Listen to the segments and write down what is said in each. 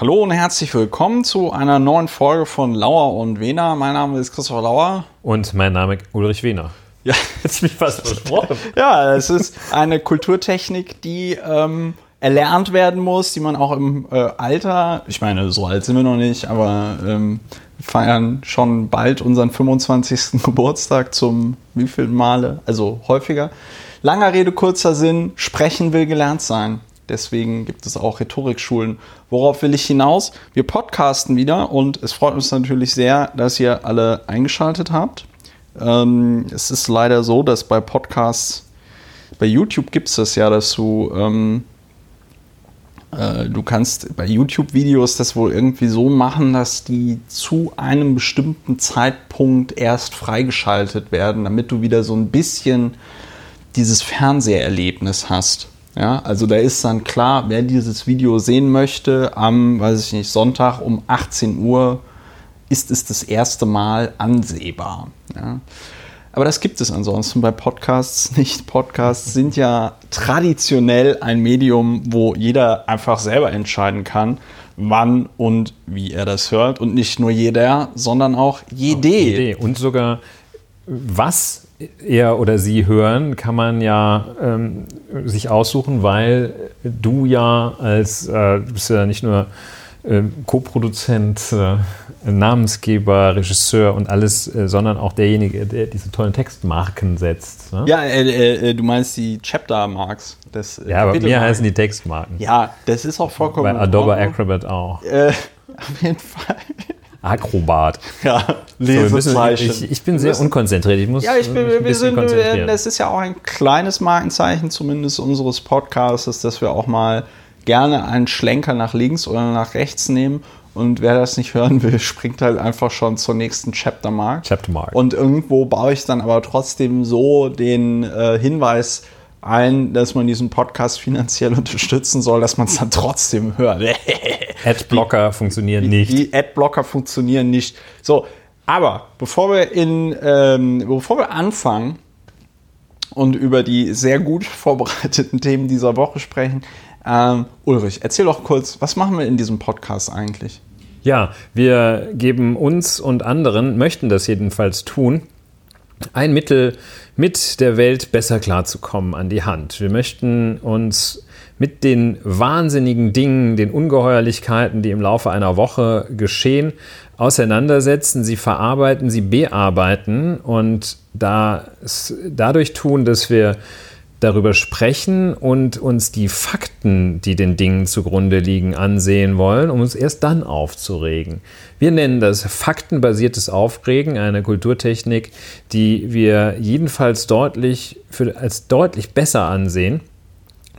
Hallo und herzlich willkommen zu einer neuen Folge von Lauer und Wehner. Mein Name ist Christopher Lauer. Und mein Name ist Ulrich Wehner. Ja, Hätte mich fast versprochen. ja, es ist eine Kulturtechnik, die ähm, erlernt werden muss, die man auch im äh, Alter, ich meine, so alt sind wir noch nicht, aber ähm, feiern schon bald unseren 25. Geburtstag zum wievielten Male, also häufiger. Langer Rede, kurzer Sinn, sprechen will gelernt sein. Deswegen gibt es auch Rhetorikschulen. Worauf will ich hinaus? Wir podcasten wieder und es freut uns natürlich sehr, dass ihr alle eingeschaltet habt. Ähm, es ist leider so, dass bei Podcasts, bei YouTube gibt es das ja, dass du, ähm, äh, du kannst bei YouTube-Videos das wohl irgendwie so machen, dass die zu einem bestimmten Zeitpunkt erst freigeschaltet werden, damit du wieder so ein bisschen dieses Fernseherlebnis hast. Ja, also da ist dann klar, wer dieses Video sehen möchte, am, weiß ich nicht, Sonntag um 18 Uhr ist es das erste Mal ansehbar. Ja. Aber das gibt es ansonsten bei Podcasts nicht. Podcasts sind ja traditionell ein Medium, wo jeder einfach selber entscheiden kann, wann und wie er das hört. Und nicht nur jeder, sondern auch jede. Und sogar was er oder sie hören, kann man ja ähm, sich aussuchen, weil du ja als, äh, du bist ja nicht nur äh, Co-Produzent, äh, Namensgeber, Regisseur und alles, äh, sondern auch derjenige, der diese tollen Textmarken setzt. Ne? Ja, äh, äh, du meinst die Chapter-Marks. ja, aber mir heißen die Textmarken. Ja, das ist auch vollkommen. Bei Adobe Acrobat auch. auf jeden Fall. Akrobat. Ja, Lesezeichen. So, ich, ich, bin sehr unkonzentriert. Ich muss ja, ich bin, wir sind. Das ist ja auch ein kleines Markenzeichen, zumindest unseres Podcasts, dass wir auch mal gerne einen Schlenker nach links oder nach rechts nehmen. Und wer das nicht hören will, springt halt einfach schon zur nächsten Chapter Mark. Chapter Mark. Und irgendwo baue ich dann aber trotzdem so den äh, Hinweis ein, dass man diesen Podcast finanziell unterstützen soll, dass man es dann trotzdem hört. Adblocker funktionieren die, nicht. Die Adblocker funktionieren nicht. So, aber bevor wir in, ähm, bevor wir anfangen und über die sehr gut vorbereiteten Themen dieser Woche sprechen, ähm, Ulrich, erzähl doch kurz, was machen wir in diesem Podcast eigentlich? Ja, wir geben uns und anderen, möchten das jedenfalls tun, ein Mittel, mit der Welt besser klarzukommen, an die Hand. Wir möchten uns mit den wahnsinnigen Dingen, den Ungeheuerlichkeiten, die im Laufe einer Woche geschehen, auseinandersetzen, sie verarbeiten, sie bearbeiten und das dadurch tun, dass wir darüber sprechen und uns die Fakten, die den Dingen zugrunde liegen, ansehen wollen, um uns erst dann aufzuregen. Wir nennen das faktenbasiertes Aufregen, eine Kulturtechnik, die wir jedenfalls deutlich für, als deutlich besser ansehen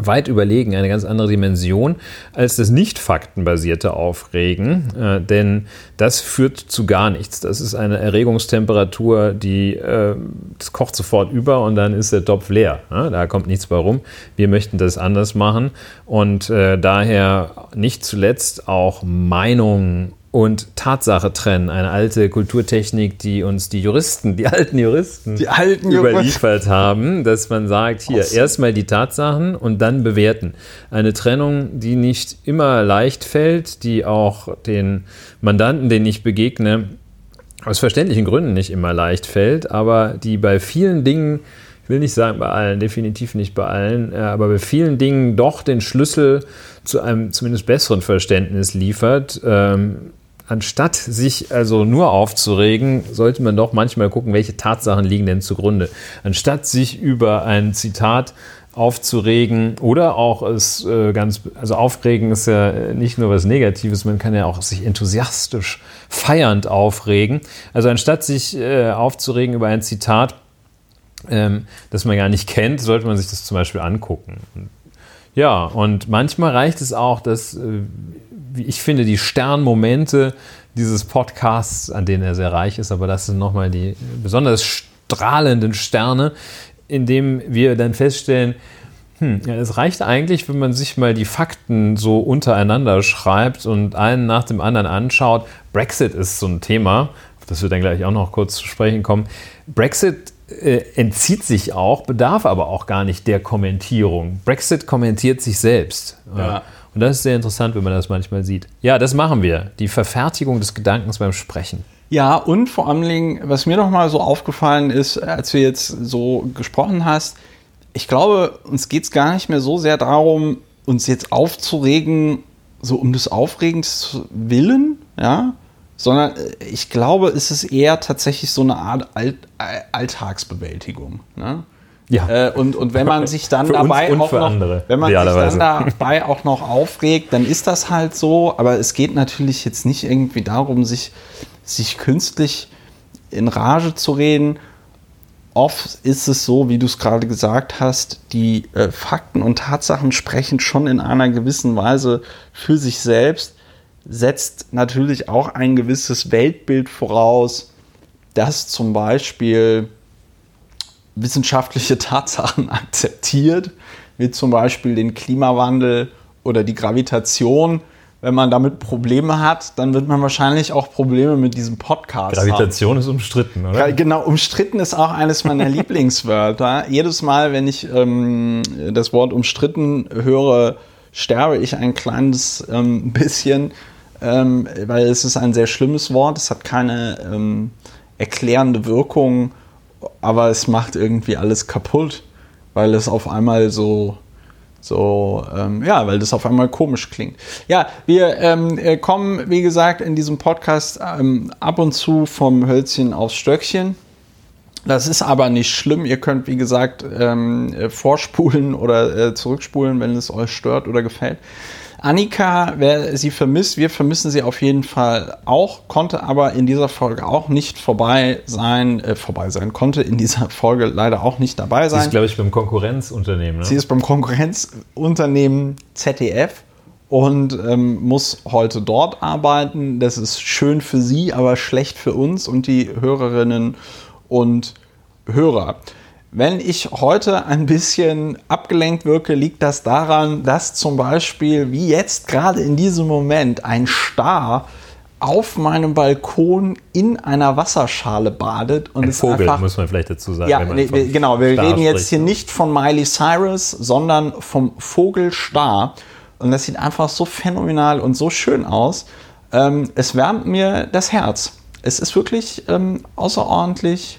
weit überlegen, eine ganz andere Dimension als das nicht faktenbasierte Aufregen, äh, denn das führt zu gar nichts. Das ist eine Erregungstemperatur, die äh, das kocht sofort über und dann ist der Topf leer. Ja, da kommt nichts bei rum. Wir möchten das anders machen und äh, daher nicht zuletzt auch Meinungen und Tatsache trennen. Eine alte Kulturtechnik, die uns die Juristen, die alten Juristen, die alten überliefert haben, dass man sagt, hier awesome. erstmal die Tatsachen und dann bewerten. Eine Trennung, die nicht immer leicht fällt, die auch den Mandanten, denen ich begegne, aus verständlichen Gründen nicht immer leicht fällt, aber die bei vielen Dingen ich will nicht sagen bei allen, definitiv nicht bei allen, äh, aber bei vielen Dingen doch den Schlüssel zu einem zumindest besseren Verständnis liefert, ähm, anstatt sich also nur aufzuregen, sollte man doch manchmal gucken, welche Tatsachen liegen denn zugrunde. Anstatt sich über ein Zitat aufzuregen oder auch es äh, ganz, also aufregen ist ja nicht nur was Negatives, man kann ja auch sich enthusiastisch feiernd aufregen. Also anstatt sich äh, aufzuregen über ein Zitat, ähm, das man gar nicht kennt, sollte man sich das zum Beispiel angucken. Ja, und manchmal reicht es auch, dass äh, ich finde, die Sternmomente dieses Podcasts, an denen er sehr reich ist, aber das sind nochmal die besonders strahlenden Sterne, in dem wir dann feststellen, hm, ja, es reicht eigentlich, wenn man sich mal die Fakten so untereinander schreibt und einen nach dem anderen anschaut. Brexit ist so ein Thema, auf das wir dann gleich auch noch kurz zu sprechen kommen. Brexit äh, entzieht sich auch, bedarf aber auch gar nicht der Kommentierung. Brexit kommentiert sich selbst. Ja. Und das ist sehr interessant, wenn man das manchmal sieht. Ja, das machen wir. Die Verfertigung des Gedankens beim Sprechen. Ja, und vor Dingen, was mir noch mal so aufgefallen ist, als du jetzt so gesprochen hast, ich glaube, uns geht es gar nicht mehr so sehr darum, uns jetzt aufzuregen, so um des Aufregens willen, ja, sondern äh, ich glaube, es ist eher tatsächlich so eine Art Alltagsbewältigung. Ne? Ja. Äh, und, und wenn man sich dann dabei auch noch, andere, wenn man sich dann dabei auch noch aufregt, dann ist das halt so. Aber es geht natürlich jetzt nicht irgendwie darum, sich, sich künstlich in Rage zu reden. Oft ist es so, wie du es gerade gesagt hast, die äh, Fakten und Tatsachen sprechen schon in einer gewissen Weise für sich selbst, setzt natürlich auch ein gewisses Weltbild voraus, das zum Beispiel wissenschaftliche Tatsachen akzeptiert, wie zum Beispiel den Klimawandel oder die Gravitation. Wenn man damit Probleme hat, dann wird man wahrscheinlich auch Probleme mit diesem Podcast Gravitation haben. ist umstritten, oder? Genau, umstritten ist auch eines meiner Lieblingswörter. Jedes Mal, wenn ich ähm, das Wort umstritten höre, sterbe ich ein kleines ähm, bisschen, ähm, weil es ist ein sehr schlimmes Wort. Es hat keine ähm, erklärende Wirkung aber es macht irgendwie alles kaputt, weil es auf einmal so so, ähm, ja, weil das auf einmal komisch klingt. Ja, wir ähm, äh, kommen, wie gesagt, in diesem Podcast ähm, ab und zu vom Hölzchen aufs Stöckchen. Das ist aber nicht schlimm. Ihr könnt, wie gesagt, ähm, äh, vorspulen oder äh, zurückspulen, wenn es euch stört oder gefällt. Annika, wer sie vermisst, wir vermissen sie auf jeden Fall auch, konnte aber in dieser Folge auch nicht vorbei sein, äh, vorbei sein, konnte in dieser Folge leider auch nicht dabei sein. Sie ist, glaube ich, beim Konkurrenzunternehmen. Ne? Sie ist beim Konkurrenzunternehmen ZDF und ähm, muss heute dort arbeiten. Das ist schön für sie, aber schlecht für uns und die Hörerinnen und Hörer. Wenn ich heute ein bisschen abgelenkt wirke, liegt das daran, dass zum Beispiel, wie jetzt gerade in diesem Moment, ein Star auf meinem Balkon in einer Wasserschale badet und ein ist Vogel, einfach, muss man vielleicht dazu sagen. Ja, nee, genau. Wir Star reden jetzt spricht. hier nicht von Miley Cyrus, sondern vom Vogel Star. Und das sieht einfach so phänomenal und so schön aus. Ähm, es wärmt mir das Herz. Es ist wirklich ähm, außerordentlich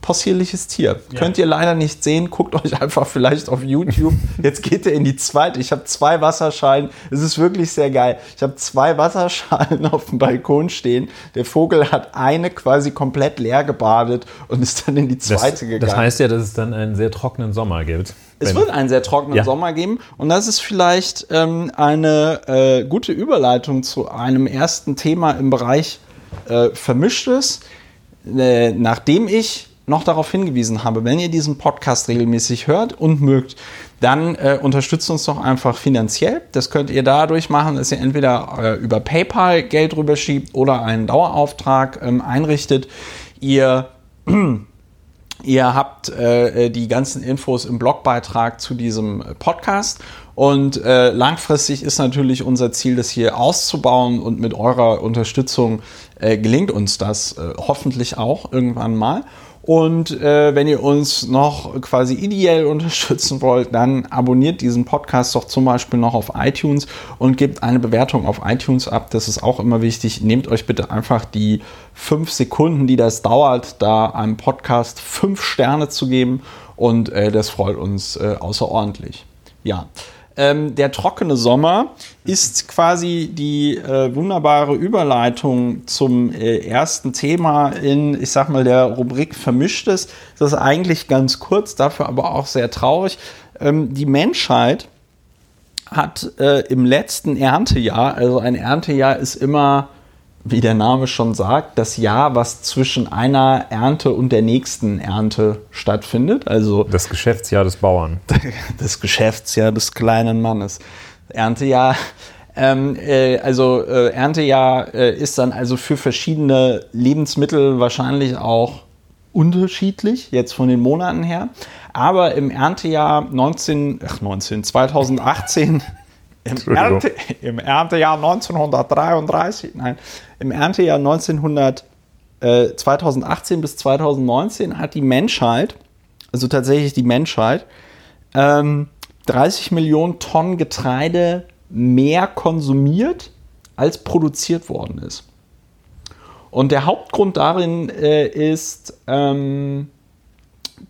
possierliches Tier. Ja. Könnt ihr leider nicht sehen, guckt euch einfach vielleicht auf YouTube. Jetzt geht er in die zweite. Ich habe zwei Wasserschalen. Es ist wirklich sehr geil. Ich habe zwei Wasserschalen auf dem Balkon stehen. Der Vogel hat eine quasi komplett leer gebadet und ist dann in die zweite das, gegangen. Das heißt ja, dass es dann einen sehr trockenen Sommer gibt. Es wird einen sehr trockenen ja. Sommer geben und das ist vielleicht ähm, eine äh, gute Überleitung zu einem ersten Thema im Bereich äh, Vermischtes. Äh, nachdem ich noch darauf hingewiesen habe, wenn ihr diesen Podcast regelmäßig hört und mögt, dann äh, unterstützt uns doch einfach finanziell. Das könnt ihr dadurch machen, dass ihr entweder äh, über PayPal Geld rüberschiebt oder einen Dauerauftrag ähm, einrichtet. Ihr Ihr habt äh, die ganzen Infos im Blogbeitrag zu diesem Podcast. Und äh, langfristig ist natürlich unser Ziel, das hier auszubauen. Und mit eurer Unterstützung äh, gelingt uns das äh, hoffentlich auch irgendwann mal. Und äh, wenn ihr uns noch quasi ideell unterstützen wollt, dann abonniert diesen Podcast doch zum Beispiel noch auf iTunes und gebt eine Bewertung auf iTunes ab. Das ist auch immer wichtig. Nehmt euch bitte einfach die fünf Sekunden, die das dauert, da einem Podcast fünf Sterne zu geben. Und äh, das freut uns äh, außerordentlich. Ja. Ähm, der trockene Sommer ist quasi die äh, wunderbare Überleitung zum äh, ersten Thema in, ich sag mal, der Rubrik Vermischtes. Das ist eigentlich ganz kurz, dafür aber auch sehr traurig. Ähm, die Menschheit hat äh, im letzten Erntejahr, also ein Erntejahr ist immer wie der Name schon sagt, das Jahr, was zwischen einer Ernte und der nächsten Ernte stattfindet. Also das Geschäftsjahr des Bauern. Das Geschäftsjahr des kleinen Mannes. Erntejahr. Ähm, äh, also äh, Erntejahr äh, ist dann also für verschiedene Lebensmittel wahrscheinlich auch unterschiedlich, jetzt von den Monaten her. Aber im Erntejahr 19, ach 19, 2018 im, Ernte, Im, Erntejahr 1933, nein, im Erntejahr 1900, äh, 2018 bis 2019 hat die Menschheit, also tatsächlich die Menschheit, ähm, 30 Millionen Tonnen Getreide mehr konsumiert, als produziert worden ist. Und der Hauptgrund darin äh, ist ähm,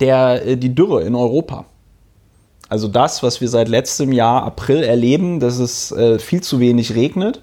der, äh, die Dürre in Europa. Also das, was wir seit letztem Jahr April erleben, dass es äh, viel zu wenig regnet.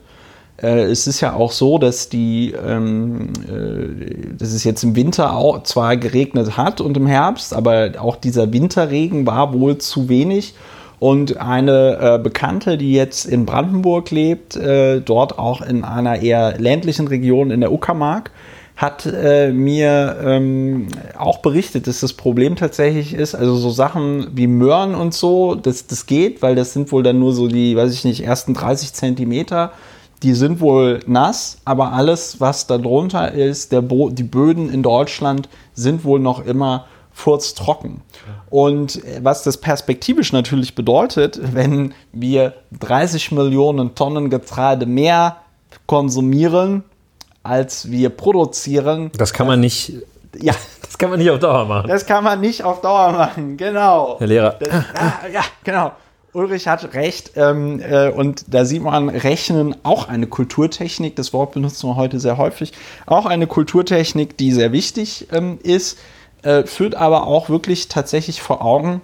Äh, es ist ja auch so, dass, die, ähm, äh, dass es jetzt im Winter auch zwar geregnet hat und im Herbst, aber auch dieser Winterregen war wohl zu wenig. Und eine äh, Bekannte, die jetzt in Brandenburg lebt, äh, dort auch in einer eher ländlichen Region in der Uckermark, hat äh, mir ähm, auch berichtet, dass das Problem tatsächlich ist, also so Sachen wie Möhren und so, das, das geht, weil das sind wohl dann nur so die, weiß ich nicht, ersten 30 Zentimeter, die sind wohl nass, aber alles, was da drunter ist, der Bo die Böden in Deutschland sind wohl noch immer furztrocken. Und was das perspektivisch natürlich bedeutet, wenn wir 30 Millionen Tonnen Getreide mehr konsumieren, als wir produzieren. Das kann man nicht. Ja, das kann man nicht auf Dauer machen. Das kann man nicht auf Dauer machen, genau. Herr Lehrer. Das, ja, ja, genau. Ulrich hat recht. Ähm, äh, und da sieht man, Rechnen auch eine Kulturtechnik. Das Wort benutzen wir heute sehr häufig. Auch eine Kulturtechnik, die sehr wichtig ähm, ist, äh, führt aber auch wirklich tatsächlich vor Augen,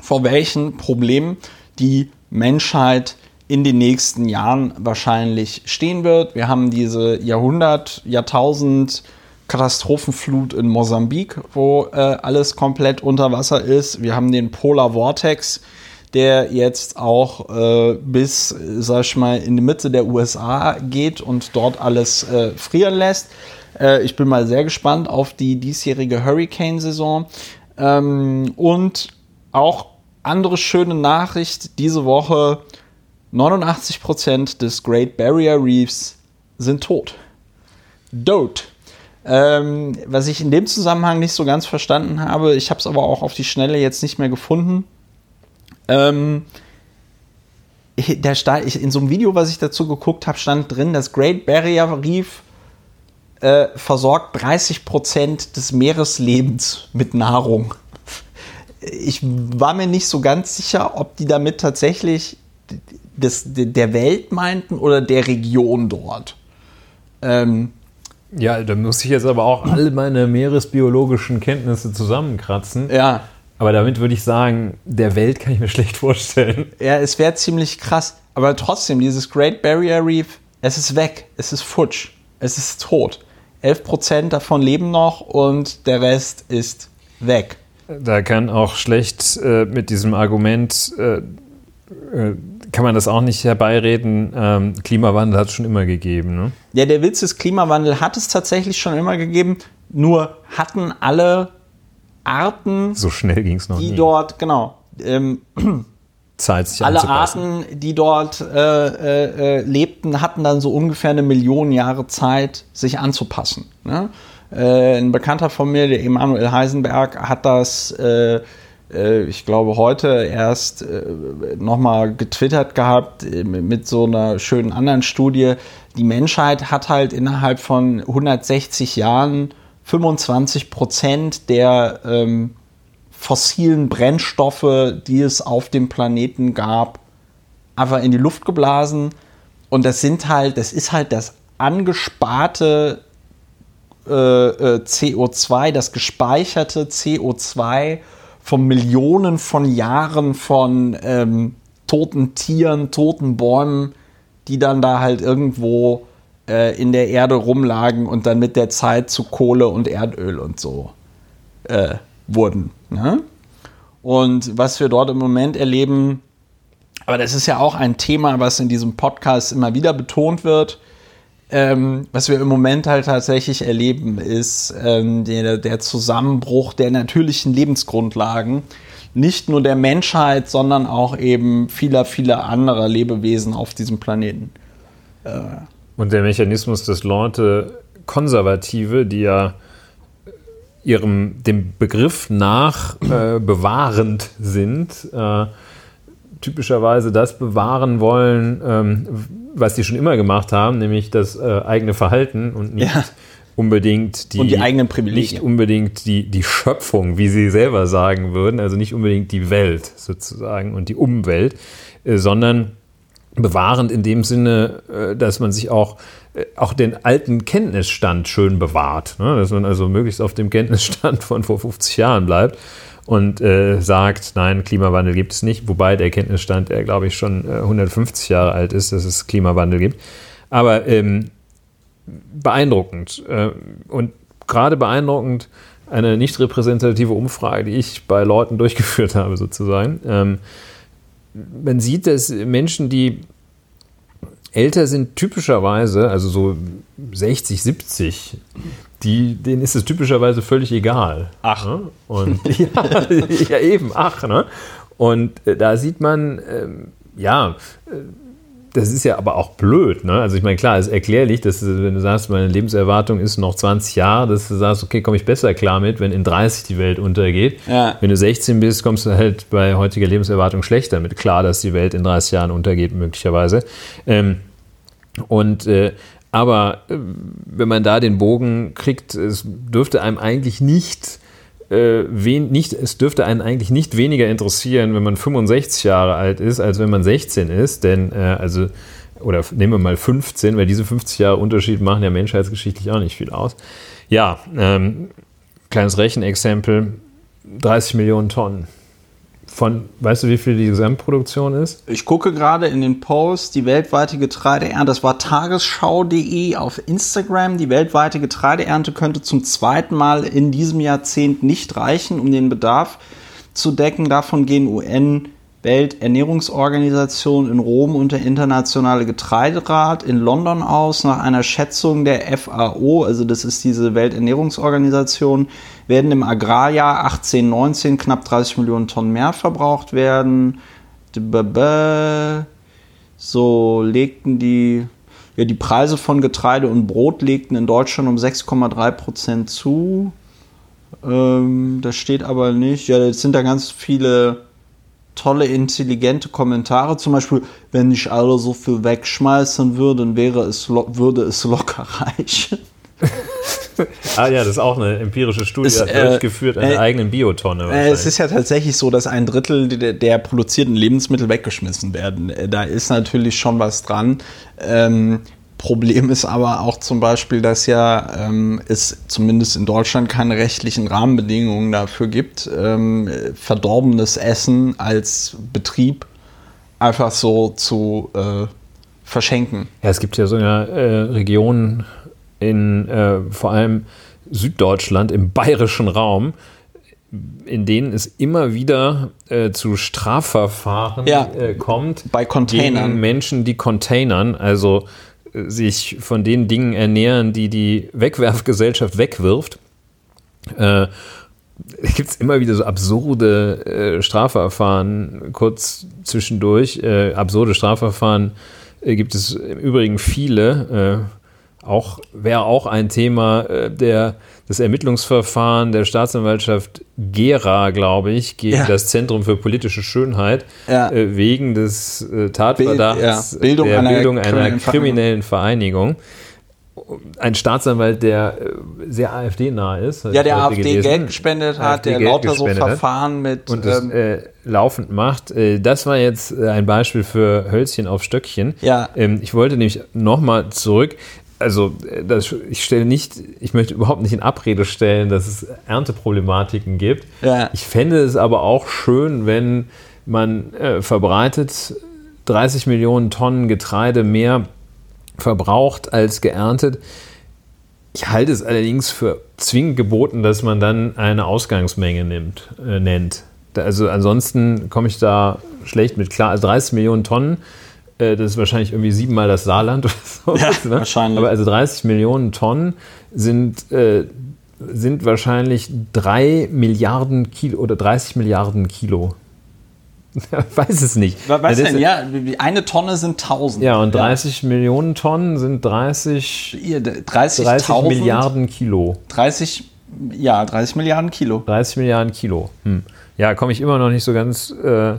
vor welchen Problemen die Menschheit in den nächsten Jahren wahrscheinlich stehen wird. Wir haben diese Jahrhundert, Jahrtausend Katastrophenflut in Mosambik, wo äh, alles komplett unter Wasser ist. Wir haben den Polar Vortex, der jetzt auch äh, bis, sag ich mal, in die Mitte der USA geht und dort alles äh, frieren lässt. Äh, ich bin mal sehr gespannt auf die diesjährige Hurricane-Saison. Ähm, und auch andere schöne Nachricht diese Woche 89% des Great Barrier Reefs sind tot. Dote. Ähm, was ich in dem Zusammenhang nicht so ganz verstanden habe, ich habe es aber auch auf die Schnelle jetzt nicht mehr gefunden. Ähm, stand, ich, in so einem Video, was ich dazu geguckt habe, stand drin, das Great Barrier Reef äh, versorgt 30% des Meereslebens mit Nahrung. Ich war mir nicht so ganz sicher, ob die damit tatsächlich des, der Welt meinten oder der Region dort. Ähm, ja, da muss ich jetzt aber auch alle meine meeresbiologischen Kenntnisse zusammenkratzen. Ja. Aber damit würde ich sagen, der Welt kann ich mir schlecht vorstellen. Ja, es wäre ziemlich krass. Aber trotzdem, dieses Great Barrier Reef, es ist weg. Es ist futsch. Es ist tot. 11% davon leben noch und der Rest ist weg. Da kann auch schlecht äh, mit diesem Argument äh, äh kann man das auch nicht herbeireden. Ähm, Klimawandel hat es schon immer gegeben. Ne? Ja, der Witz ist, Klimawandel hat es tatsächlich schon immer gegeben, nur hatten alle Arten. So schnell ging es noch die nie. dort, genau. Ähm, Zeit, sich alle Arten, die dort äh, äh, äh, lebten, hatten dann so ungefähr eine Million Jahre Zeit, sich anzupassen. Ne? Äh, ein Bekannter von mir, der Emanuel Heisenberg, hat das äh, äh, ich glaube, heute erst äh, nochmal getwittert gehabt mit so einer schönen anderen Studie. Die Menschheit hat halt innerhalb von 160 Jahren 25 Prozent der ähm, fossilen Brennstoffe, die es auf dem Planeten gab, einfach in die Luft geblasen. Und das sind halt, das ist halt das angesparte äh, CO2, das gespeicherte CO2 von Millionen von Jahren von ähm, toten Tieren, toten Bäumen, die dann da halt irgendwo äh, in der Erde rumlagen und dann mit der Zeit zu Kohle und Erdöl und so äh, wurden. Ne? Und was wir dort im Moment erleben, aber das ist ja auch ein Thema, was in diesem Podcast immer wieder betont wird, ähm, was wir im Moment halt tatsächlich erleben, ist ähm, der, der, Zusammenbruch der natürlichen Lebensgrundlagen. Nicht nur der Menschheit, sondern auch eben vieler, vieler anderer Lebewesen auf diesem Planeten. Äh. Und der Mechanismus, dass Leute Konservative, die ja ihrem dem Begriff nach äh, bewahrend sind, äh, typischerweise das bewahren wollen, ähm, was sie schon immer gemacht haben, nämlich das äh, eigene Verhalten und nicht ja. unbedingt die, und die eigenen Privilegien. Nicht unbedingt die, die Schöpfung, wie sie selber sagen würden, also nicht unbedingt die Welt sozusagen und die Umwelt, äh, sondern bewahrend in dem Sinne, äh, dass man sich auch, äh, auch den alten Kenntnisstand schön bewahrt. Ne? Dass man also möglichst auf dem Kenntnisstand von vor 50 Jahren bleibt und äh, sagt, nein, Klimawandel gibt es nicht, wobei der Kenntnisstand, der glaube ich schon äh, 150 Jahre alt ist, dass es Klimawandel gibt. Aber ähm, beeindruckend äh, und gerade beeindruckend eine nicht repräsentative Umfrage, die ich bei Leuten durchgeführt habe sozusagen. Ähm, man sieht, dass Menschen, die älter sind, typischerweise, also so 60, 70, die, denen ist es typischerweise völlig egal. Ach. Ne? Und, ja, ja, eben, ach. Ne? Und äh, da sieht man, ähm, ja, äh, das ist ja aber auch blöd. Ne? Also ich meine, klar, es ist erklärlich, dass wenn du sagst, meine Lebenserwartung ist noch 20 Jahre, dass du sagst, okay, komme ich besser klar mit, wenn in 30 die Welt untergeht. Ja. Wenn du 16 bist, kommst du halt bei heutiger Lebenserwartung schlechter mit klar, dass die Welt in 30 Jahren untergeht, möglicherweise. Ähm, und äh, aber äh, wenn man da den Bogen kriegt, es dürfte einem eigentlich nicht äh, wen, nicht, es dürfte einen eigentlich nicht weniger interessieren, wenn man 65 Jahre alt ist, als wenn man 16 ist. Denn, äh, also, oder nehmen wir mal 15, weil diese 50 Jahre Unterschied machen ja menschheitsgeschichtlich auch nicht viel aus. Ja, ähm, kleines Rechenexempel: 30 Millionen Tonnen. Von, weißt du, wie viel die Gesamtproduktion ist? Ich gucke gerade in den Post, die weltweite Getreideernte, das war tagesschau.de auf Instagram. Die weltweite Getreideernte könnte zum zweiten Mal in diesem Jahrzehnt nicht reichen, um den Bedarf zu decken. Davon gehen UN, Welternährungsorganisation in Rom und der Internationale Getreiderat in London aus. Nach einer Schätzung der FAO, also das ist diese Welternährungsorganisation, werden im Agrarjahr 18, 19 knapp 30 Millionen Tonnen mehr verbraucht werden. So legten die, ja, die Preise von Getreide und Brot legten in Deutschland um 6,3 Prozent zu. Ähm, das steht aber nicht. Ja, jetzt sind da ganz viele tolle, intelligente Kommentare. Zum Beispiel, wenn ich alle so viel wegschmeißen würde, dann wäre es, würde es locker reichen. ah ja, das ist auch eine empirische Studie, Es, hat äh, durchgeführt, eine äh, eigenen Biotonne. Äh, es ist ja tatsächlich so, dass ein Drittel der, der produzierten Lebensmittel weggeschmissen werden. Äh, Da ist natürlich schon was dran. Ähm, Problem ist aber auch zum Beispiel, dass ja ähm, es zumindest in Deutschland keine rechtlichen Rahmenbedingungen dafür gibt, ähm, verdorbenes Essen als Betrieb einfach so zu äh, verschenken. Ja, es gibt ja sogar äh, Regionen in äh, vor allem Süddeutschland, im bayerischen Raum, in denen es immer wieder äh, zu Strafverfahren Ja. äh, kommt. Bei Containern. Gegen Menschen, die Containern, also sich von den Dingen ernähren, die die Wegwerfgesellschaft wegwirft. Äh, gibt es immer wieder so absurde äh, Strafverfahren kurz zwischendurch. Äh, absurde Strafverfahren äh, gibt es im Übrigen viele. Äh, auch wäre auch ein Thema äh, der das Ermittlungsverfahren der Staatsanwaltschaft Gera, glaube ich, gegen Ja. das Zentrum für politische Schönheit Ja. äh, wegen des äh, Tatverdachts ja, Bildung der einer Bildung einer kriminellen kriminellen Vereinigung. Ein Staatsanwalt, der äh, sehr AfD-nah ist. Ja, der AfD gelesen. Geld gespendet hat, AfD der Geld lauter so Verfahren mit. und das ähm, äh, laufend macht. Äh, das war jetzt äh, ein Beispiel für Hölzchen auf Stöckchen. Ja. Ähm, ich wollte nämlich nochmal zurück. Also, äh, das, ich stelle nicht, ich möchte überhaupt nicht in Abrede stellen, dass es Ernteproblematiken gibt. Ja. Ich fände es aber auch schön, wenn man äh, verbreitet 30 Millionen Tonnen Getreide mehr verbraucht als geerntet. Ich halte es allerdings für zwingend geboten, dass man dann eine Ausgangsmenge nimmt, äh, nennt. Also ansonsten komme ich da schlecht mit klar. Also 30 Millionen Tonnen, äh, das ist wahrscheinlich irgendwie siebenmal das Saarland oder so. Ja, ne? wahrscheinlich. Aber also 30 Millionen Tonnen sind, äh, sind wahrscheinlich 3 Milliarden Kilo oder 30 Milliarden Kilo. Weiß es nicht. was das denn? Ja, eine Tonne sind 1000. Ja, und 30 Millionen Tonnen sind 30, Ihr, 30, 30 Milliarden Kilo. 30, ja, 30 Milliarden Kilo. 30 Milliarden Kilo. Hm. Ja, komme ich immer noch nicht so ganz äh,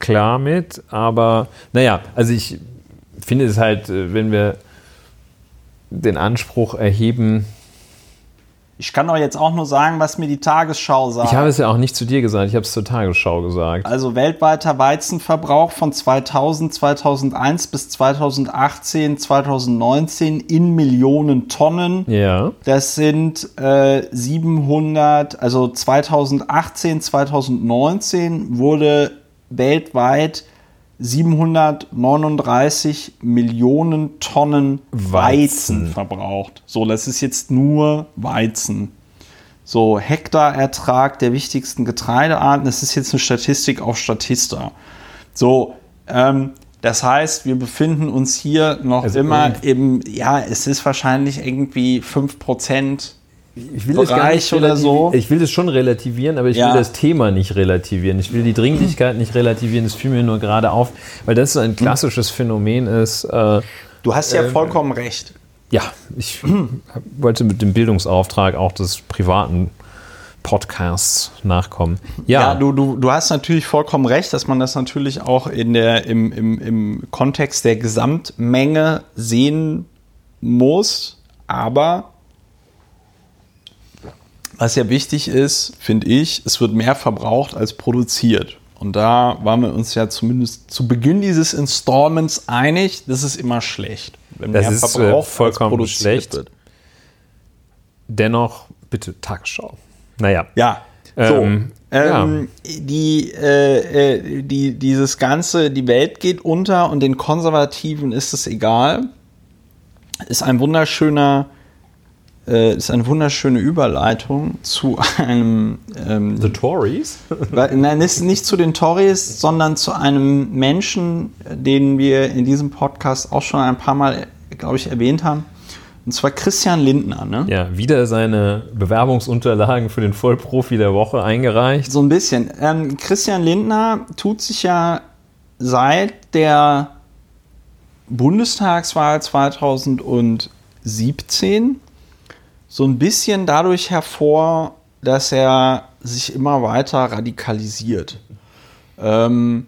klar mit, aber naja, also ich finde es halt, äh, wenn wir den Anspruch erheben, Ich kann doch jetzt auch nur sagen, was mir die Tagesschau sagt. Ich habe es ja auch nicht zu dir gesagt, ich habe es zur Tagesschau gesagt. Also weltweiter Weizenverbrauch von 2000, 2001 bis 2018, 2019 in Millionen Tonnen. Ja. Das sind äh, 700, also 2018, 2019 wurde weltweit 739 Millionen Tonnen Weizen, Weizen. verbraucht. So, das ist jetzt nur Weizen. So, Hektarertrag der wichtigsten Getreidearten, das ist jetzt eine Statistik auf Statista. So, ähm, das heißt, wir befinden uns hier noch Also immer im, ja, es ist wahrscheinlich irgendwie 5%. Ich will Bereich oder so. Ich will das schon relativieren, aber ich Ja. will das Thema nicht relativieren. Ich will die Dringlichkeit nicht relativieren. Das fiel mir nur gerade auf, weil das ein klassisches Phänomen ist. Äh, Du hast ja vollkommen recht. ja, ich wollte mit dem Bildungsauftrag auch des privaten Podcasts nachkommen. Ja, Ja, du, du, du hast natürlich vollkommen recht, dass man das natürlich auch in der, im, im, im Kontext der Gesamtmenge sehen muss. Aber was ja wichtig ist, finde ich, es wird mehr verbraucht als produziert. Und da waren wir uns ja zumindest zu Beginn dieses Installments einig, das ist immer schlecht. Wenn Das mehr ist, äh, verbraucht als vollkommen produziert schlecht. wird. dennoch bitte Tagesschau. Naja, Ja. So, Ähm, ähm, die, äh, äh, die, dieses Ganze, die Welt geht unter und den Konservativen ist es egal. Ist ein wunderschöner, äh, ist eine wunderschöne Überleitung zu einem, ähm, The Tories? weil- nein, nicht, zu den Tories, sondern zu einem Menschen, den wir in diesem Podcast auch schon ein paar Mal, glaube ich, erwähnt haben. Und zwar Christian Lindner. Ne? Ja, wieder seine Bewerbungsunterlagen für den Vollprofi der Woche eingereicht. So ein bisschen. Ähm, Christian Lindner tut sich ja seit der Bundestagswahl 2017 so ein bisschen dadurch hervor, dass er sich immer weiter radikalisiert. Ähm,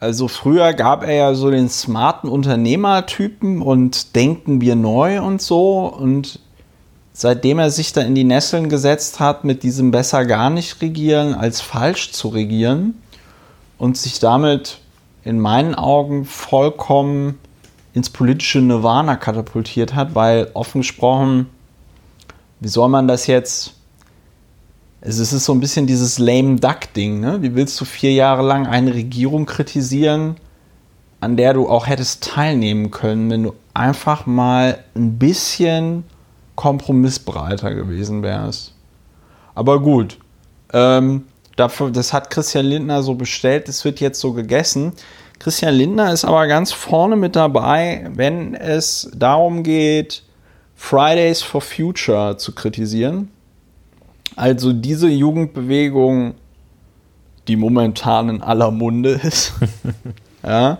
also früher gab er ja so den smarten Unternehmertypen und denken wir neu und so. Und seitdem er sich da in die Nesseln gesetzt hat, mit diesem besser gar nicht regieren als falsch zu regieren und sich damit in meinen Augen vollkommen ins politische Nirvana katapultiert hat, weil offen gesprochen, wie soll man das jetzt? Es ist so ein bisschen dieses lame duck Ding, ne? Wie willst du vier Jahre lang eine Regierung kritisieren, an der du auch hättest teilnehmen können, wenn du einfach mal ein bisschen kompromissbereiter gewesen wärst? Aber gut, ähm, dafür, das hat Christian Lindner so bestellt, es wird jetzt so gegessen. Christian Lindner ist aber ganz vorne mit dabei, wenn es darum geht, Fridays for Future zu kritisieren. Also diese Jugendbewegung, die momentan in aller Munde ist, ja,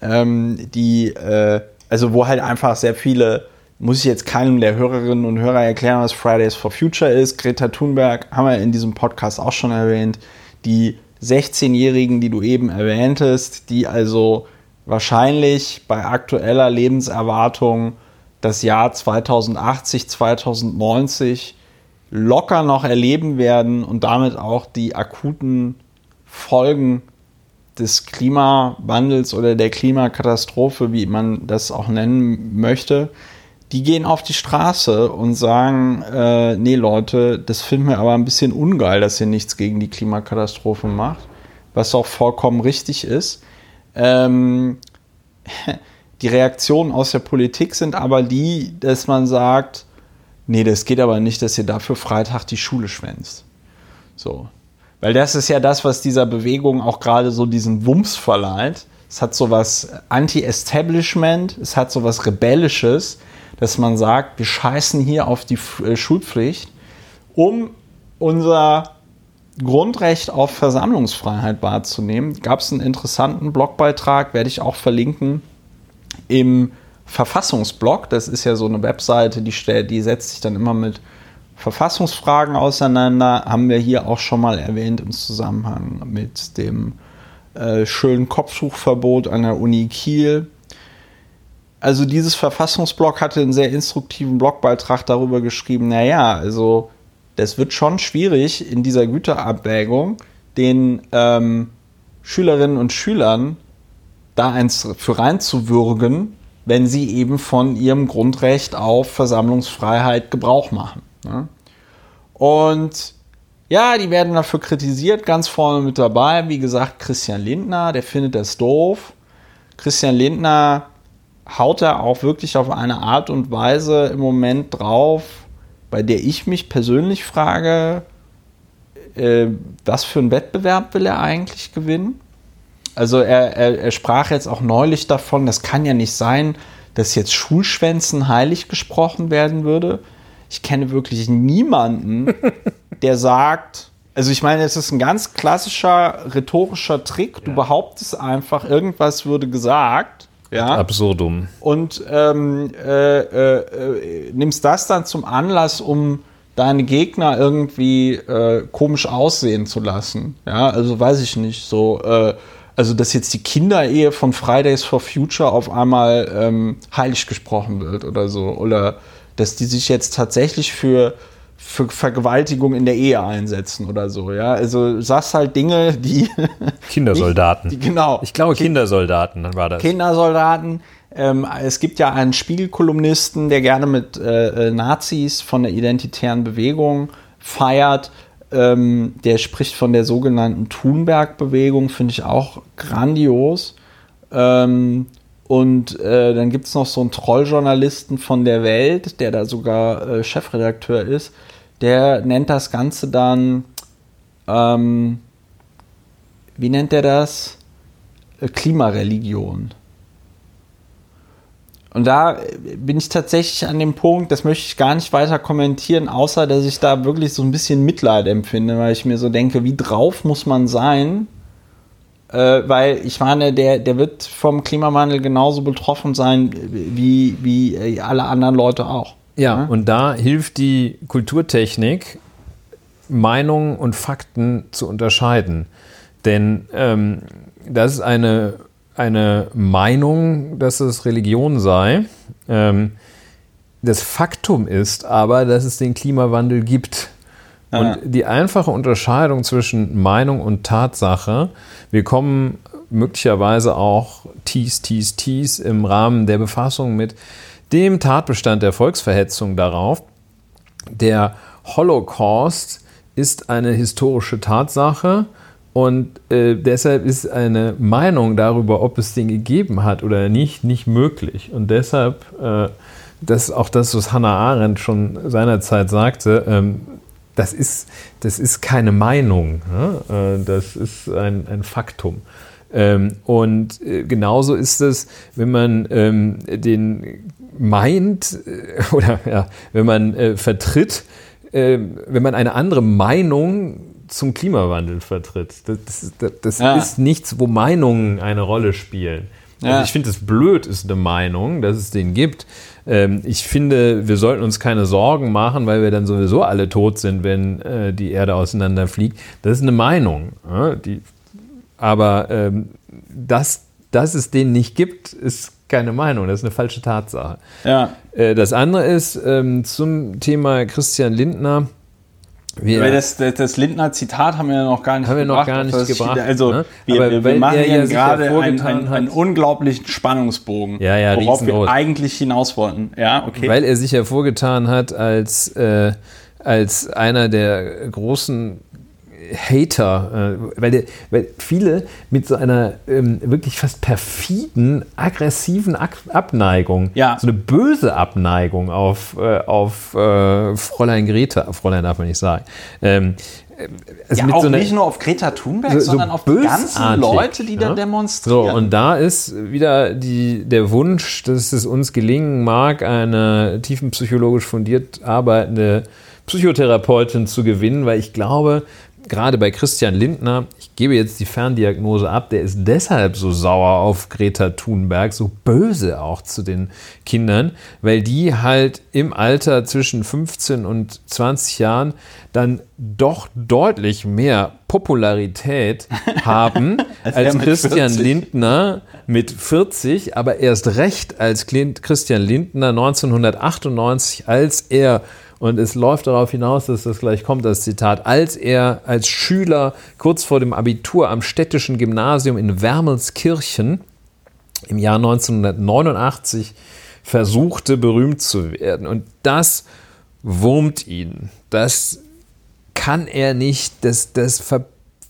ähm, die, äh, also wo halt einfach sehr viele, muss ich jetzt keinem der Hörerinnen und Hörer erklären, was Fridays for Future ist. Greta Thunberg haben wir in diesem Podcast auch schon erwähnt. Die 16-Jährigen, die du eben erwähntest, die also wahrscheinlich bei aktueller Lebenserwartung das Jahr 2080, 2090 locker noch erleben werden und damit auch die akuten Folgen des Klimawandels oder der Klimakatastrophe, wie man das auch nennen möchte, die gehen auf die Straße und sagen, äh, nee Leute, das finden wir aber ein bisschen ungeil, dass ihr nichts gegen die Klimakatastrophe macht, was auch vollkommen richtig ist. Ähm, die Reaktionen aus der Politik sind aber die, dass man sagt, nee, das geht aber nicht, dass ihr dafür Freitag die Schule schwänzt. So. Weil das ist ja das, was dieser Bewegung auch gerade so diesen Wumms verleiht. Es hat so was Anti-Establishment, es hat so was Rebellisches, dass man sagt, wir scheißen hier auf die äh, Schulpflicht, um unser Grundrecht auf Versammlungsfreiheit wahrzunehmen. Gab es einen interessanten Blogbeitrag, werde ich auch verlinken, im Verfassungsblog. Das ist ja so eine Webseite, die, die setzt sich dann immer mit Verfassungsfragen auseinander. Haben wir hier auch schon mal erwähnt im Zusammenhang mit dem äh, schönen Kopftuchverbot an der Uni Kiel. Also dieses Verfassungsblog hatte einen sehr instruktiven Blogbeitrag darüber geschrieben, naja, also das wird schon schwierig in dieser Güterabwägung, den ähm, Schülerinnen und Schülern da eins für reinzuwürgen, wenn sie eben von ihrem Grundrecht auf Versammlungsfreiheit Gebrauch machen. Ne? Und ja, die werden dafür kritisiert, ganz vorne mit dabei. Wie gesagt, Christian Lindner, der findet das doof. Christian Lindner haut er auch wirklich auf eine Art und Weise im Moment drauf, bei der ich mich persönlich frage, äh, was für einen Wettbewerb will er eigentlich gewinnen? Also er, er, er sprach jetzt auch neulich davon, das kann ja nicht sein, dass jetzt Schulschwänzen heilig gesprochen werden würde. Ich kenne wirklich niemanden, der sagt, also ich meine, es ist ein ganz klassischer rhetorischer Trick. Du behauptest einfach, irgendwas würde gesagt. Ja. Absurdum. Und ähm, äh, äh, äh, nimmst das dann zum Anlass, um deine Gegner irgendwie äh, komisch aussehen zu lassen. Ja, also weiß ich nicht. So, äh, also dass jetzt die Kinderehe von Fridays for Future auf einmal ähm, heilig gesprochen wird oder so. Oder dass die sich jetzt tatsächlich für für Vergewaltigung in der Ehe einsetzen oder so, ja. Also sagst halt Dinge, die Kindersoldaten. Nicht, die, genau. Ich glaube Kindersoldaten, dann war das. Kindersoldaten. Ähm, es gibt ja einen Spiegelkolumnisten, der gerne mit äh, äh, Nazis von der identitären Bewegung feiert. Ähm, der spricht von der sogenannten Thunberg-Bewegung, finde ich auch grandios. Ähm, und äh, dann gibt es noch so einen Trolljournalisten von der Welt, der da sogar äh, Chefredakteur ist. Der nennt das Ganze dann, ähm, wie nennt er das? Äh, Klimareligion. Und da bin ich tatsächlich an dem Punkt, das möchte ich gar nicht weiter kommentieren, außer dass ich da wirklich so ein bisschen Mitleid empfinde, weil ich mir so denke, wie drauf muss man sein, äh, weil ich meine, der, der wird vom Klimawandel genauso betroffen sein wie, wie äh, alle anderen Leute auch. Ja, ja, und da hilft die Kulturtechnik, Meinungen und Fakten zu unterscheiden. Denn ähm, das ist eine, eine Meinung, dass es Religion sei. Ähm, das Faktum ist aber, dass es den Klimawandel gibt. Und die einfache Unterscheidung zwischen Meinung und Tatsache, wir kommen möglicherweise auch tease, tease, tease im Rahmen der Befassung mit dem Tatbestand der Volksverhetzung darauf. Der Holocaust ist eine historische Tatsache und äh, deshalb ist eine Meinung darüber, ob es den gegeben hat oder nicht, nicht möglich. Und deshalb, äh, das auch das, was Hannah Arendt schon seinerzeit sagte, ähm, das ist, das ist keine Meinung, ne? Äh, das ist ein, ein Faktum. Ähm, und äh, genauso ist es, wenn man ähm, den meint äh, oder ja, wenn man äh, vertritt, äh, wenn man eine andere Meinung zum Klimawandel vertritt. Das, das, das ja. ist nichts, wo Meinungen eine Rolle spielen. Also ja. ich finde es blöd, ist eine Meinung, dass es den gibt. Ähm, ich finde, wir sollten uns keine Sorgen machen, weil wir dann sowieso alle tot sind, wenn äh, die Erde auseinanderfliegt. Das ist eine Meinung. Ja, die, aber ähm, dass, dass es den nicht gibt, ist keine Meinung, das ist eine falsche Tatsache. Ja. Äh, das andere ist ähm, zum Thema Christian Lindner. Wir, das, das, das Lindner Zitat haben wir ja noch gar nicht haben wir noch gar nicht gebracht. also ne? wir, wir, wir machen hier gerade einen, einen, einen, unglaublichen Spannungsbogen, ja, ja, worauf wir eigentlich hinaus wollten. Ja, okay. Weil er sich hervorgetan hat als, äh, als einer der großen Hater, äh, weil, der, weil viele mit so einer ähm, wirklich fast perfiden, aggressiven Abneigung, ja. so eine böse Abneigung auf, äh, auf äh, Fräulein Greta, Fräulein darf man nicht sagen, ähm, also ja, auch so einer, nicht nur auf Greta Thunberg, so, sondern auf die ganzen Leute, die ja? da demonstrieren. So, und da ist wieder die, der Wunsch, dass es uns gelingen mag, eine tiefenpsychologisch fundiert arbeitende Psychotherapeutin zu gewinnen, weil ich glaube, gerade bei Christian Lindner, ich gebe jetzt die Ferndiagnose ab, der ist deshalb so sauer auf Greta Thunberg, so böse auch zu den Kindern, weil die halt im Alter zwischen 15 und 20 Jahren dann doch deutlich mehr Popularität haben als, als Christian 40. Lindner mit 40, aber erst recht als Christian Lindner 1998, als er Und es läuft darauf hinaus, dass das gleich kommt, das Zitat, als er als Schüler kurz vor dem Abitur am städtischen Gymnasium in Wermelskirchen im Jahr 1989 versuchte, berühmt zu werden. Und das wurmt ihn. Das kann er nicht, das, das ver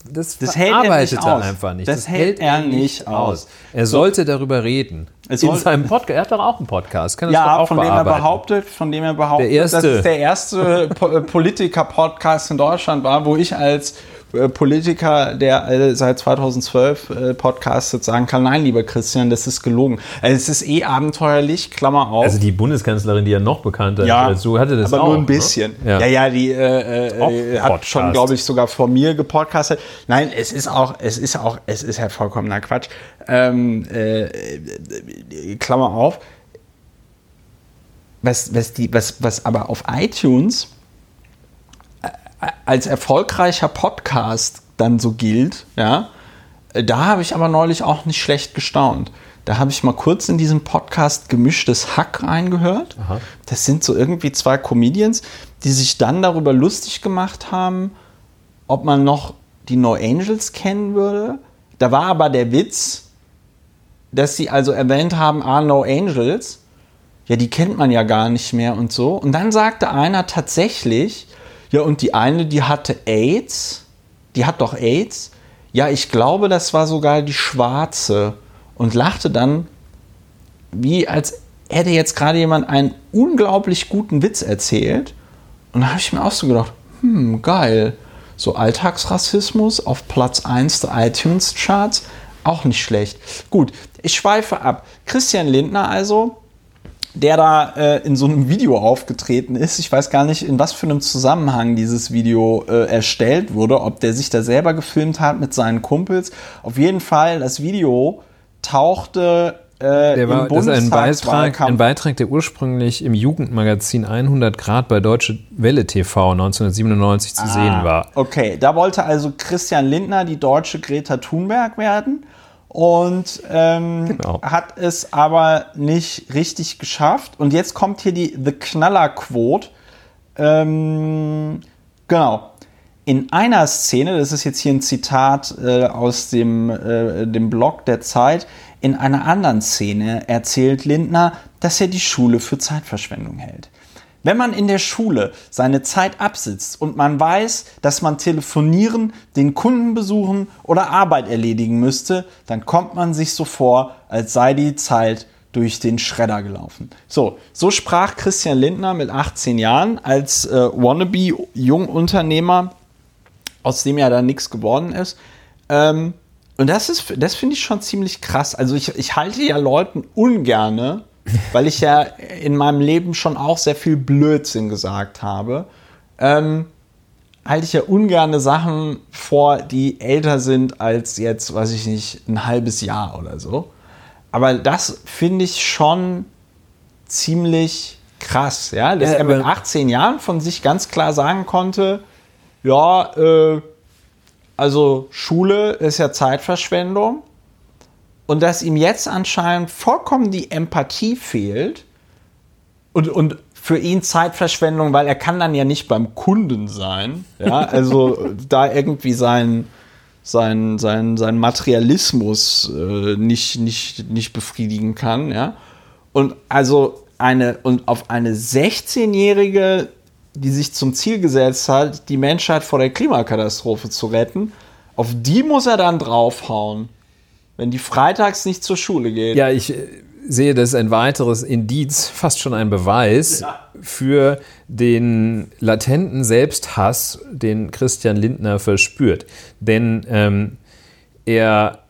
das, das verarbeitet er, er einfach nicht. Das, das hält, hält, er nicht aus. Er so. sollte darüber reden. Es in seinem Podcast. Er hat doch auch einen Podcast. Kann ja, auch von dem er behauptet, von dem er behauptet, dass es der erste Politiker-Podcast in Deutschland war, wo ich als äh, Politiker, der äh, seit 2012 äh, podcastet, sagen kann, nein, lieber Christian, das ist gelogen. Also es ist eh abenteuerlich, Klammer auf. Also die Bundeskanzlerin, die ja noch bekannter ja, ist, du hatte das aber auch, nur ein ne? bisschen. Ne? Ja. ja, ja, die äh, äh, hat schon, glaube ich, sogar vor mir gepodcastet. Nein, es ist auch, es ist auch, es ist ja vollkommener Quatsch. Ähm, äh, Klammer auf. Was, was, die, was, was aber auf iTunes als erfolgreicher Podcast dann so gilt, ja, da habe ich aber neulich auch nicht schlecht gestaunt. Da habe ich mal kurz in diesem Podcast gemischtes Hack reingehört. Aha. Das sind so irgendwie zwei Comedians, die sich dann darüber lustig gemacht haben, ob man noch die No Angels kennen würde. Da war aber der Witz, dass sie also erwähnt haben, ah, No Angels. Ja, die kennt man ja gar nicht mehr und so. Und dann sagte einer tatsächlich, ja, und die eine, die hatte AIDS. Die hat doch AIDS. Ja, ich glaube, das war sogar die Schwarze. Und lachte dann, wie als hätte jetzt gerade jemand einen unglaublich guten Witz erzählt. Und da habe ich mir auch so gedacht, hm, geil. So Alltagsrassismus auf Platz 1 der iTunes-Charts, auch nicht schlecht. Gut, ich schweife ab. Christian Lindner also, der da äh, in so einem Video aufgetreten ist. Ich weiß gar nicht, in was für einem Zusammenhang dieses Video äh, erstellt wurde, ob der sich da selber gefilmt hat mit seinen Kumpels. Auf jeden Fall, das Video tauchte äh, der war, das ist ein Beitrag, ein Beitrag, der ursprünglich im Jugendmagazin 100 Grad bei Deutsche Welle TV 1997 zu ah, sehen war. Okay, da wollte also Christian Lindner die deutsche Greta Thunberg werden und ähm, genau. hat es aber nicht richtig geschafft. Und jetzt kommt hier die The Knaller-Quote. Ähm, genau. In einer Szene, das ist jetzt hier ein Zitat äh, aus dem, äh, dem Blog der Zeit, in einer anderen Szene erzählt Lindner, dass er die Schule für Zeitverschwendung hält. Wenn man in der Schule seine Zeit absitzt und man weiß, dass man telefonieren, den Kunden besuchen oder Arbeit erledigen müsste, dann kommt man sich so vor, als sei die Zeit durch den Schredder gelaufen. So, so sprach Christian Lindner mit 18 Jahren als äh, Wannabe-Jungunternehmer, aus dem ja dann nichts geworden ist. Ähm, und das das finde ich schon ziemlich krass. Also ich, ich halte ja Leuten ungerne weil ich ja in meinem Leben schon auch sehr viel Blödsinn gesagt habe, ähm, halte ich ja ungerne Sachen vor, die älter sind als jetzt, weiß ich nicht, ein halbes Jahr oder so. Aber das finde ich schon ziemlich krass, ja, dass ja, er mit 18 Jahren von sich ganz klar sagen konnte, ja, äh, also Schule ist ja Zeitverschwendung und dass ihm jetzt anscheinend vollkommen die Empathie fehlt und, und für ihn Zeitverschwendung, weil er kann dann ja nicht beim Kunden sein. Ja, also da irgendwie sein, sein, sein, sein Materialismus äh, nicht, nicht, nicht befriedigen kann. Ja. Und also eine, und auf eine 16-Jährige, die sich zum Ziel gesetzt hat, die Menschheit vor der Klimakatastrophe zu retten, auf die muss er dann draufhauen wenn die freitags nicht zur Schule geht. Ja, ich äh, sehe das ein weiteres Indiz, fast schon ein Beweis ja. für den latenten Selbsthass, den Christian Lindner verspürt. Denn ähm, er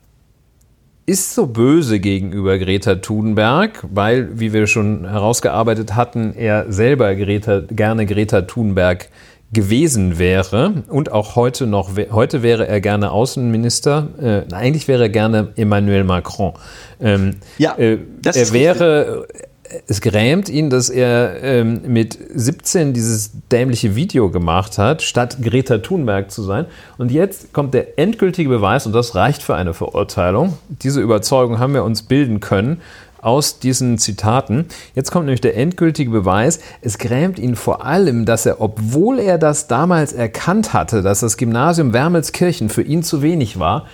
ist so böse gegenüber Greta Thunberg, weil, wie wir schon herausgearbeitet hatten, er selber Greta, gerne Greta Thunberg gewesen wäre und auch heute noch, heute wäre er gerne Außenminister, äh, eigentlich wäre er gerne Emmanuel Macron. Ähm, ja, äh, er wäre, richtig. es grämt ihn, dass er ähm, mit 17 dieses dämliche Video gemacht hat, statt Greta Thunberg zu sein. Und jetzt kommt der endgültige Beweis, und das reicht für eine Verurteilung. Diese Überzeugung haben wir uns bilden können aus diesen Zitaten. Jetzt kommt nämlich der endgültige Beweis. Es grämt ihn vor allem, dass er, obwohl er das damals erkannt hatte, dass das Gymnasium Wermelskirchen für ihn zu wenig war,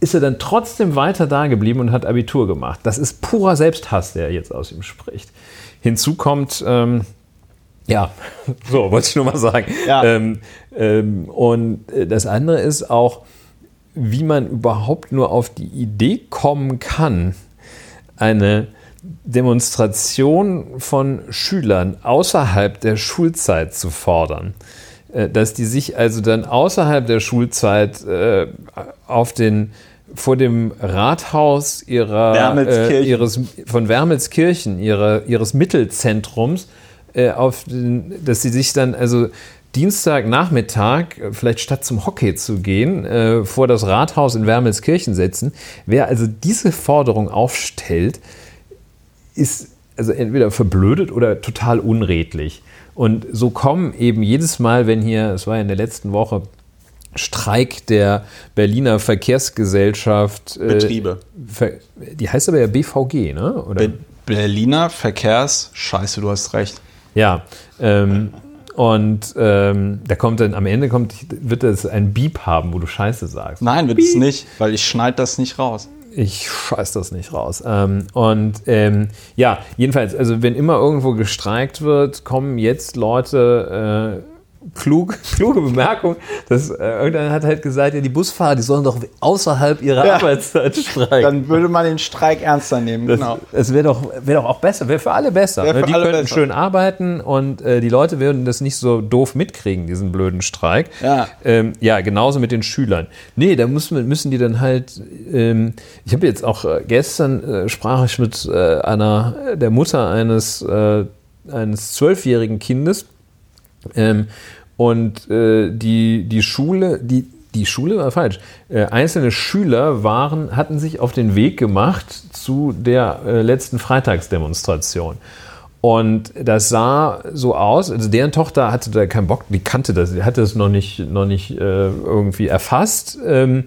ist er dann trotzdem weiter da geblieben und hat Abitur gemacht. Das ist purer Selbsthass, der jetzt aus ihm spricht. Hinzu kommt, ähm, ja, so wollte ich nur mal sagen. Ja. Ähm, ähm, und das andere ist auch, wie man überhaupt nur auf die Idee kommen kann, eine Demonstration von Schülern außerhalb der Schulzeit zu fordern. Äh, dass die sich also dann außerhalb der Schulzeit äh, auf den vor dem Rathaus ihrer, äh, ihres, von Wermelskirchen, ihrer, ihres Mittelzentrums, äh, auf den, dass sie sich dann also Dienstagnachmittag, vielleicht statt zum Hockey zu gehen, äh, vor das Rathaus in Wermelskirchen setzen. Wer also diese Forderung aufstellt, ist also entweder verblödet oder total unredlich. Und so kommen eben jedes Mal, wenn hier, es war ja in der letzten Woche, Streik der Berliner Verkehrsgesellschaft. Äh, Betriebe. Die heißt aber ja BVG, ne? Oder? Be Berliner Verkehrs. Scheiße, du hast recht. Ja. Ähm, und ähm, da kommt dann am Ende kommt, wird es ein Beep haben, wo du Scheiße sagst. Nein, wird Beep. es nicht, weil ich schneide das nicht raus. Ich scheiß das nicht raus. Ähm, und ähm, ja, jedenfalls, also wenn immer irgendwo gestreikt wird, kommen jetzt Leute äh, klug, kluge Bemerkung. Dass, äh, irgendeiner hat halt gesagt, ja, die Busfahrer, die sollen doch außerhalb ihrer ja, Arbeitszeit streiken. Dann würde man den Streik ernster nehmen, das, genau. Es wäre doch, wär doch auch besser, wäre für alle besser. Für die alle könnten besser. schön arbeiten und äh, die Leute würden das nicht so doof mitkriegen, diesen blöden Streik. Ja, ähm, ja genauso mit den Schülern. Nee, da müssen, müssen die dann halt, ähm, ich habe jetzt auch äh, gestern äh, sprach ich mit äh, einer, der Mutter eines, äh, eines zwölfjährigen Kindes, ähm, und äh, die, die Schule, die, die Schule war falsch. Äh, einzelne Schüler waren, hatten sich auf den Weg gemacht zu der äh, letzten Freitagsdemonstration. Und das sah so aus, also deren Tochter hatte da keinen Bock, die kannte das, die hatte es noch nicht, noch nicht äh, irgendwie erfasst. Ähm,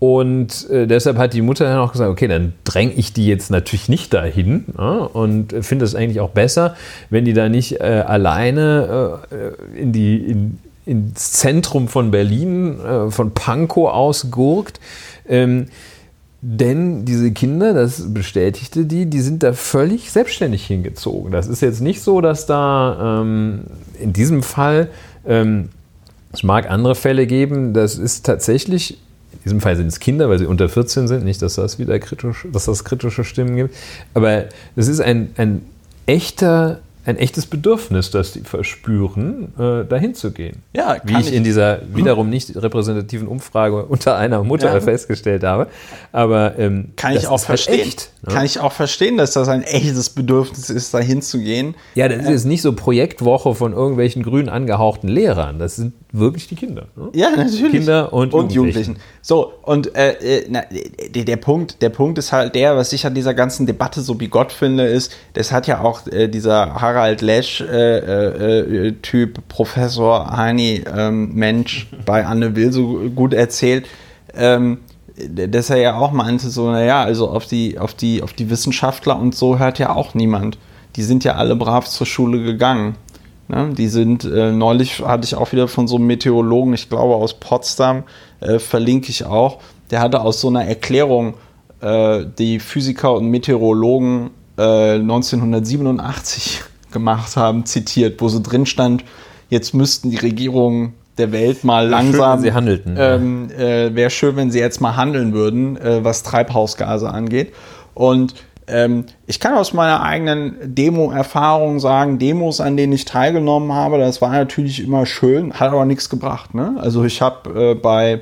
und äh, deshalb hat die Mutter dann auch gesagt, okay, dann dränge ich die jetzt natürlich nicht dahin ja, und finde es eigentlich auch besser, wenn die da nicht äh, alleine äh, in die, in, ins Zentrum von Berlin, äh, von Pankow aus gurkt. Ähm, denn diese Kinder, das bestätigte die, die sind da völlig selbstständig hingezogen. Das ist jetzt nicht so, dass da ähm, in diesem Fall, ähm, es mag andere Fälle geben, das ist tatsächlich in diesem Fall sind es Kinder, weil sie unter 14 sind, nicht, dass das wieder kritisch, dass das kritische Stimmen gibt. Aber es ist ein, ein echter ein echtes Bedürfnis, das die verspüren, äh, dahin zu gehen. Ja, Wie ich, ich, in dieser wiederum nicht repräsentativen Umfrage unter einer Mutter ja. festgestellt habe. Aber ähm, kann ich auch halt verstehen. Echt, ne? Kann ich auch verstehen, dass das ein echtes Bedürfnis ist, dahin zu gehen. Ja, das ist jetzt nicht so Projektwoche von irgendwelchen grün angehauchten Lehrern. Das sind wirklich die Kinder. Ne? Ja, natürlich. Kinder und, und Jugendlichen. Jugendlichen. So, und äh, äh na, der, der, Punkt, der Punkt ist halt der, was ich an dieser ganzen Debatte so bigott finde, ist, das hat ja auch äh, dieser Harald Lesch-Typ, äh, äh, Professor Heini ähm, Mensch bei Anne Will so gut erzählt. Ähm, dass er ja auch meinte, so, naja, also auf die, auf, die, auf die Wissenschaftler und so hört ja auch niemand. Die sind ja alle brav zur Schule gegangen. Ne? Die sind, äh, neulich hatte ich auch wieder von so einem Meteorologen, ich glaube aus Potsdam, äh, verlinke ich auch, der hatte aus so einer Erklärung äh, die Physiker und Meteorologen 1987 äh, gemacht haben, zitiert, wo so drin stand, jetzt müssten die Regierungen der Welt mal langsam. Schön, wenn sie handelten. Ähm, äh, Wäre schön, wenn sie jetzt mal handeln würden, äh, was Treibhausgase angeht. Und ähm, ich kann aus meiner eigenen Demo-Erfahrung sagen, Demos, an denen ich teilgenommen habe, das war natürlich immer schön, hat aber nichts gebracht. Ne? Also ich habe äh, bei,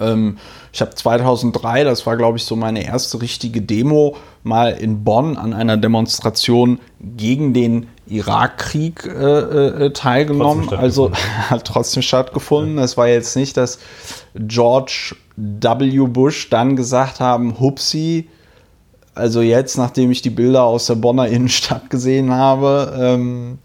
ähm, ich habe 2003, das war glaube ich so meine erste richtige Demo, mal in Bonn an einer Demonstration gegen den Irakkrieg äh, äh, teilgenommen. Also hat trotzdem stattgefunden. Es war jetzt nicht, dass George W. Bush dann gesagt haben, Hupsi, also jetzt, nachdem ich die Bilder aus der Bonner Innenstadt gesehen habe, ähm,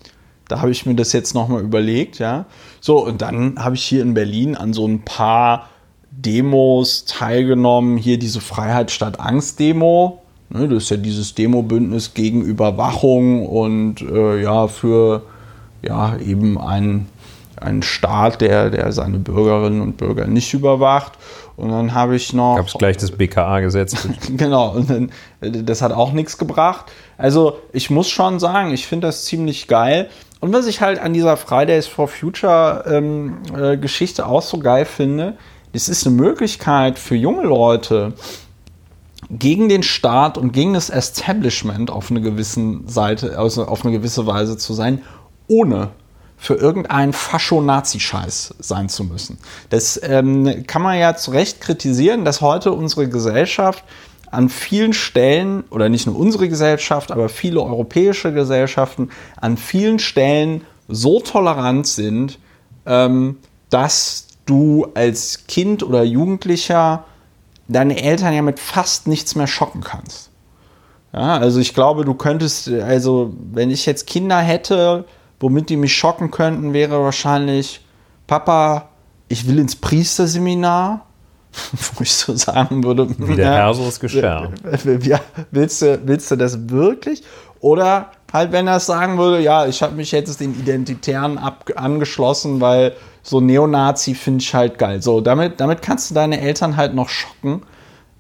da habe ich mir das jetzt nochmal überlegt, ja. So, und dann habe ich hier in Berlin an so ein paar Demos teilgenommen. Hier diese Freiheit statt Angst Demo, Ne, das ist ja dieses Demo-Bündnis gegen Überwachung und äh, ja, für ja, eben einen, einen Staat, der, der seine Bürgerinnen und Bürger nicht überwacht. Und dann habe ich noch. Gab es gleich das BKA-Gesetz. genau, und dann, das hat auch nichts gebracht. Also ich muss schon sagen, ich finde das ziemlich geil. Und was ich halt an dieser Fridays for Future ähm, äh, Geschichte auch so geil finde, es ist eine Möglichkeit für junge Leute, gegen den Staat und gegen das Establishment auf eine gewissen Seite, also auf eine gewisse Weise zu sein, ohne für irgendeinen Fascho-Nazi-Scheiß sein zu müssen. Das ähm, kann man ja zu Recht kritisieren, dass heute unsere Gesellschaft an vielen Stellen, oder nicht nur unsere Gesellschaft, aber viele europäische Gesellschaften an vielen Stellen so tolerant sind, ähm, dass du als Kind oder Jugendlicher deine Eltern ja mit fast nichts mehr schocken kannst. Ja, also ich glaube, du könntest, also wenn ich jetzt Kinder hätte, womit die mich schocken könnten, wäre wahrscheinlich, Papa, ich will ins Priesterseminar, wo ich so sagen würde, wie der Herr so ist geschah. Willst du, willst du das wirklich? Oder halt, wenn er es sagen würde, ja, ich habe mich jetzt den Identitären ab angeschlossen, weil so Neonazi finde ich halt geil. So, damit, damit kannst du deine Eltern halt noch schocken.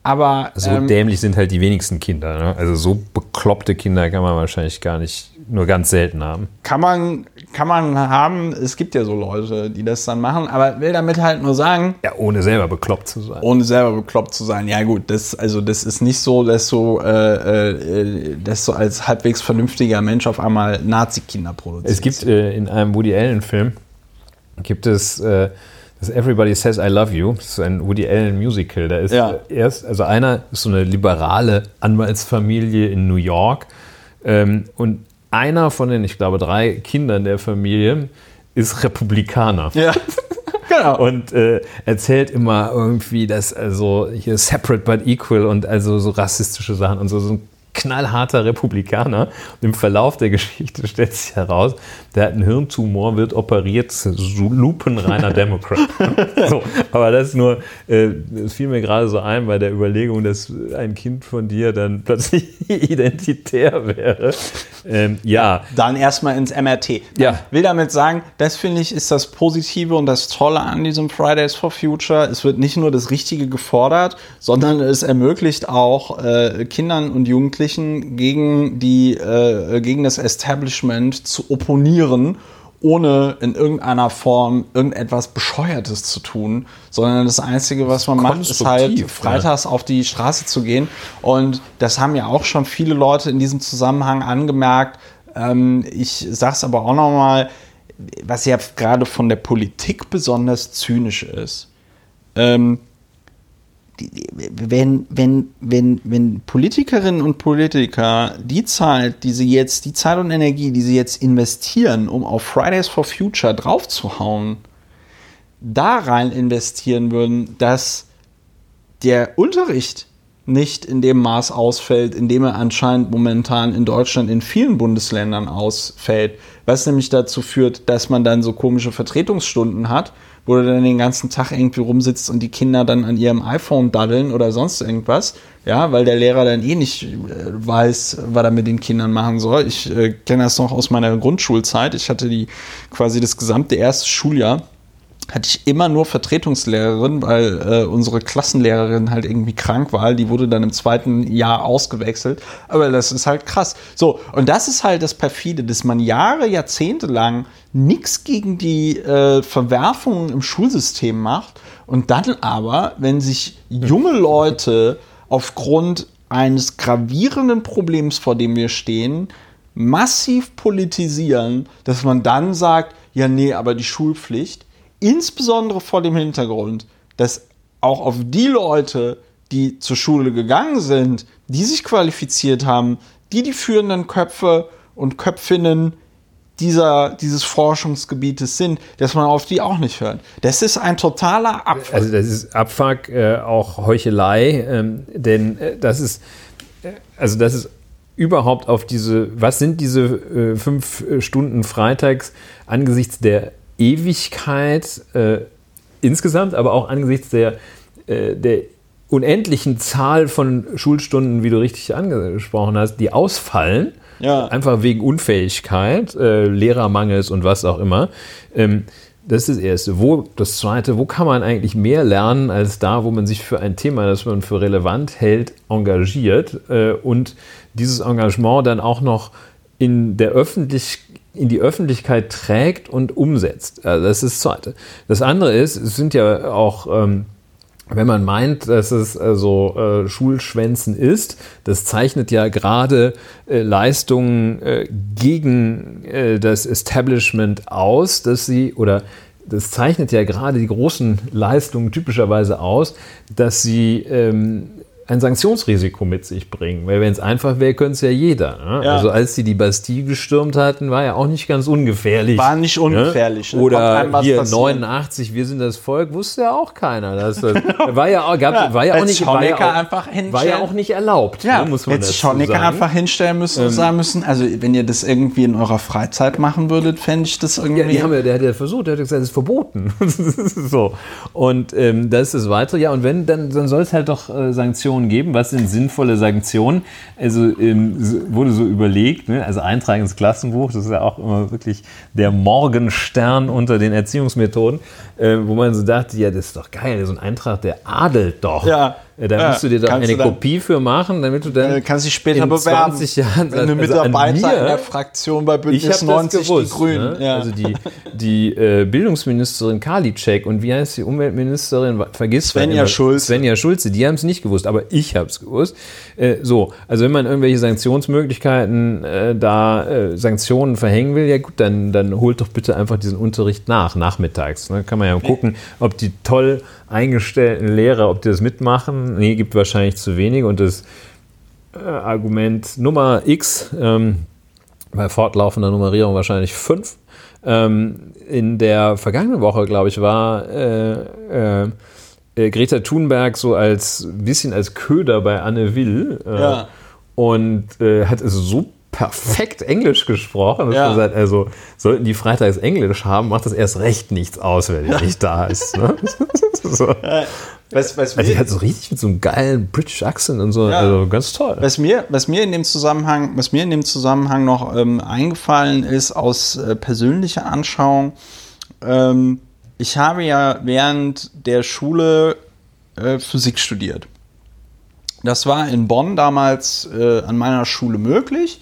Aber so ähm, dämlich sind halt die wenigsten Kinder. Ne? Also so bekloppte Kinder kann man wahrscheinlich gar nicht, nur ganz selten haben. Kann man, kann man haben. Es gibt ja so Leute, die das dann machen. Aber will damit halt nur sagen. Ja, ohne selber bekloppt zu sein. Ohne selber bekloppt zu sein. Ja gut, das, also das ist nicht so, dass du, äh, äh, dass du als halbwegs vernünftiger Mensch auf einmal Nazi-Kinder produzierst. Es gibt äh, in einem Woody Allen-Film gibt es äh, das Everybody Says I Love You. Das ist ein Woody Allen Musical. Da ist ja. erst, also einer ist so eine liberale Anwaltsfamilie in New York ähm, und einer von den, ich glaube, drei Kindern der Familie ist Republikaner. Ja. Genau. Und äh, erzählt immer irgendwie, dass also hier separate but equal und also so rassistische Sachen und so, so ein knallharter Republikaner. Und im Verlauf der Geschichte stellt sich heraus, der hat einen Hirntumor, wird operiert, lupenreiner Demokrat. so, aber das nur, äh, das fiel mir gerade so ein bei der Überlegung, dass ein Kind von dir dann plötzlich identitär wäre. Ähm, ja. Dann erstmal ins MRT. Ja. Ich will damit sagen, das finde ich ist das Positive und das Tolle an diesem Fridays for Future. Es wird nicht nur das Richtige gefordert, sondern es ermöglicht auch äh, Kindern und Jugendlichen, Jugendlichen gegen, die, äh, gegen das Establishment zu opponieren, ohne in irgendeiner Form irgendetwas Bescheuertes zu tun, sondern das Einzige, was man macht, ist halt freitags auf die Straße zu gehen. Und das haben ja auch schon viele Leute in diesem Zusammenhang angemerkt. Ähm, ich sage es aber auch nochmal, was ja gerade von der Politik besonders zynisch ist. Ähm, wenn, wenn, wenn, wenn Politikerinnen und Politiker die Zeit, die sie jetzt, die Zeit und Energie, die sie jetzt investieren, um auf Fridays for Future draufzuhauen, da rein investieren würden, dass der Unterricht nicht in dem Maß ausfällt, in dem er anscheinend momentan in Deutschland in vielen Bundesländern ausfällt, was nämlich dazu führt, dass man dann so komische Vertretungsstunden hat, wo du dann den ganzen Tag irgendwie rumsitzt und die Kinder dann an ihrem iPhone daddeln oder sonst irgendwas, ja, weil der Lehrer dann eh nicht äh, weiß, was er mit den Kindern machen soll. Ich äh, kenne das noch aus meiner Grundschulzeit. Ich hatte die quasi das gesamte erste Schuljahr hatte ich immer nur Vertretungslehrerin, weil äh, unsere Klassenlehrerin halt irgendwie krank war. Die wurde dann im zweiten Jahr ausgewechselt. Aber das ist halt krass. So, und das ist halt das Perfide, dass man Jahre, Jahrzehnte lang nichts gegen die äh, Verwerfungen im Schulsystem macht und dann aber, wenn sich junge Leute aufgrund eines gravierenden Problems, vor dem wir stehen, massiv politisieren, dass man dann sagt, ja nee, aber die Schulpflicht, insbesondere vor dem Hintergrund, dass auch auf die Leute, die zur Schule gegangen sind, die sich qualifiziert haben, die die führenden Köpfe und Köpfinnen dieser, dieses Forschungsgebietes sind, dass man auf die auch nicht hört. Das ist ein totaler Abfuck. Also das ist Abfuck, äh, auch Heuchelei, ähm, denn äh, das ist, äh, also das ist überhaupt auf diese, was sind diese äh, fünf Stunden freitags angesichts der Ewigkeit äh, insgesamt, aber auch angesichts der, äh, der unendlichen Zahl von Schulstunden, wie du richtig angesprochen hast, die ausfallen, Ja. einfach wegen Unfähigkeit, äh, Lehrermangels und was auch immer. Ähm, das ist das Erste. Wo, das Zweite, wo kann man eigentlich mehr lernen als da, wo man sich für ein Thema, das man für relevant hält, engagiert äh, und dieses Engagement dann auch noch in der Öffentlich in die Öffentlichkeit trägt und umsetzt. Also das ist das Zweite. Das andere ist, es sind ja auch ähm, wenn man meint, dass es also Schulschwänzen ist, das zeichnet ja gerade äh, Leistungen gegen das Establishment aus, dass sie oder das zeichnet ja gerade die großen Leistungen typischerweise aus, dass sie ähm, ein Sanktionsrisiko mit sich bringen. Weil wenn es einfach wäre, könnte es ja jeder. Ne? Ja. Also als sie die Bastille gestürmt hatten, war ja auch nicht ganz ungefährlich. War nicht ungefährlich, Ne? ne? Konnte Oder hier passieren. 89, wir sind das Volk, wusste ja auch keiner. Das, das war ja auch, gab, war ja auch nicht, war ja auch, einfach war ja auch nicht erlaubt, Ja, ne, muss man sagen. Ähm. einfach hinstellen müssen und sagen müssen, also wenn ihr das irgendwie in eurer Freizeit machen würdet, fände ich das irgendwie... Ja, die haben ja, der hat ja versucht, der hat gesagt, es ist verboten. so. Und ähm, das ist das Weitere. Ja, und wenn, dann, dann soll es halt doch äh, Sanktionen geben. Was sind sinnvolle Sanktionen? Also ähm, wurde so überlegt, ne? also Eintragen ins Klassenbuch, das ist ja auch immer wirklich der Morgenstern unter den Erziehungsmethoden, äh, wo man so dachte, ja, das ist doch geil, so ein Eintrag, der adelt doch. Ja. Äh, Da Ja. musst du dir doch eine dann- Kopie für machen, damit du dann Äh, kannst dich später in bewerben. 20 Jahren wenn du also Mitarbeiter mir- in der Fraktion bei Bündnis habe 90 das gewusst. die Grünen. Ne? Ja. Also die, die äh, Bildungsministerin Karliczek und wie heißt die Umweltministerin? Vergiss Svenja immer. Schulze. Svenja Schulze, die haben es nicht gewusst, aber ich habe es gewusst. Äh, so, also wenn man irgendwelche Sanktionsmöglichkeiten äh, da äh, Sanktionen verhängen will, ja gut, dann, dann holt doch bitte einfach diesen Unterricht nach, nachmittags. Ne? Kann man ja gucken, ob die toll eingestellten Lehrer, ob die das mitmachen. Nee, gibt wahrscheinlich zu wenig und das äh, Argument Nummer X, ähm, bei fortlaufender Nummerierung wahrscheinlich 5. Ähm, in der vergangenen Woche, glaube ich, war äh, äh, äh, Greta Thunberg so als ein bisschen als Köder bei Anne Will äh, Ja. und äh, hat es so perfekt Englisch gesprochen. Ja. man sagt, also sollten die freitags Englisch haben, macht das erst recht nichts aus, wenn die nicht da ist. Ne? so. was, was, Also hat so richtig mit so einem geilen British Accent und so, Ja. also ganz toll. was, mir, was, mir in dem Zusammenhang, was mir in dem Zusammenhang noch ähm, eingefallen ist aus äh, persönlicher Anschauung, ähm, ich habe ja während der Schule äh, Physik studiert. Das war in Bonn damals äh, an meiner Schule möglich.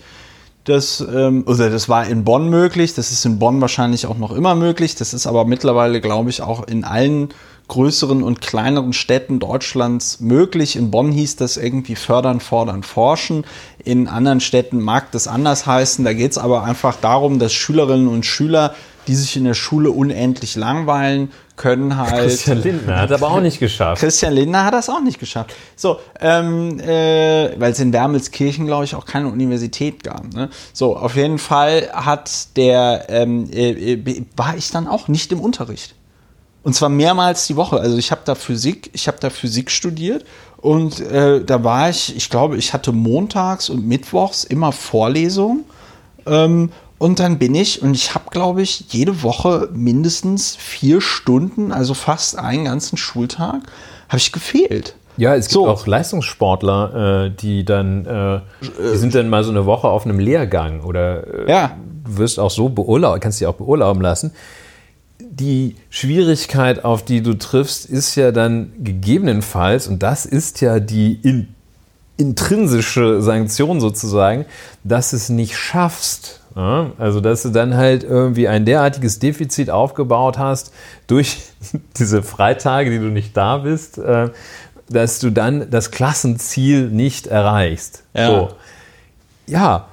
Das, ähm, oder das war in Bonn möglich, das ist in Bonn wahrscheinlich auch noch immer möglich. Das ist aber mittlerweile, glaube ich, auch in allen größeren und kleineren Städten Deutschlands möglich. In Bonn hieß das irgendwie fördern, fordern, forschen. In anderen Städten mag das anders heißen. Da geht es aber einfach darum, dass Schülerinnen und Schüler, die sich in der Schule unendlich langweilen, können halt. Christian Lindner hat aber auch nicht geschafft. Christian Lindner hat das auch nicht geschafft. So, ähm, äh, weil es in Wermelskirchen, glaube ich, auch keine Universität gab. Ne? So, auf jeden Fall hat der, ähm, äh, äh, war ich dann auch nicht im Unterricht. Und zwar mehrmals die Woche. Also ich habe da Physik, ich habe da Physik studiert und äh, da war ich, ich glaube, ich hatte montags und mittwochs immer Vorlesungen. Ähm, und dann bin ich, und ich habe, glaube ich, jede Woche mindestens vier Stunden, also fast einen ganzen Schultag, habe ich gefehlt. Ja, es gibt So. auch Leistungssportler, äh, die dann, äh, die sind dann mal so eine Woche auf einem Lehrgang oder äh, Ja. du wirst auch so beurlauben, kannst dich auch beurlauben lassen. Die Schwierigkeit, auf die du triffst, ist ja dann gegebenenfalls, und das ist ja die in, intrinsische Sanktion sozusagen, dass es nicht schaffst. Ja? Also, dass du dann halt irgendwie ein derartiges Defizit aufgebaut hast durch diese Freitage, die du nicht da bist, äh, dass du dann das Klassenziel nicht erreichst. Ja. So. ja,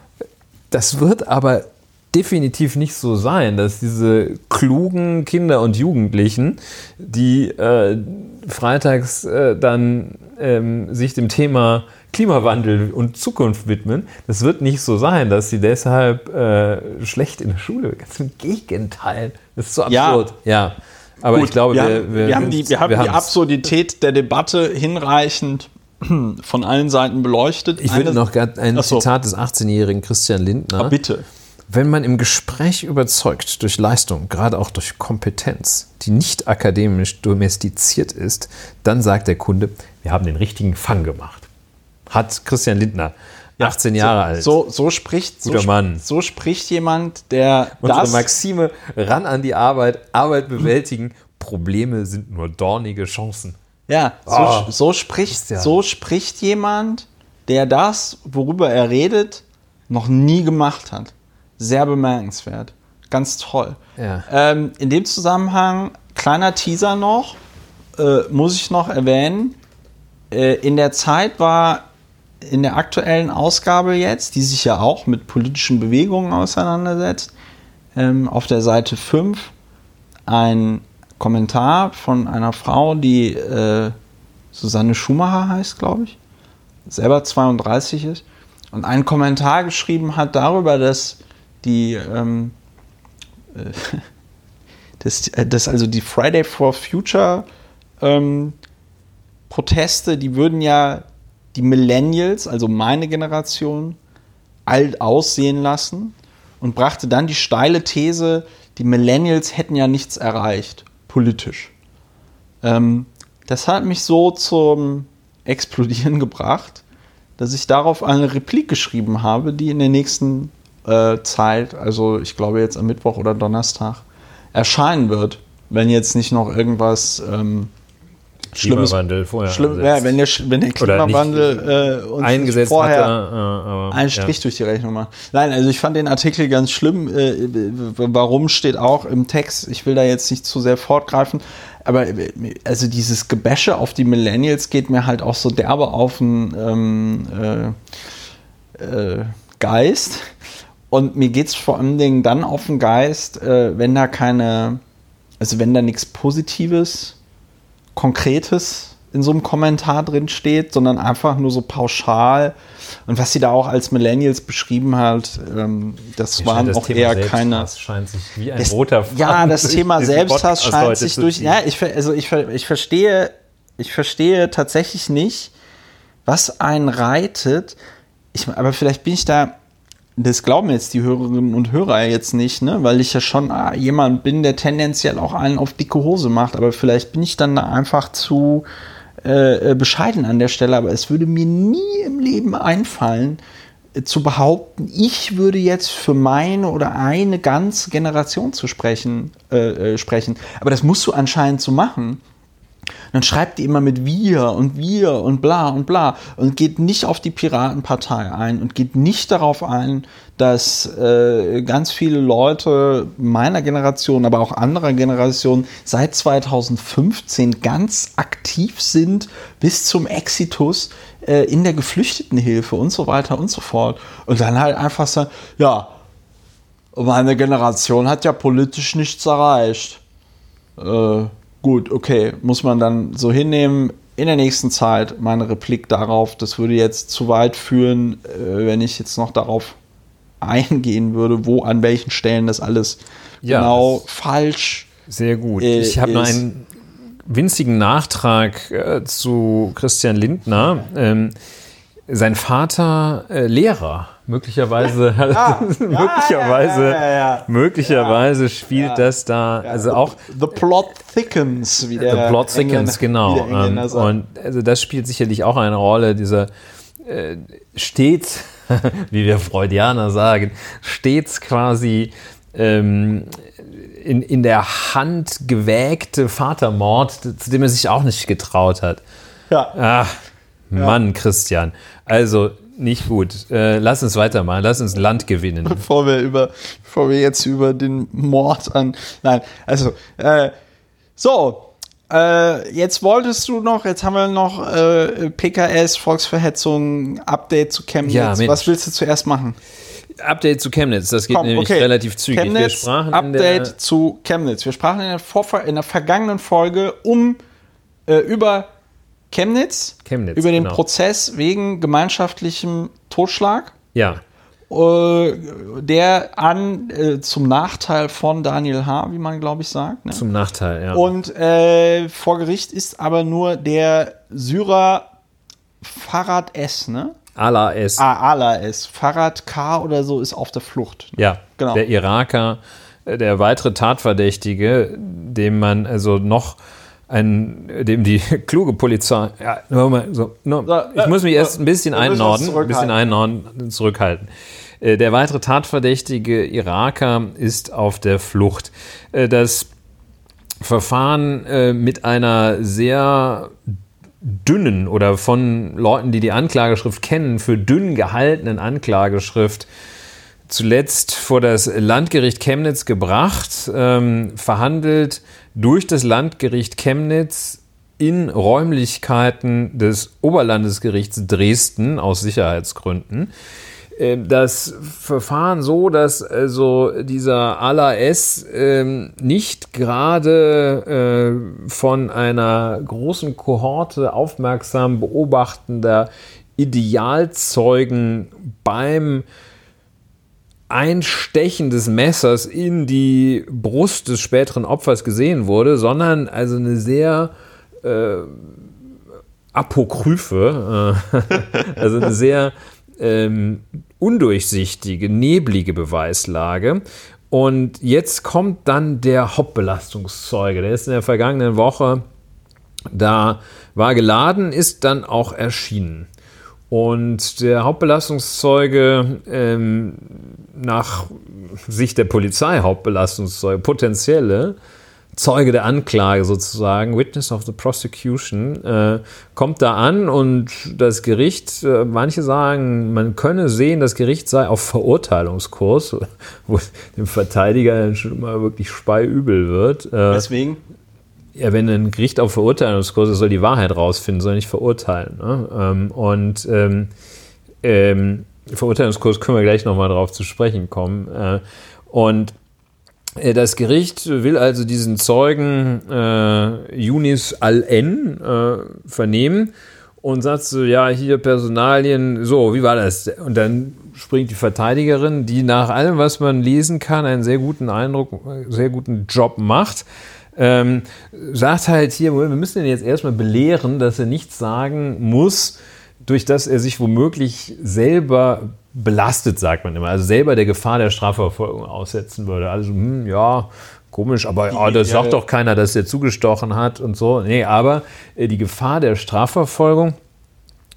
das wird aber definitiv nicht so sein, dass diese klugen Kinder und Jugendlichen, die äh, freitags äh, dann ähm, sich dem Thema Klimawandel und Zukunft widmen, das wird nicht so sein, dass sie deshalb äh, schlecht in der Schule, ganz im Gegenteil. Das ist so Ja. absurd. Ja. Aber ich glaube, wir, wir, haben- wir, haben die, wir haben die. Absurdität der Debatte hinreichend von allen Seiten beleuchtet. Ich würde noch ein so. Zitat des 18-jährigen Christian Lindner. Ah, bitte. Wenn man im Gespräch überzeugt durch Leistung, gerade auch durch Kompetenz, die nicht akademisch domestiziert ist, dann sagt der Kunde, wir haben den richtigen Fang gemacht. Hat Christian Lindner, 18 Jahre alt. So, so spricht Guter so, Mann. so spricht jemand, der Unsere das Maxime, ran an die Arbeit, Arbeit bewältigen, Probleme sind nur dornige Chancen. Ja, so, Ah, so, spricht, ja- so spricht jemand, der das, worüber er redet, noch nie gemacht hat. Sehr bemerkenswert. Ganz toll. Ja. Ähm, in dem Zusammenhang, kleiner Teaser noch, äh, muss ich noch erwähnen, äh, in der Zeit war in der aktuellen Ausgabe jetzt, die sich ja auch mit politischen Bewegungen auseinandersetzt, ähm, auf der Seite 5 ein Kommentar von einer Frau, die äh, Susanne Schumacher heißt, glaube ich, selber 32 ist und einen Kommentar geschrieben hat darüber, dass die ähm, äh, dass, äh, dass also die Friday for Future ähm, Proteste, die würden ja die Millennials, also meine Generation, alt aussehen lassen und brachte dann die steile These, die Millennials hätten ja nichts erreicht, politisch. Ähm, das hat mich so zum Explodieren gebracht, dass ich darauf eine Replik geschrieben habe, die in der nächsten äh, Zeit, also ich glaube jetzt am Mittwoch oder Donnerstag, erscheinen wird, wenn jetzt nicht noch irgendwas ähm, Schlimmes Klimawandel vorher Schlimm, ja, wenn der, wenn der Klimawandel äh, uns eingesetzt vorher hat, er, äh, einen Strich durch die Rechnung macht. Nein, also ich fand den Artikel ganz schlimm. Äh, warum steht auch im Text, ich will da jetzt nicht zu sehr fortgreifen, aber äh, also dieses Gebäsche auf die Millennials geht mir halt auch so derbe auf den ähm, äh, äh, Geist. Und mir geht es vor allen Dingen dann auf den Geist, äh, wenn da keine, also wenn da nichts Positives Konkretes in so einem Kommentar drin steht, sondern einfach nur so pauschal. Und was sie da auch als Millennials beschrieben hat, ähm, das Mir waren das auch Thema eher keine. scheint sich wie ein Das, roter Faden ja, das Thema Selbsthass scheint sich durch. Ja, ich, also ich, ich verstehe, ich verstehe tatsächlich nicht, was einen reitet. Ich, aber vielleicht bin ich da. Das glauben jetzt die Hörerinnen und Hörer jetzt nicht, ne? weil ich ja schon ah, jemand bin, der tendenziell auch einen auf dicke Hose macht. Aber vielleicht bin ich dann da einfach zu äh, äh, bescheiden an der Stelle. Aber es würde mir nie im Leben einfallen, äh, zu behaupten, ich würde jetzt für meine oder eine ganze Generation zu sprechen, äh, äh, sprechen. Aber das musst du anscheinend so machen. Dann schreibt die immer mit wir und wir und bla und bla und geht nicht auf die Piratenpartei ein und geht nicht darauf ein, dass äh, ganz viele Leute meiner Generation, aber auch anderer Generationen seit 2015 ganz aktiv sind bis zum Exitus äh, in der Geflüchtetenhilfe und so weiter und so fort. Und dann halt einfach sagen, ja, meine Generation hat ja politisch nichts erreicht. Äh, gut, okay, muss man dann so hinnehmen. In der nächsten Zeit meine Replik darauf, das würde jetzt zu weit führen, äh, wenn ich jetzt noch darauf eingehen würde, wo an welchen Stellen das alles Ja, genau das- falsch. Sehr gut. Äh, ich habe noch einen winzigen Nachtrag äh, zu Christian Lindner. Ähm, sein Vater äh, Lehrer. Möglicherweise, möglicherweise, ja, ja, ja. möglicherweise spielt das da, also auch The plot thickens, wie der The Plot Thickens, Engländer- genau. Engländer Ähm, und also das spielt sicherlich auch eine Rolle, dieser äh, stets, wie wir Freudianer sagen, stets quasi ähm, in, in der Hand gewägte Vatermord, zu dem er sich auch nicht getraut hat. ja. Ach, Mann, Christian. Also nicht gut. Äh, lass uns weitermachen. Lass uns Land gewinnen. bevor wir über, bevor wir jetzt über den Mord an, nein, also, äh, so, äh, jetzt wolltest du noch, jetzt haben wir noch äh, PKS, Volksverhetzung, Update zu Chemnitz. Ja, Mensch. Was willst du zuerst machen? Update zu Chemnitz. Das geht Komm, nämlich okay. relativ zügig. wir Chemnitz, sprachen in Update zu Chemnitz. Wir sprachen in der, Vorver in der vergangenen Folge um äh, über Chemnitz, Chemnitz, über den genau. Prozess wegen gemeinschaftlichem Totschlag. ja. äh, der an äh, zum Nachteil von Daniel H., wie man glaube ich sagt. Ne? Zum Nachteil, ja. Und äh, vor Gericht ist aber nur der Syrer Farad S., ne? Ala S. Ah, Ala S. Fahrrad K oder so ist auf der Flucht. Ja, genau. Der Iraker, äh, der weitere Tatverdächtige, dem man also noch ein, dem die kluge Polizei, ja, mal, so, no, ich muss mich erst ein bisschen einnorden, ein bisschen einnorden, zurückhalten. Äh, der weitere tatverdächtige Iraker ist auf der Flucht. Äh, das Verfahren äh, mit einer sehr dünnen oder von Leuten, die die Anklageschrift kennen, für dünn gehaltenen Anklageschrift zuletzt vor das Landgericht Chemnitz gebracht, ähm, verhandelt durch das Landgericht Chemnitz in Räumlichkeiten des Oberlandesgerichts Dresden aus Sicherheitsgründen. Ähm, das Verfahren so, dass also dieser ALAS ähm, nicht gerade äh, von einer großen Kohorte aufmerksam beobachtender Idealzeugen beim Einstechen des Messers in die Brust des späteren Opfers gesehen wurde, sondern also eine sehr äh, apokryphe, äh, also eine sehr ähm, undurchsichtige, neblige Beweislage. Und jetzt kommt dann der Hauptbelastungszeuge. Der ist in der vergangenen Woche da, war geladen, ist dann auch erschienen. Und der Hauptbelastungszeuge, ähm, nach Sicht der Polizei Hauptbelastungszeuge, potenzielle, Zeuge der Anklage sozusagen, Witness of the Prosecution, äh, kommt da an und das Gericht, äh, manche sagen, man könne sehen, das Gericht sei auf Verurteilungskurs, wo dem Verteidiger schon mal wirklich speiübel wird. Äh, Deswegen? Ja, wenn ein Gericht auf Verurteilungskurs ist, soll die Wahrheit rausfinden, soll nicht verurteilen. Ne? Ähm, und ähm, ähm, Verurteilungskurs können wir gleich nochmal drauf zu sprechen kommen. Äh, und äh, das Gericht will also diesen Zeugen äh, Yunis Al-N äh, vernehmen und sagt so, ja, hier Personalien, so, wie war das? Und dann springt die Verteidigerin, die nach allem, was man lesen kann, einen sehr guten Eindruck, sehr guten Job macht. Ähm, sagt halt hier, wir müssen ihn jetzt erstmal belehren, dass er nichts sagen muss, durch das er sich womöglich selber belastet, sagt man immer. Also selber der Gefahr der Strafverfolgung aussetzen würde. Also, hm, ja, komisch, aber oh, das sagt doch keiner, dass er zugestochen hat und so. Nee, aber äh, die Gefahr der Strafverfolgung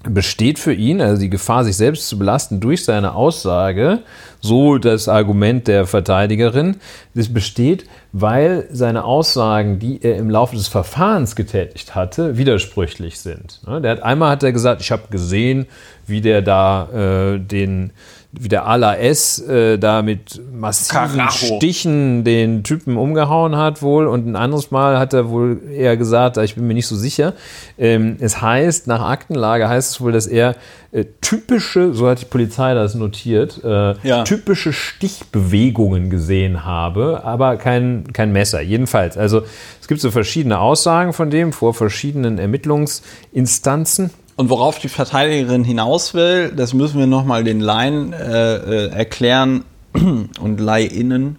besteht für ihn, also die Gefahr, sich selbst zu belasten durch seine Aussage, so das Argument der Verteidigerin, das besteht, weil seine Aussagen, die er im Laufe des Verfahrens getätigt hatte, widersprüchlich sind. Ne, der hat, einmal hat er gesagt, ich habe gesehen, wie der da äh, den wie der Ala S äh, da mit massiven Karacho. Stichen den Typen umgehauen hat wohl und ein anderes Mal hat er wohl eher gesagt, ich bin mir nicht so sicher. Ähm, es heißt, nach Aktenlage heißt es wohl, dass er äh, typische, so hat die Polizei das notiert, äh, ja. typische Stichbewegungen gesehen habe, aber kein, kein Messer. Jedenfalls, also es gibt so verschiedene Aussagen von dem vor verschiedenen Ermittlungsinstanzen. Und worauf die Verteidigerin hinaus will, das müssen wir nochmal den Laien äh, äh, erklären und Leihinnen,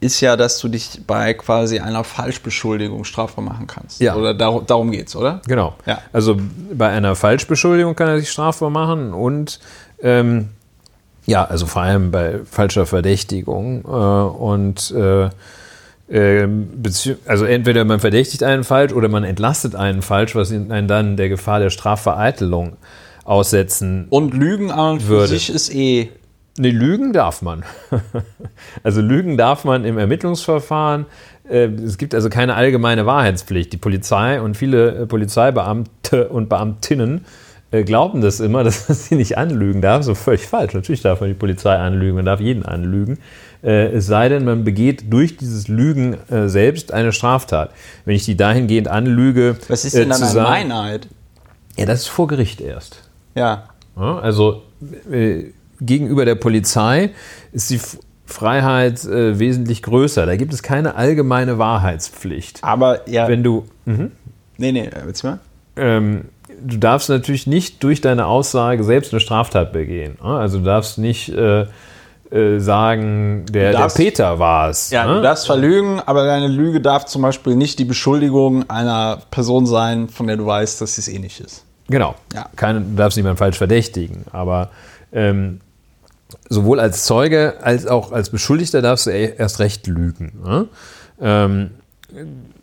ist ja, dass du dich bei quasi einer Falschbeschuldigung strafbar machen kannst. Ja. Oder dar darum geht's, oder? Genau. Ja. Also bei einer Falschbeschuldigung kann er sich strafbar machen und ähm, ja, also vor allem bei falscher Verdächtigung äh, und äh, also entweder man verdächtigt einen falsch oder man entlastet einen falsch, was einen dann der Gefahr der Strafvereitelung aussetzen Und Lügen an für würde. sich ist eh. Ne, Lügen darf man. also Lügen darf man im Ermittlungsverfahren. Äh, es gibt also keine allgemeine Wahrheitspflicht. Die Polizei und viele äh, Polizeibeamte und Beamtinnen äh, glauben das immer, dass man sie nicht anlügen darf. So völlig falsch. Natürlich darf man die Polizei anlügen, man darf jeden anlügen. Äh, es sei denn, man begeht durch dieses Lügen äh, selbst eine Straftat. Wenn ich die dahingehend anlüge. Was ist denn dann eine Meinheit? Ja, das ist vor Gericht erst. Ja. ja also gegenüber der Polizei ist die Freiheit äh, wesentlich größer. Da gibt es keine allgemeine Wahrheitspflicht. Aber ja. Wenn du. Mhm. Nee, nee, willst du mal? Ähm, du darfst natürlich nicht durch deine Aussage selbst eine Straftat begehen. Also du darfst nicht äh, äh, sagen, der, darfst, der Peter war es. Ja, ne? du darfst verlügen, aber deine Lüge darf zum Beispiel nicht die Beschuldigung einer Person sein, von der du weißt, dass sie es eh nicht ist. Genau. Ja. Keine, du darfst niemanden falsch verdächtigen. Aber ähm, sowohl als Zeuge als auch als Beschuldigter darfst du e- erst recht lügen. Ne? Ähm,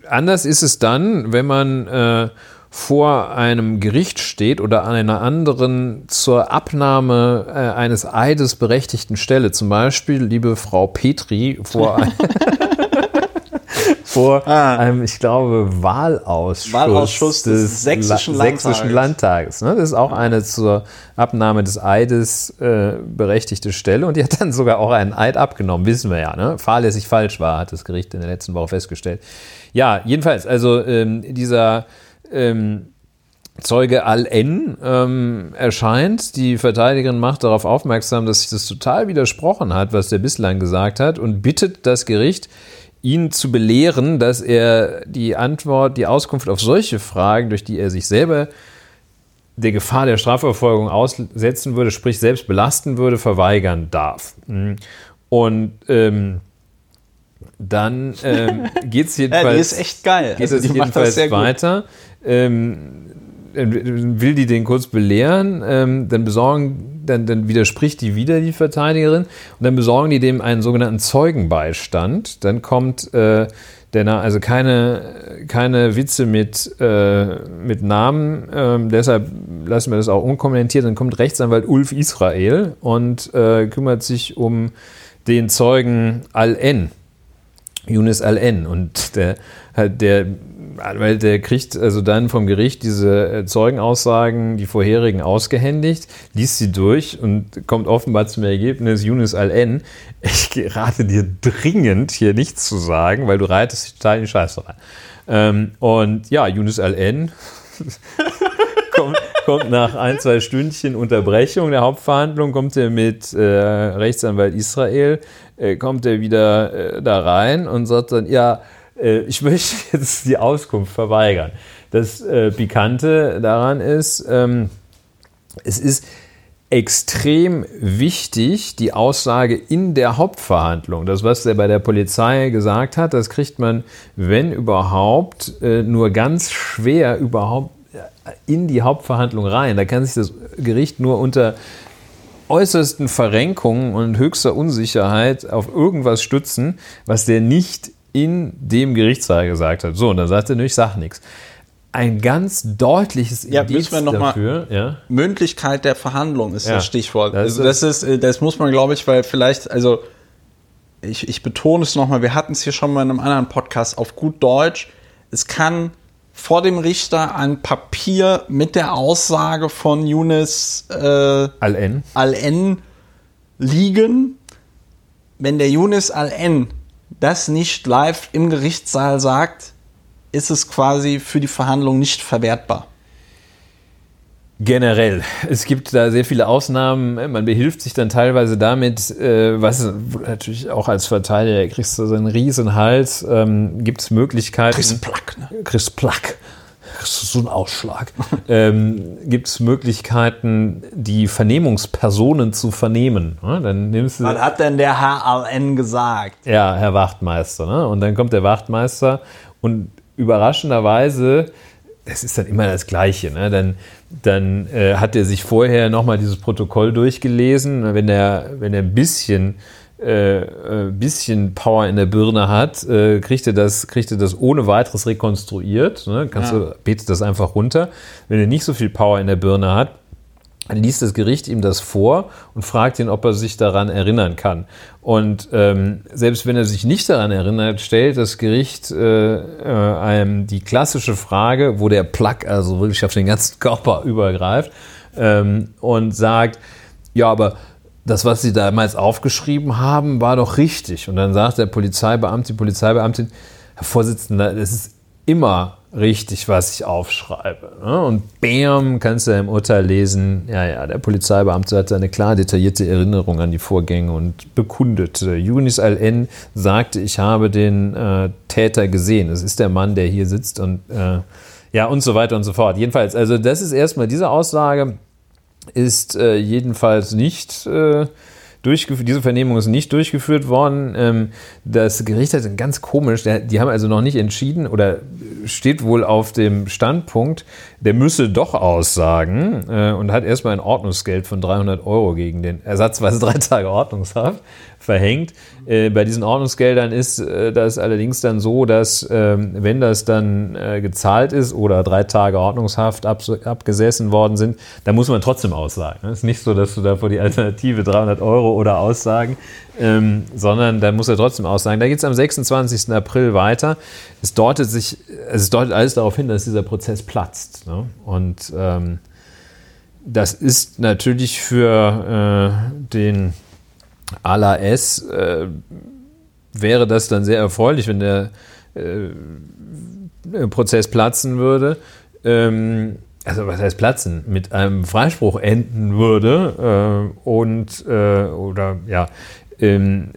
anders ist es dann, wenn man äh, vor einem Gericht steht oder an einer anderen zur Abnahme äh, eines Eides berechtigten Stelle. Zum Beispiel, liebe Frau Petri, vor, ein, vor Ah. einem, ich glaube, Wahlausschuss, Wahlausschuss des Sächsischen La- Sächsischen Landtages. Landtages. Ne? Das ist auch eine zur Abnahme des Eides äh, berechtigte Stelle und die hat dann sogar auch einen Eid abgenommen, wissen wir ja. Ne? Fahrlässig falsch war, hat das Gericht in der letzten Woche festgestellt. Ja, jedenfalls, also ähm, dieser ähm, Zeuge Al-N ähm, erscheint. Die Verteidigerin macht darauf aufmerksam, dass sich das total widersprochen hat, was der bislang gesagt hat und bittet das Gericht, ihn zu belehren, dass er die Antwort, die Auskunft auf solche Fragen, durch die er sich selber der Gefahr der Strafverfolgung aussetzen würde, sprich selbst belasten würde, verweigern darf. Mhm. Und ähm, dann ähm, geht es Ja, jedenfalls die ist echt geil. geht Also, es jedenfalls das sehr gut. Ähm, dann will die den kurz belehren, ähm, dann besorgen, dann, dann widerspricht die wieder die Verteidigerin und dann besorgen die dem einen sogenannten Zeugenbeistand. Dann kommt äh, der, also keine, keine Witze mit, äh, mit Namen, ähm, deshalb lassen wir das auch unkommentiert. Dann kommt Rechtsanwalt Ulf Israel und äh, kümmert sich um den Zeugen Al-N. Yunus Al-N. Und der, der Anwalt, der kriegt also dann vom Gericht diese äh, Zeugenaussagen, die vorherigen, ausgehändigt, liest sie durch und kommt offenbar zum Ergebnis, Yunus Al-N, ich rate dir dringend, hier nichts zu sagen, weil du reitest total in die Scheiße rein. Ähm, und ja, Yunus Al-N kommt, kommt nach ein, zwei Stündchen Unterbrechung der Hauptverhandlung, kommt er mit äh, Rechtsanwalt Israel, äh, kommt er wieder äh, da rein und sagt dann, ja, ich möchte jetzt die Auskunft verweigern. Das äh, Pikante daran ist, ähm, es ist extrem wichtig, die Aussage in der Hauptverhandlung. Das, was er bei der Polizei gesagt hat, das kriegt man, wenn überhaupt, äh, nur ganz schwer überhaupt äh, in die Hauptverhandlung rein. Da kann sich das Gericht nur unter äußersten Verrenkungen und höchster Unsicherheit auf irgendwas stützen, was der nicht in dem Gerichtssaal gesagt hat. So, und dann sagt er, ich sag nichts. Ein ganz deutliches Ja, müssen wir noch mal- dafür, ja. Mündlichkeit der Verhandlung ist Ja. das Stichwort. Das also das ist, äh, das muss man, glaube ich, weil vielleicht, also ich, ich betone es nochmal, wir hatten es hier schon mal in einem anderen Podcast auf gut Deutsch. Es kann vor dem Richter ein Papier mit der Aussage von Yunus äh, Al-N. Al-N liegen. Wenn der Yunus Al-N das nicht live im Gerichtssaal sagt, ist es quasi für die Verhandlung nicht verwertbar. Generell. Es gibt da sehr viele Ausnahmen. Man behilft sich dann teilweise damit, äh, was natürlich auch als Verteidiger kriegst du so einen riesen Hals. Ähm, gibt es Möglichkeiten. Einen Plack, ne? Kriegst Plack. So einen Ausschlag. ähm, gibt es Möglichkeiten, die Vernehmungspersonen zu vernehmen. Ne? Dann nimmst du. Was hat denn der Al-N gesagt? Ja, Herr Wachtmeister. Ne? Und dann kommt der Wachtmeister und überraschenderweise, das ist dann immer das Gleiche, ne? dann, dann äh, hat er sich vorher nochmal dieses Protokoll durchgelesen. Wenn er, wenn er ein bisschen, äh, äh, bisschen Power in der Birne hat, äh, kriegt, er das, kriegt er das ohne weiteres rekonstruiert. Ne? Kannst Ja. du, betet das einfach runter. Wenn er nicht so viel Power in der Birne hat, dann liest das Gericht ihm das vor und fragt ihn, ob er sich daran erinnern kann. Und ähm, selbst wenn er sich nicht daran erinnert, stellt das Gericht äh, äh, einem die klassische Frage, wo der Plack also wirklich auf den ganzen Körper übergreift ähm, und sagt, ja, aber das, was Sie damals aufgeschrieben haben, war doch richtig. Und dann sagt der Polizeibeamte, die Polizeibeamtin, Herr Vorsitzender, das ist immer richtig, was ich aufschreibe. ne? Und bam, kannst du im Urteil lesen, ja, ja, der Polizeibeamte hatte eine klar detaillierte Erinnerung an die Vorgänge und bekundete. Yunis Al-N sagte, ich habe den äh, Täter gesehen. Es ist der Mann, der hier sitzt und äh, ja, und so weiter und so fort. Jedenfalls, also das ist erstmal diese Aussage ist äh, jedenfalls nicht äh, durchgeführt, diese Vernehmung ist nicht durchgeführt worden. Ähm, das Gericht hat ganz komisch, die haben also noch nicht entschieden oder steht wohl auf dem Standpunkt, der müsse doch aussagen äh, und hat erstmal ein Ordnungsgeld von 300 Euro gegen den ersatzweise drei Tage Ordnungshaft verhängt. Äh, bei diesen Ordnungsgeldern ist äh, das allerdings dann so, dass ähm, wenn das dann äh, gezahlt ist oder drei Tage Ordnungshaft ab, abgesessen worden sind, dann muss man trotzdem aussagen. Es ist nicht so, dass du da vor die Alternative 300 Euro oder Aussagen, ähm, sondern da muss er trotzdem aussagen. Da geht es am 26. April weiter. Es deutet sich, es deutet alles darauf hin, dass dieser Prozess platzt. Ne? Und ähm, das ist natürlich für äh, den Ala S äh, wäre das dann sehr erfreulich, wenn der äh, Prozess platzen würde. Ähm, also was heißt platzen? Mit einem Freispruch enden würde äh, und äh, oder ja, ähm,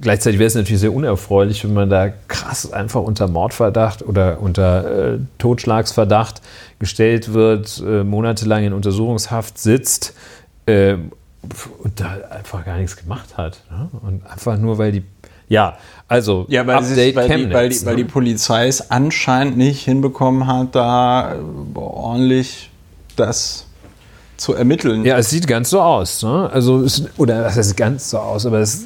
gleichzeitig wäre es natürlich sehr unerfreulich, wenn man da krass einfach unter Mordverdacht oder unter äh, Totschlagsverdacht gestellt wird, äh, monatelang in Untersuchungshaft sitzt äh, und da einfach gar nichts gemacht hat. Ne? Und einfach nur, weil die, ja, also ja, weil, Update sich, weil, Chemnitz, die, weil, die, ne? weil die Polizei es anscheinend nicht hinbekommen hat, da äh, ordentlich das zu ermitteln. Ja, es sieht ganz so aus. Ne? Also, es, oder was heißt ganz so aus, aber es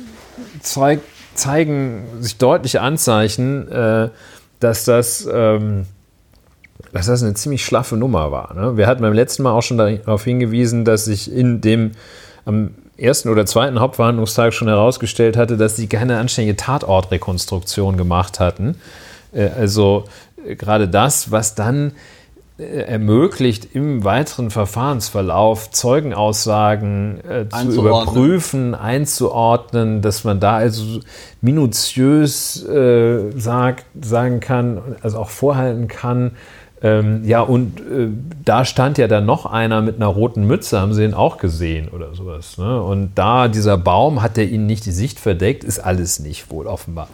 zeigt, zeigen sich deutliche Anzeichen, äh, dass das. Ähm, dass das eine ziemlich schlaffe Nummer war. Ne? Wir hatten beim letzten Mal auch schon darauf hingewiesen, dass sich in dem am ersten oder zweiten Hauptverhandlungstag schon herausgestellt hatte, dass sie keine anständige Tatortrekonstruktion gemacht hatten. Äh, also äh, gerade das, was dann äh, ermöglicht, im weiteren Verfahrensverlauf Zeugenaussagen äh, zu überprüfen, einzuordnen, dass man da also minutiös äh, sagt, sagen kann, also auch vorhalten kann, ähm, ja, und äh, da stand ja dann noch einer mit einer roten Mütze, haben sie ihn auch gesehen oder sowas. Ne? Und da dieser Baum, hat der ihnen nicht die Sicht verdeckt, ist alles nicht wohl offenbar.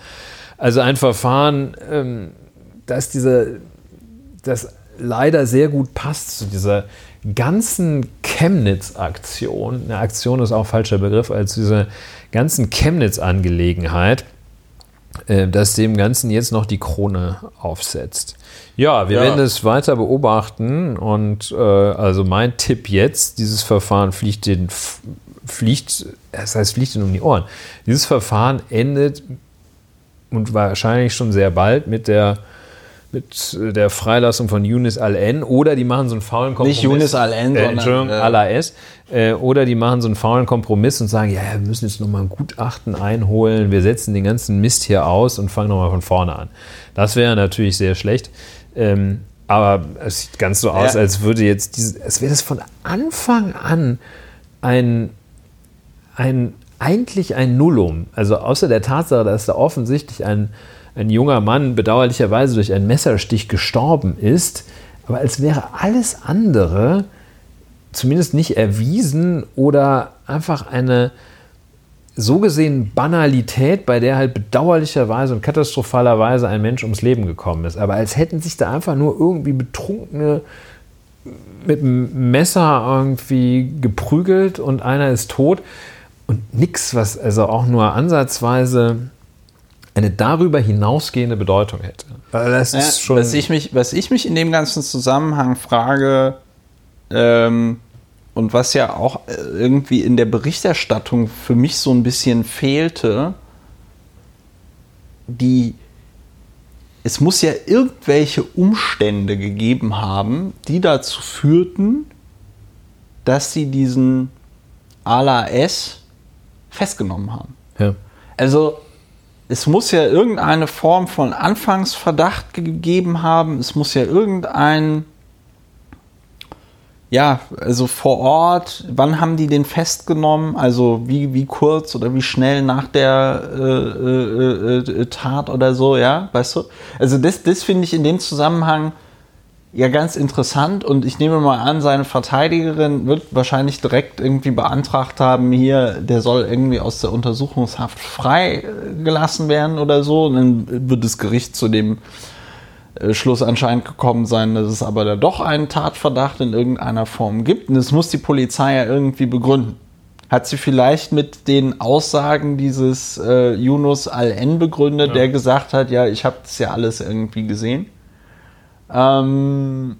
Also ein Verfahren, ähm, dass diese, das leider sehr gut passt zu dieser ganzen Chemnitz-Aktion. Eine Aktion ist auch falscher Begriff, als diese ganzen Chemnitz-Angelegenheit, äh, dass dem Ganzen jetzt noch die Krone aufsetzt. Ja, wir ja. werden es weiter beobachten und äh, also mein Tipp jetzt, dieses Verfahren fliegt den fliegt, das heißt fliegt den um die Ohren. Dieses Verfahren endet und wahrscheinlich schon sehr bald mit der mit der Freilassung von Yunis Al-N oder die machen so einen faulen Kompromiss. Nicht Yunis Al-N, äh, sondern äh, Al-AS. Äh, oder die machen so einen faulen Kompromiss und sagen, ja, wir müssen jetzt nochmal ein Gutachten einholen, wir setzen den ganzen Mist hier aus und fangen nochmal von vorne an. Das wäre natürlich sehr schlecht. Ähm, aber es sieht ganz so aus, ja. als würde jetzt diese, als wäre das von Anfang an ein, ein eigentlich ein Nullum. Also außer der Tatsache, dass da offensichtlich ein, ein junger Mann bedauerlicherweise durch einen Messerstich gestorben ist, aber als wäre alles andere zumindest nicht erwiesen oder einfach eine, so gesehen Banalität, bei der halt bedauerlicherweise und katastrophalerweise ein Mensch ums Leben gekommen ist. Aber als hätten sich da einfach nur irgendwie Betrunkene mit einem Messer irgendwie geprügelt und einer ist tot und nichts, was also auch nur ansatzweise eine darüber hinausgehende Bedeutung hätte. Das ja, ist schon was, ich mich, was ich mich in dem ganzen Zusammenhang frage, ähm, und was ja auch äh, irgendwie in der Berichterstattung für mich so ein bisschen fehlte, die es muss ja irgendwelche Umstände gegeben haben, die dazu führten, dass sie diesen Ala S festgenommen haben. Ja. Also es muss ja irgendeine Form von Anfangsverdacht gegeben haben, es muss ja irgendein ja, also vor Ort, wann haben die den festgenommen? Also wie, wie kurz oder wie schnell nach der äh, äh, äh, Tat oder so, ja, weißt du? Also das, das finde ich in dem Zusammenhang ja ganz interessant und ich nehme mal an, seine Verteidigerin wird wahrscheinlich direkt irgendwie beantragt haben, hier, der soll irgendwie aus der Untersuchungshaft freigelassen werden oder so. Und dann wird das Gericht zu dem äh, Schluss anscheinend gekommen sein, dass es aber da doch einen Tatverdacht in irgendeiner Form gibt. Und das muss die Polizei ja irgendwie begründen. hat sie vielleicht mit den Aussagen dieses äh, Yunus Al-N begründet, ja. der gesagt hat, ja, ich habe das ja alles irgendwie gesehen. Ähm,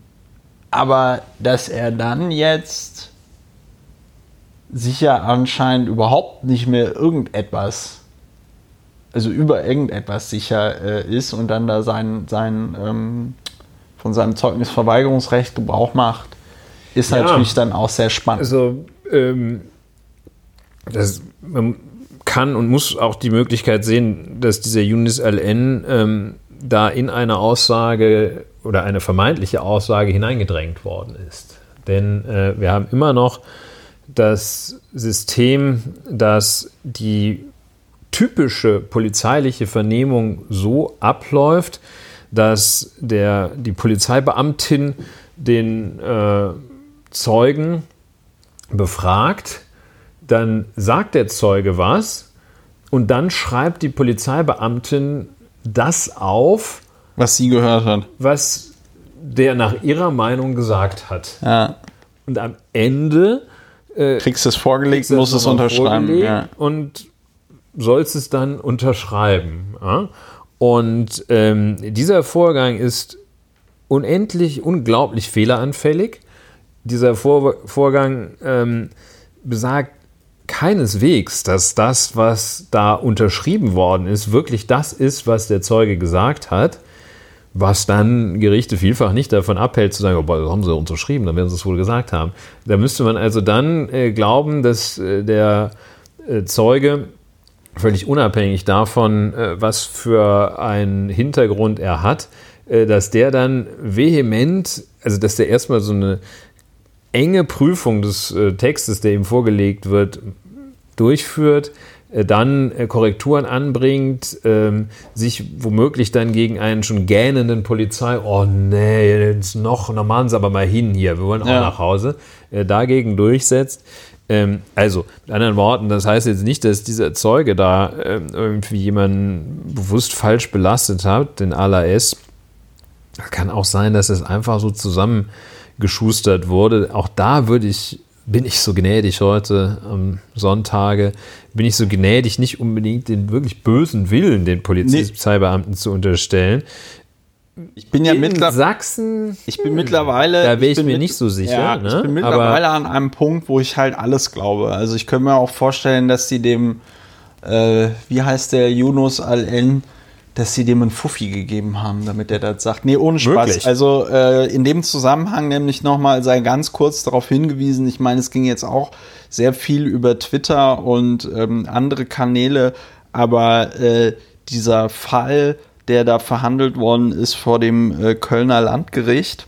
aber dass er dann jetzt sicher anscheinend überhaupt nicht mehr irgendetwas, also über irgendetwas sicher äh, ist und dann da sein, sein ähm, von seinem Zeugnisverweigerungsrecht Gebrauch macht, ist ja. natürlich dann auch sehr spannend. Also ähm, das, man kann und muss auch die Möglichkeit sehen, dass dieser Yunis LN ähm, da in eine Aussage oder eine vermeintliche Aussage hineingedrängt worden ist. Denn äh, wir haben immer noch das System, dass die typische polizeiliche Vernehmung so abläuft, dass der, die Polizeibeamtin den äh, Zeugen befragt, dann sagt der Zeuge was und dann schreibt die Polizeibeamtin das auf, was sie gehört hat. Was der nach ihrer Meinung gesagt hat. Ja. Und am Ende äh, kriegst du es vorgelegt, musst es unterschreiben. Ja. Und sollst es dann unterschreiben. Ja? Und ähm, dieser Vorgang ist unendlich, unglaublich fehleranfällig. Dieser Vor Vorgang ähm, besagt keineswegs, dass das, was da unterschrieben worden ist, wirklich das ist, was der Zeuge gesagt hat was dann Gerichte vielfach nicht davon abhält, zu sagen, oh, haben sie unterschrieben, dann werden sie es wohl gesagt haben. Da müsste man also dann äh, glauben, dass äh, der äh, Zeuge völlig unabhängig davon, äh, was für einen Hintergrund er hat, äh, dass der dann vehement, also dass der erstmal so eine enge Prüfung des äh, Textes, der ihm vorgelegt wird, durchführt, dann äh, Korrekturen anbringt, ähm, sich womöglich dann gegen einen schon gähnenden Polizei, oh nee, jetzt noch, na machen Sie aber mal hin hier, wir wollen auch ja. nach Hause, äh, dagegen durchsetzt. Ähm, also, mit anderen Worten, das heißt jetzt nicht, dass dieser Zeuge da ähm, irgendwie jemanden bewusst falsch belastet hat, den ALAS. Kann auch sein, dass es einfach so zusammengeschustert wurde. Auch da würde ich bin ich so gnädig heute am Sonntage, bin ich so gnädig, nicht unbedingt den wirklich bösen Willen den Polizeibeamten nee. zu unterstellen. Ich bin ja mittlerweile. Sachsen. Ich bin mittlerweile. Da wäre ich, ich mir nicht so sicher. Ja, ne? Ich bin mittlerweile Aber an einem Punkt, wo ich halt alles glaube. Also ich könnte mir auch vorstellen, dass sie dem, äh, wie heißt der, Yunus Al-En, dass sie dem einen Fuffi gegeben haben, damit er das sagt. Nee, ohne Spaß. Wirklich? Also äh, in dem Zusammenhang nämlich nochmal sei ganz kurz darauf hingewiesen, ich meine, es ging jetzt auch sehr viel über Twitter und ähm, andere Kanäle, aber äh, dieser Fall, der da verhandelt worden ist vor dem äh, Kölner Landgericht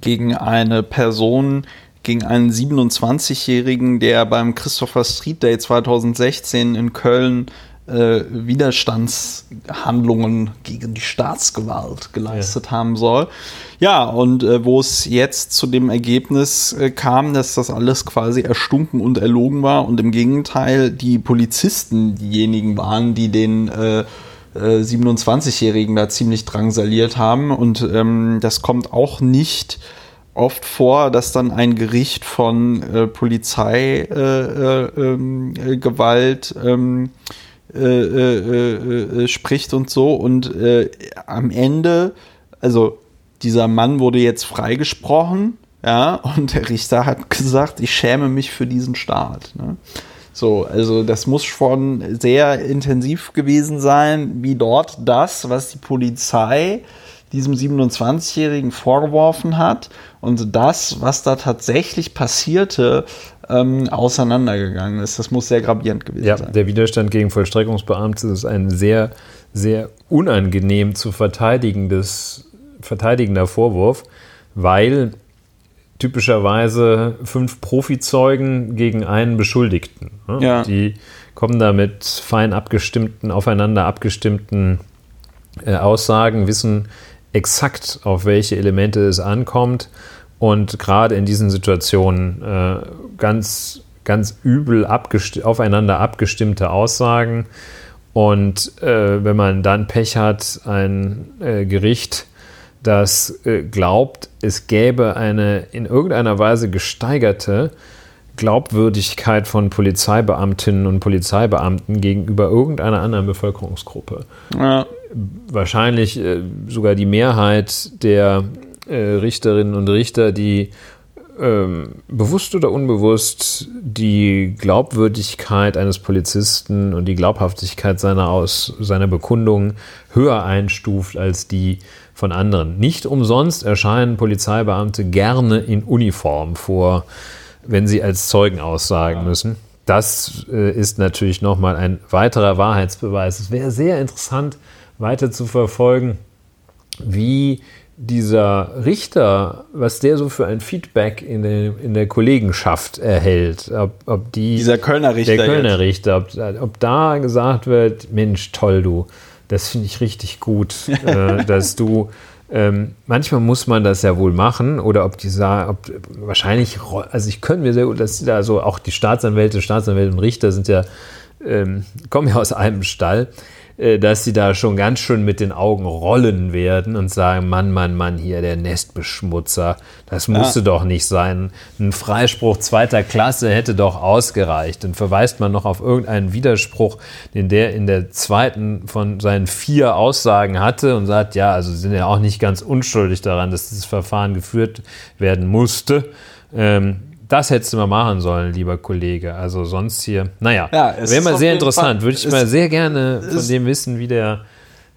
gegen eine Person, gegen einen 27-Jährigen, der beim Christopher Street Day 2016 in Köln äh, Widerstandshandlungen gegen die Staatsgewalt geleistet ja. haben soll. Ja, und äh, wo es jetzt zu dem Ergebnis äh, kam, dass das alles quasi erstunken und erlogen war und im Gegenteil die Polizisten diejenigen waren, die den äh, 27-Jährigen äh, da ziemlich drangsaliert haben. Und ähm, das kommt auch nicht oft vor, dass dann ein Gericht von äh, Polizeigewalt äh, äh, ähm, äh, äh, äh, spricht und so. Und äh, am Ende, also dieser Mann wurde jetzt freigesprochen, ja, und der Richter hat gesagt, ich schäme mich für diesen Staat. Ne? So, also das muss schon sehr intensiv gewesen sein, wie dort das, was die Polizei diesem 27-Jährigen vorgeworfen hat und das, was da tatsächlich passierte, ähm, auseinandergegangen ist. Das muss sehr gravierend gewesen ja, sein. Der Widerstand gegen Vollstreckungsbeamte ist ein sehr, sehr unangenehm zu verteidigendes, verteidigender Vorwurf, weil typischerweise fünf Profizeugen gegen einen Beschuldigten. Ne? Ja. Die kommen da mit fein abgestimmten, aufeinander abgestimmten äh, Aussagen, wissen exakt, auf welche Elemente es ankommt und gerade in diesen Situationen äh, ganz, ganz übel abgesti aufeinander abgestimmte Aussagen. Und äh, wenn man dann Pech hat, ein äh, Gericht, das äh, glaubt, es gäbe eine in irgendeiner Weise gesteigerte Glaubwürdigkeit von Polizeibeamtinnen und Polizeibeamten gegenüber irgendeiner anderen Bevölkerungsgruppe. Ja. Wahrscheinlich äh, sogar die Mehrheit der äh, Richterinnen und Richter, die ähm, bewusst oder unbewusst die Glaubwürdigkeit eines Polizisten und die Glaubhaftigkeit seiner, Aus, seiner Bekundung höher einstuft als die von anderen. Nicht umsonst erscheinen Polizeibeamte gerne in Uniform vor, wenn sie als Zeugen aussagen ja. müssen. Das äh, ist natürlich nochmal ein weiterer Wahrheitsbeweis. Es wäre sehr interessant, weiter zu verfolgen, wie dieser Richter, was der so für ein Feedback in der, in der Kollegenschaft erhält, ob, ob die, dieser Kölner Richter, der Kölner Richter, ob, ob, da gesagt wird, Mensch, toll du, das finde ich richtig gut, äh, dass du ähm, manchmal muss man das ja wohl machen oder ob die sagen, ob, wahrscheinlich, also ich könnte mir sehr gut, dass da so auch die Staatsanwälte, Staatsanwälte und Richter sind ja, ähm, kommen ja aus einem Stall dass sie da schon ganz schön mit den Augen rollen werden und sagen, Mann, Mann, Mann, hier der Nestbeschmutzer, das musste ja. doch nicht sein. Ein Freispruch zweiter Klasse hätte doch ausgereicht. Dann verweist man noch auf irgendeinen Widerspruch, den der in der zweiten von seinen vier Aussagen hatte und sagt, ja, also sie sind ja auch nicht ganz unschuldig daran, dass dieses Verfahren geführt werden musste. Ähm, das hättest du mal machen sollen, lieber Kollege. Also sonst hier, naja, ja, wäre mal sehr interessant. Würde ich mal sehr gerne von dem wissen, wie der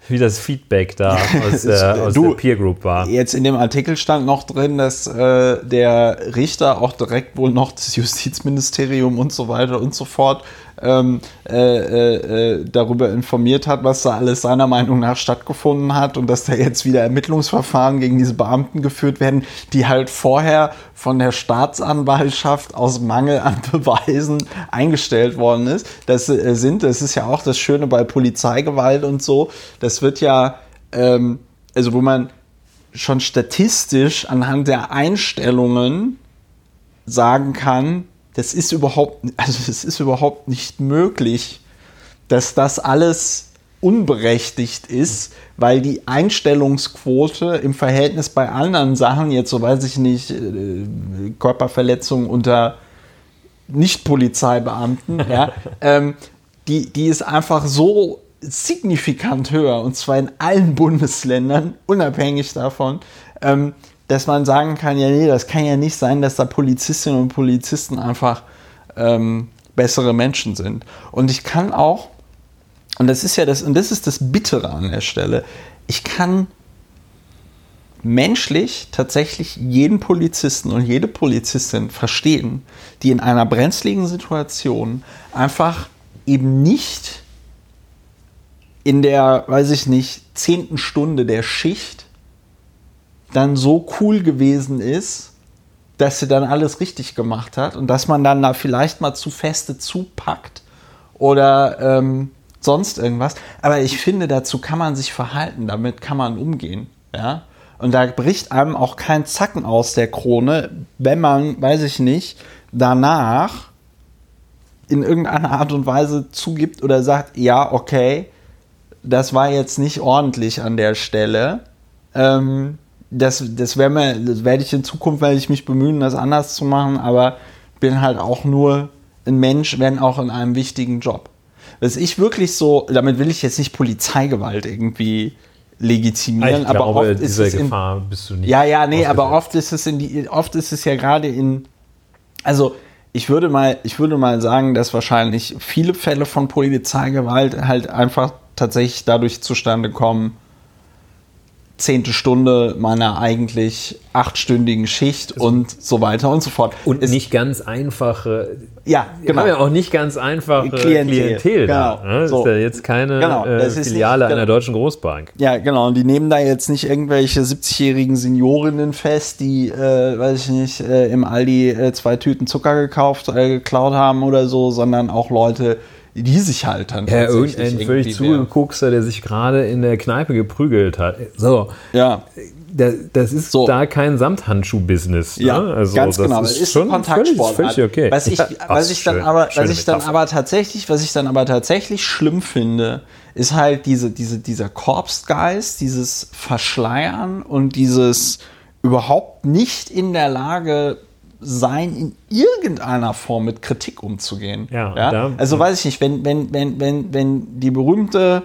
wie das Feedback da aus, der, aus du, der Peer Group war. Jetzt in dem Artikel stand noch drin, dass äh, der Richter auch direkt wohl noch das Justizministerium und so weiter und so fort ähm, äh, äh, äh, darüber informiert hat, was da alles seiner Meinung nach stattgefunden hat und dass da jetzt wieder Ermittlungsverfahren gegen diese Beamten geführt werden, die halt vorher von der Staatsanwaltschaft aus Mangel an Beweisen eingestellt worden ist. Das äh, sind, das ist ja auch das Schöne bei Polizeigewalt und so. Das wird ja, ähm, also wo man schon statistisch anhand der Einstellungen sagen kann, das ist überhaupt, also es ist überhaupt nicht möglich, dass das alles unberechtigt ist, weil die Einstellungsquote im Verhältnis bei anderen Sachen, jetzt so weiß ich nicht, äh, Körperverletzungen unter Nicht-Polizeibeamten, ja, ähm, die, die ist einfach so signifikant höher und zwar in allen Bundesländern, unabhängig davon, ähm, dass man sagen kann, ja, nee, das kann ja nicht sein, dass da Polizistinnen und Polizisten einfach ähm, bessere Menschen sind. Und ich kann auch, und das ist ja das, und das ist das Bittere an der Stelle, ich kann menschlich tatsächlich jeden Polizisten und jede Polizistin verstehen, die in einer brenzligen Situation einfach eben nicht in der, weiß ich nicht, zehnten Stunde der Schicht dann so cool gewesen ist, dass sie dann alles richtig gemacht hat und dass man dann da vielleicht mal zu feste zupackt oder ähm, sonst irgendwas. Aber ich finde, dazu kann man sich verhalten, damit kann man umgehen. Ja? Und da bricht einem auch kein Zacken aus der Krone, wenn man, weiß ich nicht, danach in irgendeiner Art und Weise zugibt oder sagt, ja, okay, das war jetzt nicht ordentlich an der Stelle. Ähm, das, das, mir, das werde ich in Zukunft, werde ich mich bemühen, das anders zu machen, aber bin halt auch nur ein Mensch, wenn auch in einem wichtigen Job. Was ich wirklich so, damit will ich jetzt nicht Polizeigewalt irgendwie legitimieren, ich aber glaube, oft ist es in, Gefahr bist du nicht. Ja, ja, nee, aber oft ist es in die, oft ist es ja gerade in, also ich würde mal, ich würde mal sagen, dass wahrscheinlich viele Fälle von Polizeigewalt halt einfach tatsächlich dadurch zustande kommen, zehnte Stunde meiner eigentlich achtstündigen Schicht also und so weiter und so fort. Und es nicht ganz einfache. Ja, genau. Haben ja auch nicht ganz einfache Klientel. Klientel genau. Ne? so. Ist ja jetzt keine genau. äh, Filiale nicht, einer genau. deutschen Großbank. Ja, genau. Und die nehmen da jetzt nicht irgendwelche 70-jährigen Seniorinnen fest, die, äh, weiß ich nicht, äh, im Aldi äh, zwei Tüten Zucker gekauft, äh, geklaut haben oder so, sondern auch Leute, die sich halt dann. Ja, irgendein völlig zugeguckster, der sich gerade in der Kneipe geprügelt hat. So. Ja. Das, das ist so. da kein Samthandschuh-Business. Ja, ne? also, ganz genau. Das ist schon Kontaktsport. Völlig, völlig okay. Was ich, was ich dann aber, was ich dann aber tatsächlich, was ich dann aber tatsächlich schlimm finde, ist halt diese, diese, dieser Korpsgeist, dieses Verschleiern und dieses überhaupt nicht in der Lage sein, in irgendeiner Form mit Kritik umzugehen. Ja, ja? da- Also weiß ich nicht, wenn, wenn, wenn, wenn, wenn die berühmte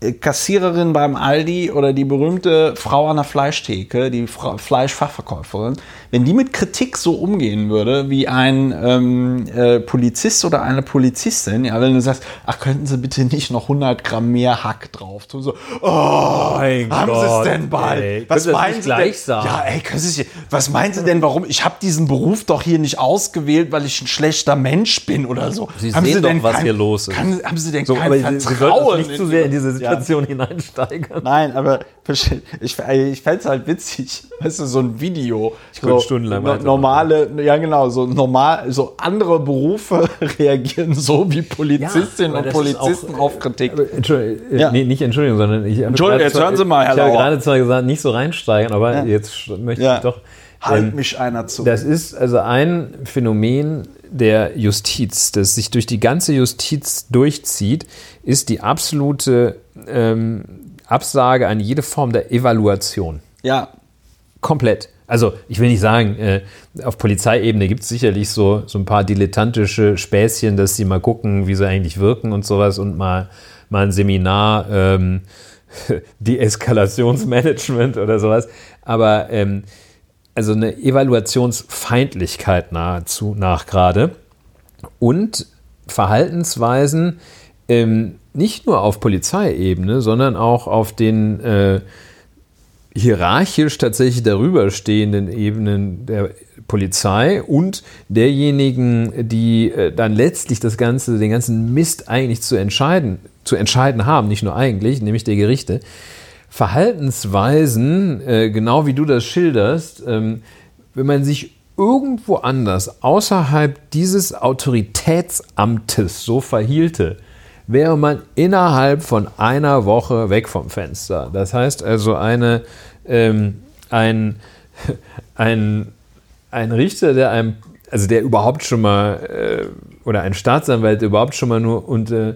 äh, Kassiererin beim Aldi oder die berühmte Frau an der Fleischtheke, die Fra Fleischfachverkäuferin, wenn die mit Kritik so umgehen würde wie ein ähm, äh, Polizist oder eine Polizistin, ja, wenn du sagst, ach, könnten Sie bitte nicht noch 100 Gramm mehr Hack drauf tun, so, oh, Mein haben Sie es Gott, denn bald? ey. Was Sie meinen Sie gleich denn? sagen? Ja, ey, können Sie sich, was meinen Sie denn, warum? Ich habe diesen Beruf doch hier nicht ausgewählt, weil ich ein schlechter Mensch bin oder so. Sie haben sehen doch, denn was kein, hier los ist. Kann, haben Sie denn So, kein aber Sie, Sie Vertrauen uns nicht zu in- sehr in diese Ja. Situation hineinsteigern. Nein, aber ich, ich fände es halt witzig, weißt du, so ein Video. Ich könnte stundenlang no. Normale, ja genau, so normal, so andere Berufe reagieren so wie Polizistinnen aber und Polizisten auch, auf Kritik. Aber, Entschuldigung, äh, Ja. nee, nicht Entschuldigung, sondern ich habe Entschuldigung, gerade jetzt zwar- hören Sie mal, Herr Ich habe gerade zwar gesagt, nicht so reinsteigern, aber Ja. jetzt möchte Ja. ich doch. halt ähm, mich einer zu. Das ist also ein Phänomen der Justiz, das sich durch die ganze Justiz durchzieht, ist die absolute ähm, Absage an jede Form der Evaluation. ja, Komplett. Also ich will nicht sagen, äh, auf Polizeiebene gibt es sicherlich so, so ein paar dilettantische Späßchen, dass sie mal gucken, wie sie eigentlich wirken und sowas und mal, mal ein Seminar ähm, Deeskalationsmanagement oder sowas. Aber ähm, also eine Evaluationsfeindlichkeit nahezu nach gerade und Verhaltensweisen ähm, nicht nur auf Polizeiebene, sondern auch auf den äh, hierarchisch tatsächlich darüber stehenden Ebenen der Polizei und derjenigen, die äh, dann letztlich das Ganze, den ganzen Mist eigentlich zu entscheiden, zu entscheiden haben, nicht nur eigentlich, nämlich der Gerichte. Verhaltensweisen, äh, genau wie du das schilderst, ähm, wenn man sich irgendwo anders außerhalb dieses Autoritätsamtes so verhielte, wäre man innerhalb von einer Woche weg vom Fenster. Das heißt also eine, ähm, ein, ein, ein Richter, der einem, also der überhaupt schon mal, äh, oder ein Staatsanwalt, der überhaupt schon mal nur unter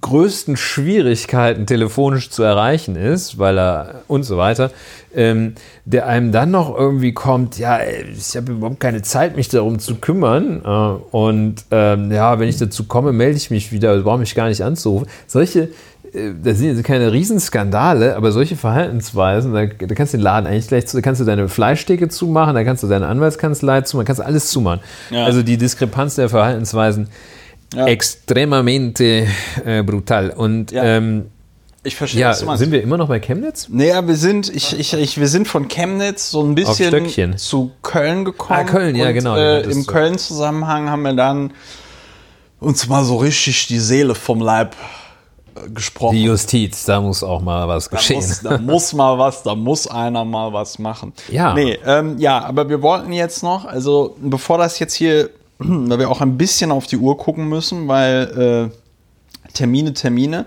größten Schwierigkeiten telefonisch zu erreichen ist, weil er und so weiter, ähm, der einem dann noch irgendwie kommt, ja, ich habe überhaupt keine Zeit, mich darum zu kümmern äh, und ähm, ja, wenn ich dazu komme, melde ich mich wieder, also brauche mich gar nicht anzurufen. Solche, äh, das sind jetzt keine Riesenskandale, aber solche Verhaltensweisen, da, da kannst du den Laden eigentlich gleich zu, da kannst du deine Fleischtheke zumachen, da kannst du deine Anwaltskanzlei zumachen, kannst du alles zumachen. Ja. Also die Diskrepanz der Verhaltensweisen Ja. extremamente äh, brutal. Und Ja. ähm, ich verstehe, ja, sind wir immer noch bei Chemnitz? Naja, wir sind, ich, ich, ich, wir sind von Chemnitz so ein bisschen zu Köln gekommen. Ah, Köln, ja, und, genau, Äh, Im so. Köln-Zusammenhang haben wir dann uns mal so richtig die Seele vom Leib äh, gesprochen. Die Justiz, da muss auch mal was da, geschehen. muss, da muss mal was, da muss einer mal was machen. Ja. Nee, ähm, ja, aber wir wollten jetzt noch, also bevor das jetzt hier, weil wir auch ein bisschen auf die Uhr gucken müssen, weil äh, Termine, Termine.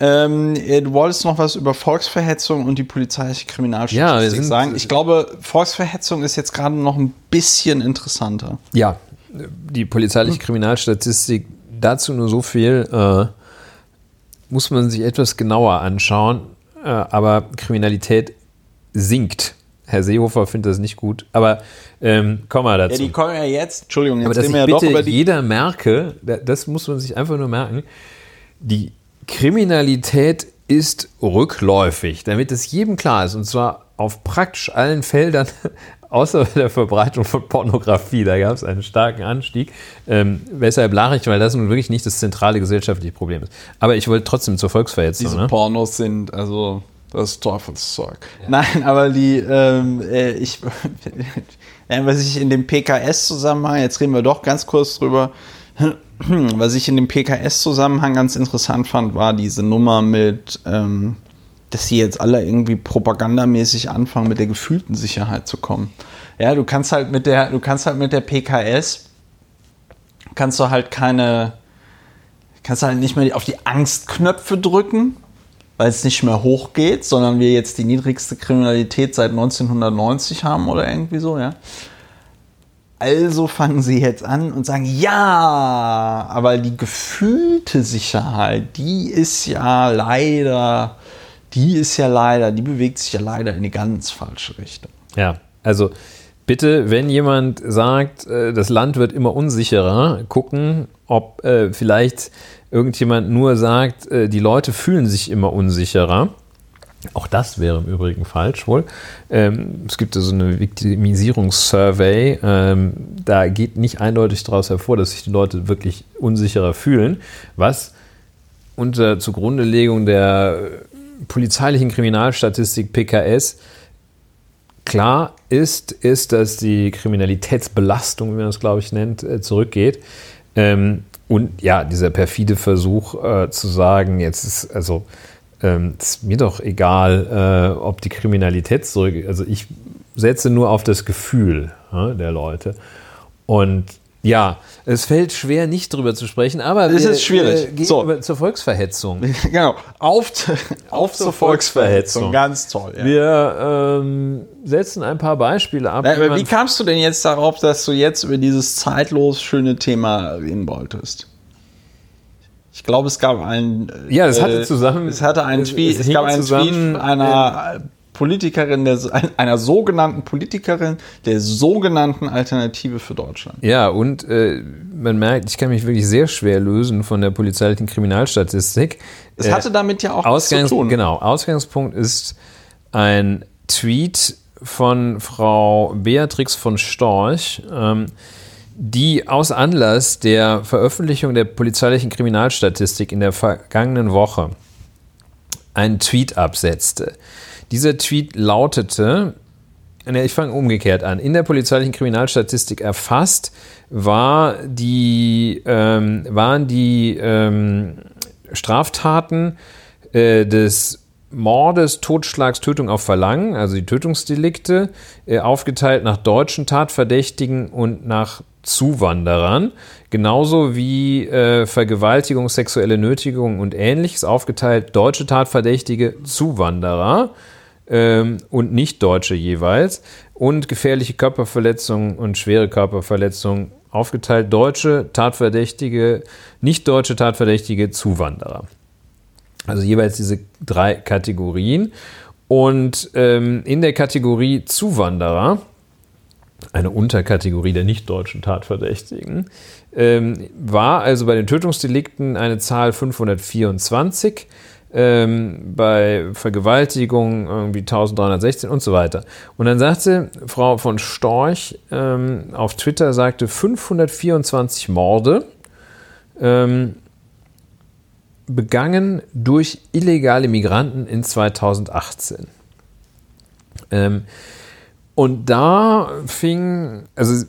Ähm, äh, du wolltest noch was über Volksverhetzung und die polizeiliche Kriminalstatistik Ja, sind- sagen. Ich glaube, Volksverhetzung ist jetzt gerade noch ein bisschen interessanter. Ja, die polizeiliche Kriminalstatistik, dazu nur so viel, äh, muss man sich etwas genauer anschauen, äh, aber Kriminalität sinkt. Herr Seehofer findet das nicht gut, aber ähm, kommen wir dazu. Ja, die kommen ja jetzt, Entschuldigung, jetzt Aber dass wir ja bitte doch über die. jeder merke, da- das muss man sich einfach nur merken, die Kriminalität ist rückläufig, damit es jedem klar ist, und zwar auf praktisch allen Feldern, außer bei der Verbreitung von Pornografie, da gab es einen starken Anstieg. Ähm, weshalb lache ich, weil das nun wirklich nicht das zentrale gesellschaftliche Problem ist. Aber ich wollte trotzdem zur Volksverhetzung. diese Ne? Pornos sind, also das ist Teufelszeug. Nein, aber die, ähm, äh, ich, ja, was ich in dem PKS-Zusammenhang, jetzt reden wir doch ganz kurz drüber, was ich in dem PKS-Zusammenhang ganz interessant fand, war diese Nummer mit, ähm, dass sie jetzt alle irgendwie propagandamäßig anfangen, mit der gefühlten Sicherheit zu kommen. Ja, du kannst halt mit der, du kannst halt mit der PKS, kannst du halt keine, kannst halt nicht mehr auf die Angstknöpfe drücken, weil es nicht mehr hochgeht, sondern wir jetzt die niedrigste Kriminalität seit 1990 haben oder irgendwie so, ja. Also fangen sie jetzt an und sagen, ja, aber die gefühlte Sicherheit, die ist ja leider, die ist ja leider, die bewegt sich ja leider in die ganz falsche Richtung. Ja, also bitte, wenn jemand sagt, äh, das Land wird immer unsicherer, gucken, ob äh, vielleicht irgendjemand nur sagt, äh, die Leute fühlen sich immer unsicherer. Auch das wäre im Übrigen falsch wohl. Ähm, es gibt so also eine Victimisierungssurvey. Ähm, da geht nicht eindeutig daraus hervor, dass sich die Leute wirklich unsicherer fühlen, was unter Zugrundelegung der polizeilichen Kriminalstatistik PKS klar ist, ist, dass die Kriminalitätsbelastung, wie man das glaube ich nennt, äh, zurückgeht. Und ja, dieser perfide Versuch äh, zu sagen, jetzt ist also ähm, ist mir doch egal, äh, ob die Kriminalität zurück. Also ich setze nur auf das Gefühl ja, der Leute. Und ja, es fällt schwer, nicht drüber zu sprechen, aber es ist schwierig. Äh, so. zur Volksverhetzung. genau, auf, auf, auf zur, Volksverhetzung. Volksverhetzung. Ganz toll. Ja. Wir ähm, setzen ein paar Beispiele ab. Na, wie kamst du denn jetzt darauf, dass du jetzt über dieses zeitlos schöne Thema reden wolltest? Ich glaube, es gab einen. Ja, es hatte äh, zusammen. Es hatte einen Tweet. Es, es gab einen Tweet einer Politikerin, der, einer sogenannten Politikerin der sogenannten Alternative für Deutschland. Ja, und äh, man merkt, ich kann mich wirklich sehr schwer lösen von der polizeilichen Kriminalstatistik. Es äh, hatte damit ja auch Ausgangs zu tun. Genau, Ausgangspunkt ist ein Tweet von Frau Beatrix von Storch, ähm, die aus Anlass der Veröffentlichung der polizeilichen Kriminalstatistik in der vergangenen Woche einen Tweet absetzte. Dieser Tweet lautete, ich fange umgekehrt an. In der polizeilichen Kriminalstatistik erfasst war die, ähm, waren die ähm, Straftaten äh, des Mordes, Totschlags, Tötung auf Verlangen, also die Tötungsdelikte, äh, aufgeteilt nach deutschen Tatverdächtigen und nach Zuwanderern, genauso wie äh, Vergewaltigung, sexuelle Nötigung und ähnliches, aufgeteilt deutsche Tatverdächtige, Zuwanderer ähm, und Nicht-Deutsche jeweils und gefährliche Körperverletzungen und schwere Körperverletzungen aufgeteilt deutsche Tatverdächtige, nicht-deutsche Tatverdächtige, Zuwanderer. Also jeweils diese drei Kategorien. Und ähm, in der Kategorie Zuwanderer, eine Unterkategorie der nicht-deutschen Tatverdächtigen, ähm, war also bei den Tötungsdelikten eine Zahl 524 ähm, bei Vergewaltigung irgendwie 1316 und so weiter. Und dann sagte Frau von Storch ähm, auf Twitter, sagte 524 Morde ähm, begangen durch illegale Migranten in 2018. Ähm, und da fing, also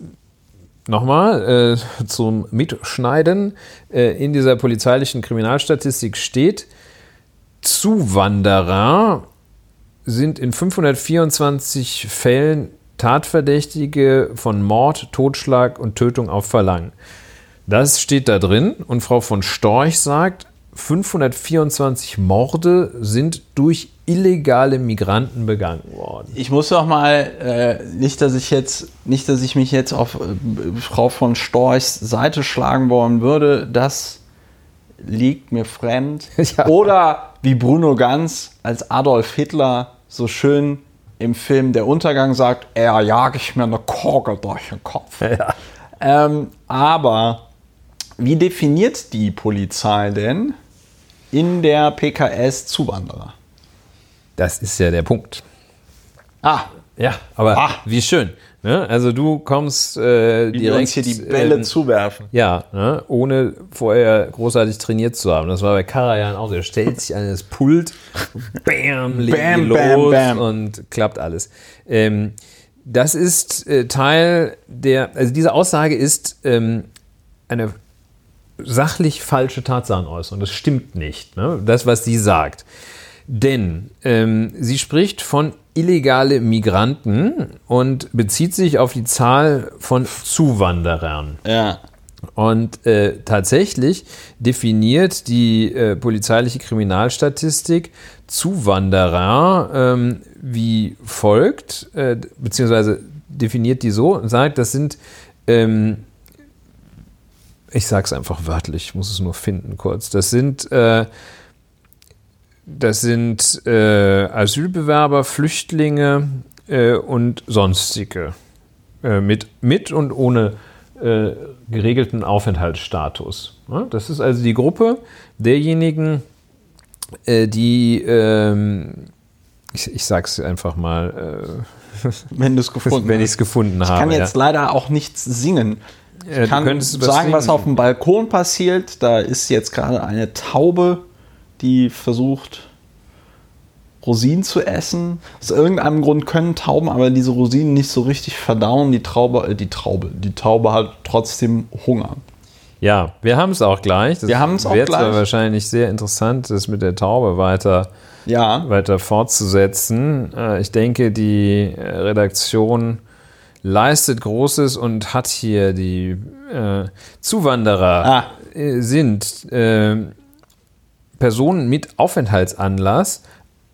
nochmal äh, zum Mitschneiden, äh, in dieser polizeilichen Kriminalstatistik steht, Zuwanderer sind in 524 Fällen Tatverdächtige von Mord, Totschlag und Tötung auf Verlangen. Das steht da drin und Frau von Storch sagt, 524 Morde sind durch illegale Migranten begangen worden. Ich muss doch mal, äh, nicht, dass ich jetzt, nicht, dass ich mich jetzt auf äh, Frau von Storchs Seite schlagen wollen würde, das liegt mir fremd. Ja. Oder wie Bruno Ganz als Adolf Hitler so schön im Film Der Untergang sagt, er jage ich mir eine Korke durch den Kopf. Ja. Ähm, aber wie definiert die Polizei denn in der PKS Zuwanderer? Das ist ja der Punkt. Ah. Ja, aber ah. wie schön. Ne? Also du kommst äh, Wie direkt uns hier die Bälle ähm, zuwerfen. Ja, ne? ohne vorher großartig trainiert zu haben. Das war bei Karajan auch. Er stellt sich an das Pult, bam, legt bam, los bam, bam. und klappt alles. Ähm, das ist äh, Teil der, also diese Aussage ist ähm, eine sachlich falsche Tatsachenaäußerung. Das stimmt nicht, ne? das, was sie sagt. Denn ähm, sie spricht von illegale Migranten und bezieht sich auf die Zahl von Zuwanderern. Ja. Und äh, tatsächlich definiert die äh, polizeiliche Kriminalstatistik Zuwanderer ähm, wie folgt, äh, beziehungsweise definiert die so und sagt, das sind, ähm, ich sage es einfach wörtlich, ich muss es nur finden kurz, das sind äh, das sind äh, Asylbewerber, Flüchtlinge äh, und sonstige. äh, mit, mit und ohne äh, geregelten Aufenthaltsstatus. Ja, das ist also die Gruppe derjenigen, äh, die, ähm, ich, ich sag's einfach mal, äh, wenn du es gefunden wenn ich es gefunden habe. Ich kann jetzt ja. leider auch nichts singen. Ich kann was sagen, was auf dem Balkon passiert. Da ist jetzt gerade eine Taube, die versucht, Rosinen zu essen. Aus irgendeinem Grund können Tauben aber diese Rosinen nicht so richtig verdauen. Die Traube, äh, die Traube, die Taube hat trotzdem Hunger. Ja, wir haben es auch gleich. Das wir haben es auch gleich. Wäre wahrscheinlich sehr interessant, das mit der Taube weiter, ja. weiter fortzusetzen. Äh, ich denke, die äh, Redaktion leistet Großes und hat hier die äh, Zuwanderer ah. Äh, sind äh, Personen mit Aufenthaltsanlass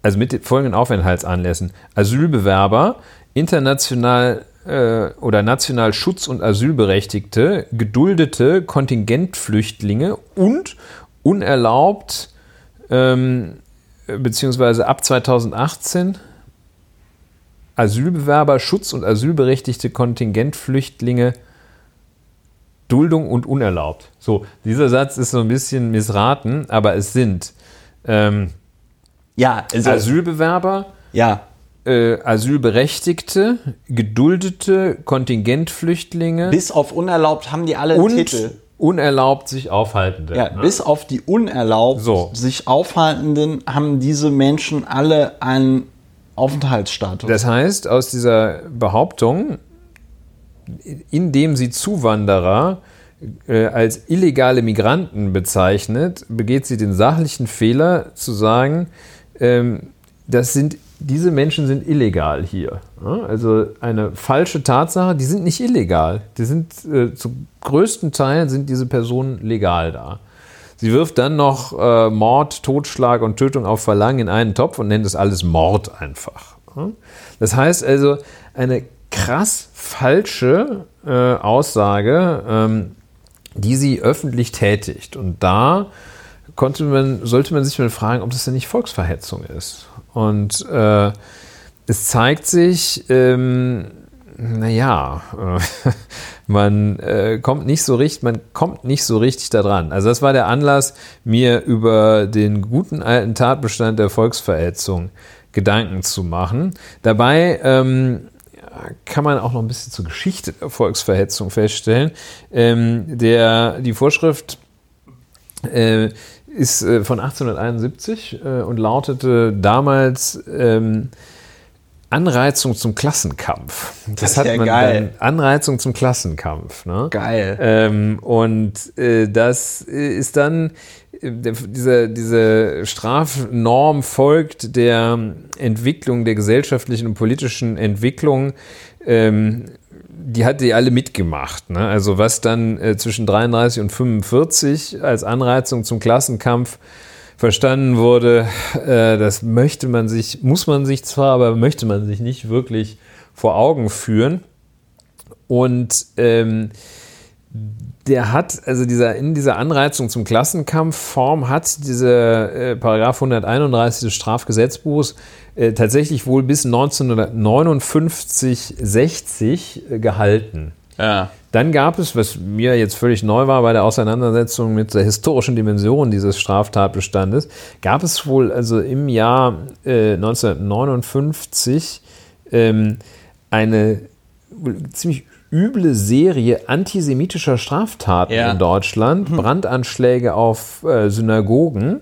also mit folgenden Aufenthaltsanlässen. Asylbewerber, international äh, oder national Schutz- und Asylberechtigte, geduldete Kontingentflüchtlinge und unerlaubt ähm, beziehungsweise ab 2018 Asylbewerber, Schutz- und Asylberechtigte Kontingentflüchtlinge, Duldung und unerlaubt. So, dieser Satz ist so ein bisschen missraten, aber es sind ähm, ja, also, Asylbewerber, ja. Äh, Asylberechtigte, geduldete Kontingentflüchtlinge. Bis auf unerlaubt haben die alle und Titel. Unerlaubt sich Aufhaltende. Ja, ne? bis auf die unerlaubt so. sich Aufhaltenden haben diese Menschen alle einen Aufenthaltsstatus. Das heißt, aus dieser Behauptung, indem sie Zuwanderer äh, als illegale Migranten bezeichnet, begeht sie den sachlichen Fehler zu sagen, ähm, das sind, diese Menschen sind illegal hier. Also eine falsche Tatsache, die sind nicht illegal. Die sind äh, zum größten Teil sind diese Personen legal da. Sie wirft dann noch äh, Mord, Totschlag und Tötung auf Verlangen in einen Topf und nennt das alles Mord einfach. Das heißt also, eine krass falsche äh, Aussage, ähm, die sie öffentlich tätigt. Und da konnte man, sollte man sich mal fragen, ob das denn nicht Volksverhetzung ist. Und äh, es zeigt sich, ähm, naja, äh, man äh, kommt nicht so richtig, man kommt nicht so richtig da dran. Also das war der Anlass, mir über den guten alten Tatbestand der Volksverhetzung Gedanken zu machen. Dabei ähm, kann man auch noch ein bisschen zur Geschichte der Volksverhetzung feststellen. Ähm, der, die Vorschrift äh, ist äh, von 1871 äh, und lautete damals ähm, Anreizung zum Klassenkampf. Das, das hat ja man geil. dann Anreizung zum Klassenkampf. Ne? Geil. Ähm, und äh, das ist dann äh, diese, diese Strafnorm folgt der Entwicklung, der gesellschaftlichen und politischen Entwicklung ähm, die hat die alle mitgemacht. Ne? Also was dann äh, zwischen 33 und 45 als Anreizung zum Klassenkampf verstanden wurde, äh, das möchte man sich, muss man sich zwar, aber möchte man sich nicht wirklich vor Augen führen. Und ähm, der hat, also dieser, in dieser Anreizung zum Klassenkampfform hat dieser äh, Paragraph 131 des Strafgesetzbuchs äh, tatsächlich wohl bis 1959, 60 äh, gehalten. Ja. Dann gab es, was mir jetzt völlig neu war bei der Auseinandersetzung mit der historischen Dimension dieses Straftatbestandes, gab es wohl also im Jahr äh, 1959 ähm, eine ziemlich üble Serie antisemitischer Straftaten ja. in Deutschland, mhm. Brandanschläge auf äh, Synagogen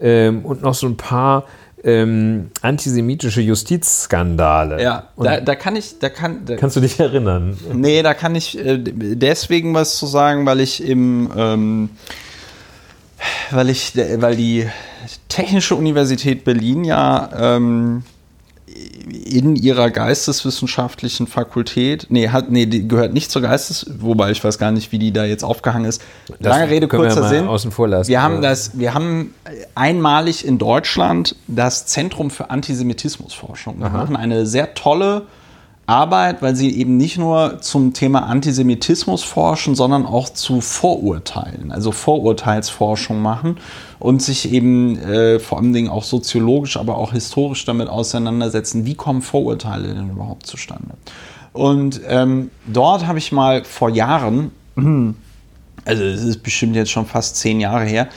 ähm, und noch so ein paar ähm, antisemitische Justizskandale. Ja, da, da, kann ich, da kann. Da, Kannst du dich erinnern? Nee, da kann ich äh, deswegen was zu sagen, weil ich im, ähm, weil ich, weil die Technische Universität Berlin ja ähm, in ihrer geisteswissenschaftlichen Fakultät, nee, hat, nee, die gehört nicht zur Geistes, wobei ich weiß gar nicht, wie die da jetzt aufgehangen ist. Lange Rede, kurzer wir Sinn. Außen vor lassen. Wir haben das, wir haben einmalig in Deutschland das Zentrum für Antisemitismusforschung. Wir machen eine sehr tolle Arbeit, weil sie eben nicht nur zum Thema Antisemitismus forschen, sondern auch zu Vorurteilen, also Vorurteilsforschung machen und sich eben äh, vor allen Dingen auch soziologisch, aber auch historisch damit auseinandersetzen, wie kommen Vorurteile denn überhaupt zustande. Und ähm, dort habe ich mal vor Jahren, also es ist bestimmt jetzt schon fast zehn Jahre her,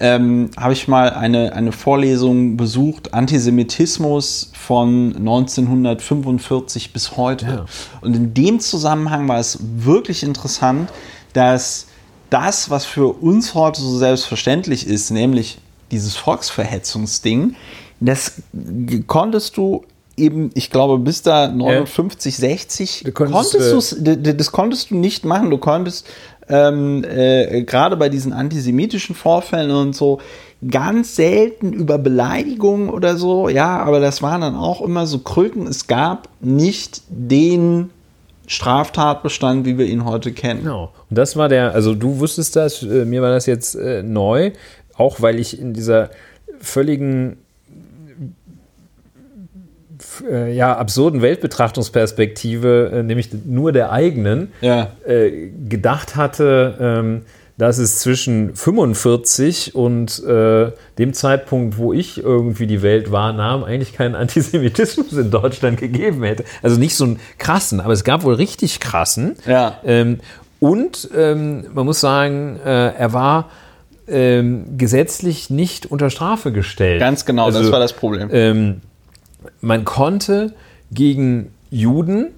ähm, habe ich mal eine, eine Vorlesung besucht, Antisemitismus von 1945 bis heute. Ja. Und in dem Zusammenhang war es wirklich interessant, dass das, was für uns heute so selbstverständlich ist, nämlich dieses Volksverhetzungsding, das konntest du eben, ich glaube, bis da 59, 60, konntest, konntest äh, das konntest du nicht machen. Du konntest ähm, äh, gerade bei diesen antisemitischen Vorfällen und so ganz selten über Beleidigungen oder so, ja, aber das waren dann auch immer so Krücken. Es gab nicht den Straftatbestand, wie wir ihn heute kennen. Genau. Und das war der, also du wusstest das, äh, mir war das jetzt äh, neu, auch weil ich in dieser völligen äh, ja, absurden Weltbetrachtungsperspektive, äh, nämlich nur der eigenen, ja. äh, gedacht hatte, ähm, dass es zwischen 45 und äh, dem Zeitpunkt, wo ich irgendwie die Welt wahrnahm, eigentlich keinen Antisemitismus in Deutschland gegeben hätte. Also nicht so einen krassen, aber es gab wohl richtig krassen. Ja. Ähm, und ähm, man muss sagen, äh, er war ähm, gesetzlich nicht unter Strafe gestellt. Ganz genau, also, das war das Problem. Man konnte gegen Juden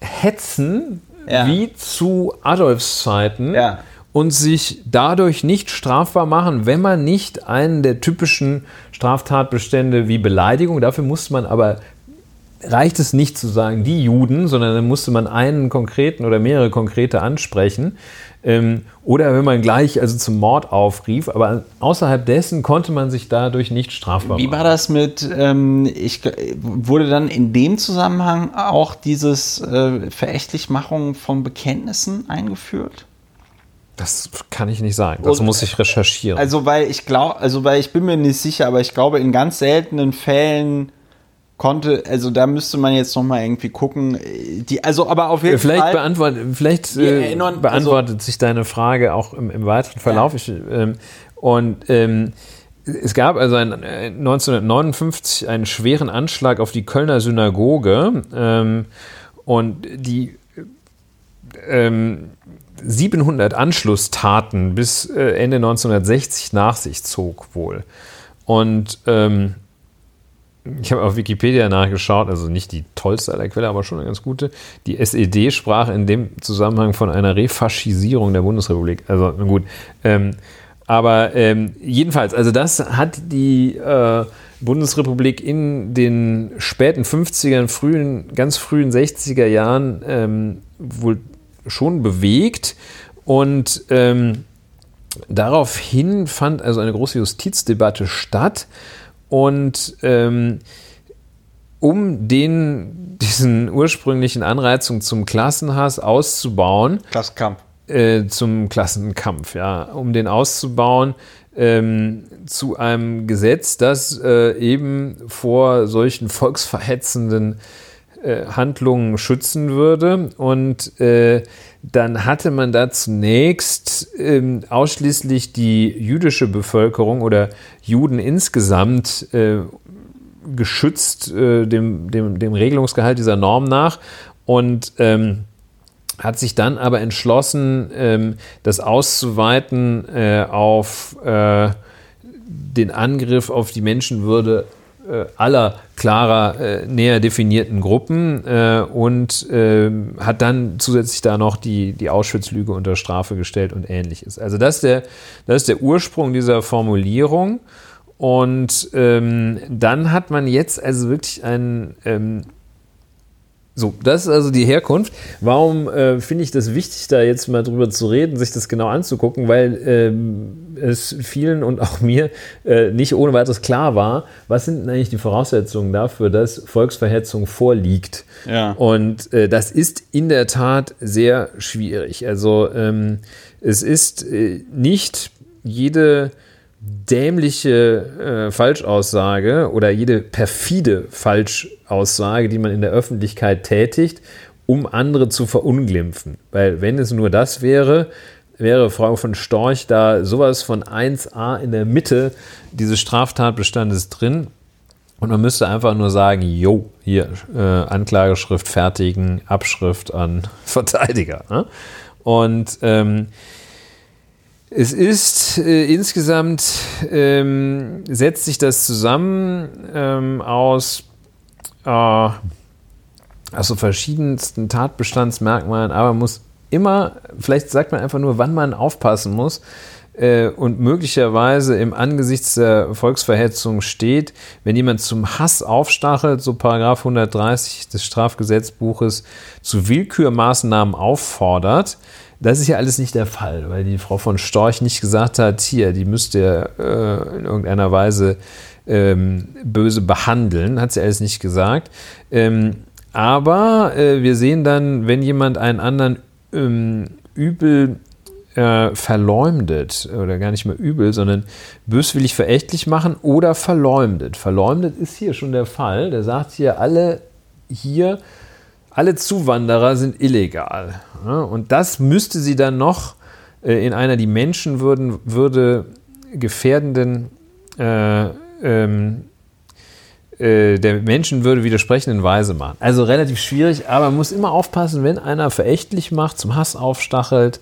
hetzen ja. wie zu Adolfs Zeiten ja. und sich dadurch nicht strafbar machen, wenn man nicht einen der typischen Straftatbestände wie Beleidigung, dafür musste man aber reicht es nicht zu sagen, die Juden, sondern dann musste man einen konkreten oder mehrere konkrete ansprechen. Ähm, oder wenn man gleich also zum Mord aufrief, aber außerhalb dessen konnte man sich dadurch nicht strafbar machen. Wie war das mit, ähm, ich, wurde dann in dem Zusammenhang auch dieses äh, Verächtlichmachung von Bekenntnissen eingeführt? Das kann ich nicht sagen. Das muss ich recherchieren. Also weil ich glaube, also weil ich bin mir nicht sicher, aber ich glaube in ganz seltenen Fällen konnte, also da müsste man jetzt noch mal irgendwie gucken. Die, also aber auf jeden vielleicht Fall. Beantwort, vielleicht äh, erinnern, beantwortet also, sich deine Frage auch im, im weiteren Verlauf. Ja. Ich, ähm, und ähm, es gab also ein, 1959 äh, einen schweren Anschlag auf die Kölner Synagoge ähm, und die 700 ähm, Anschlusstaten bis äh, Ende 1960 nach sich zog wohl. Und ähm, ich habe auf Wikipedia nachgeschaut, also nicht die tollste aller Quelle, aber schon eine ganz gute. Die SED sprach in dem Zusammenhang von einer Refaschisierung der Bundesrepublik. Also gut. Ähm, aber ähm, jedenfalls, also das hat die äh, Bundesrepublik in den späten 50ern, frühen, ganz frühen 60er Jahren ähm, wohl schon bewegt. Und ähm, daraufhin fand also eine große Justizdebatte statt. Und ähm, um den, diesen ursprünglichen Anreizung zum Klassenhass auszubauen, Klassenkampf. Äh, zum Klassenkampf, ja, um den auszubauen, ähm, zu einem Gesetz, das äh, eben vor solchen volksverhetzenden äh, Handlungen schützen würde. Und äh, dann hatte man da zunächst ähm, ausschließlich die jüdische Bevölkerung oder Juden insgesamt äh, geschützt äh, dem, dem, dem Regelungsgehalt dieser Norm nach und ähm, hat sich dann aber entschlossen, ähm, das auszuweiten äh, auf den Angriff auf die Menschenwürde aller klarer, äh, näher definierten Gruppen äh, und äh, hat dann zusätzlich da noch die, die Auschwitz-Lüge unter Strafe gestellt und ähnliches. Also das ist der, das ist der Ursprung dieser Formulierung. Und ähm, dann hat man jetzt also wirklich einen ähm, so, das ist also die Herkunft. Warum äh, finde ich das wichtig, da jetzt mal drüber zu reden, sich das genau anzugucken? Weil ähm, es vielen und auch mir äh, nicht ohne weiteres klar war, was sind denn eigentlich die Voraussetzungen dafür, dass Volksverhetzung vorliegt. Ja. Und äh, das ist in der Tat sehr schwierig. Also ähm, es ist äh, nicht jede dämliche äh, Falschaussage oder jede perfide Falschaussage, die man in der Öffentlichkeit tätigt, um andere zu verunglimpfen. Weil wenn es nur das wäre, wäre Frau von Storch da sowas von 1a in der Mitte dieses Straftatbestandes drin. Und man müsste einfach nur sagen, jo, hier, äh, Anklageschrift fertigen, Abschrift an Verteidiger. Ne? Und ähm, es ist äh, insgesamt, ähm, setzt sich das zusammen ähm, aus, äh, aus so verschiedensten Tatbestandsmerkmalen, aber muss immer, vielleicht sagt man einfach nur, wann man aufpassen muss, äh, und möglicherweise im Angesichts der Volksverhetzung steht, wenn jemand zum Hass aufstachelt, so Paragraph 130 des Strafgesetzbuches, zu Willkürmaßnahmen auffordert, das ist ja alles nicht der Fall, weil die Frau von Storch nicht gesagt hat, hier, die müsst ihr äh, in irgendeiner Weise ähm, böse behandeln, hat sie alles nicht gesagt. Ähm, aber äh, wir sehen dann, wenn jemand einen anderen ähm, übel äh, verleumdet, oder gar nicht mehr übel, sondern böswillig verächtlich machen oder verleumdet. Verleumdet ist hier schon der Fall. Der sagt hier, alle hier alle Zuwanderer sind illegal. Und das müsste sie dann noch äh, in einer die Menschenwürde gefährdenden, äh, ähm, äh, der Menschenwürde widersprechenden Weise machen. Also relativ schwierig, aber man muss immer aufpassen, wenn einer verächtlich macht, zum Hass aufstachelt,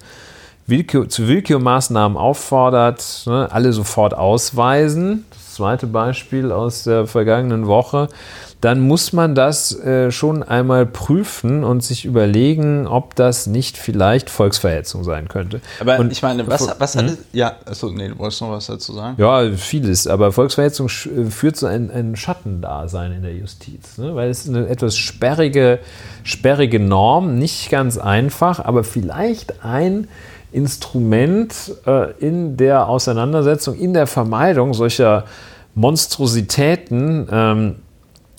Willkür, zu Willkürmaßnahmen auffordert, ne, alle sofort ausweisen. Das zweite Beispiel aus der vergangenen Woche dann muss man das äh, schon einmal prüfen und sich überlegen, ob das nicht vielleicht Volksverhetzung sein könnte. Aber und, ich meine, was, was hat hm? Ja, achso, nee, du wolltest noch was dazu sagen? Ja, vieles, aber Volksverhetzung äh, führt zu einem, einem Schattendasein in der Justiz, ne? weil es eine etwas sperrige, sperrige Norm, nicht ganz einfach, aber vielleicht ein Instrument äh, in der Auseinandersetzung, in der Vermeidung solcher Monstrositäten, ähm,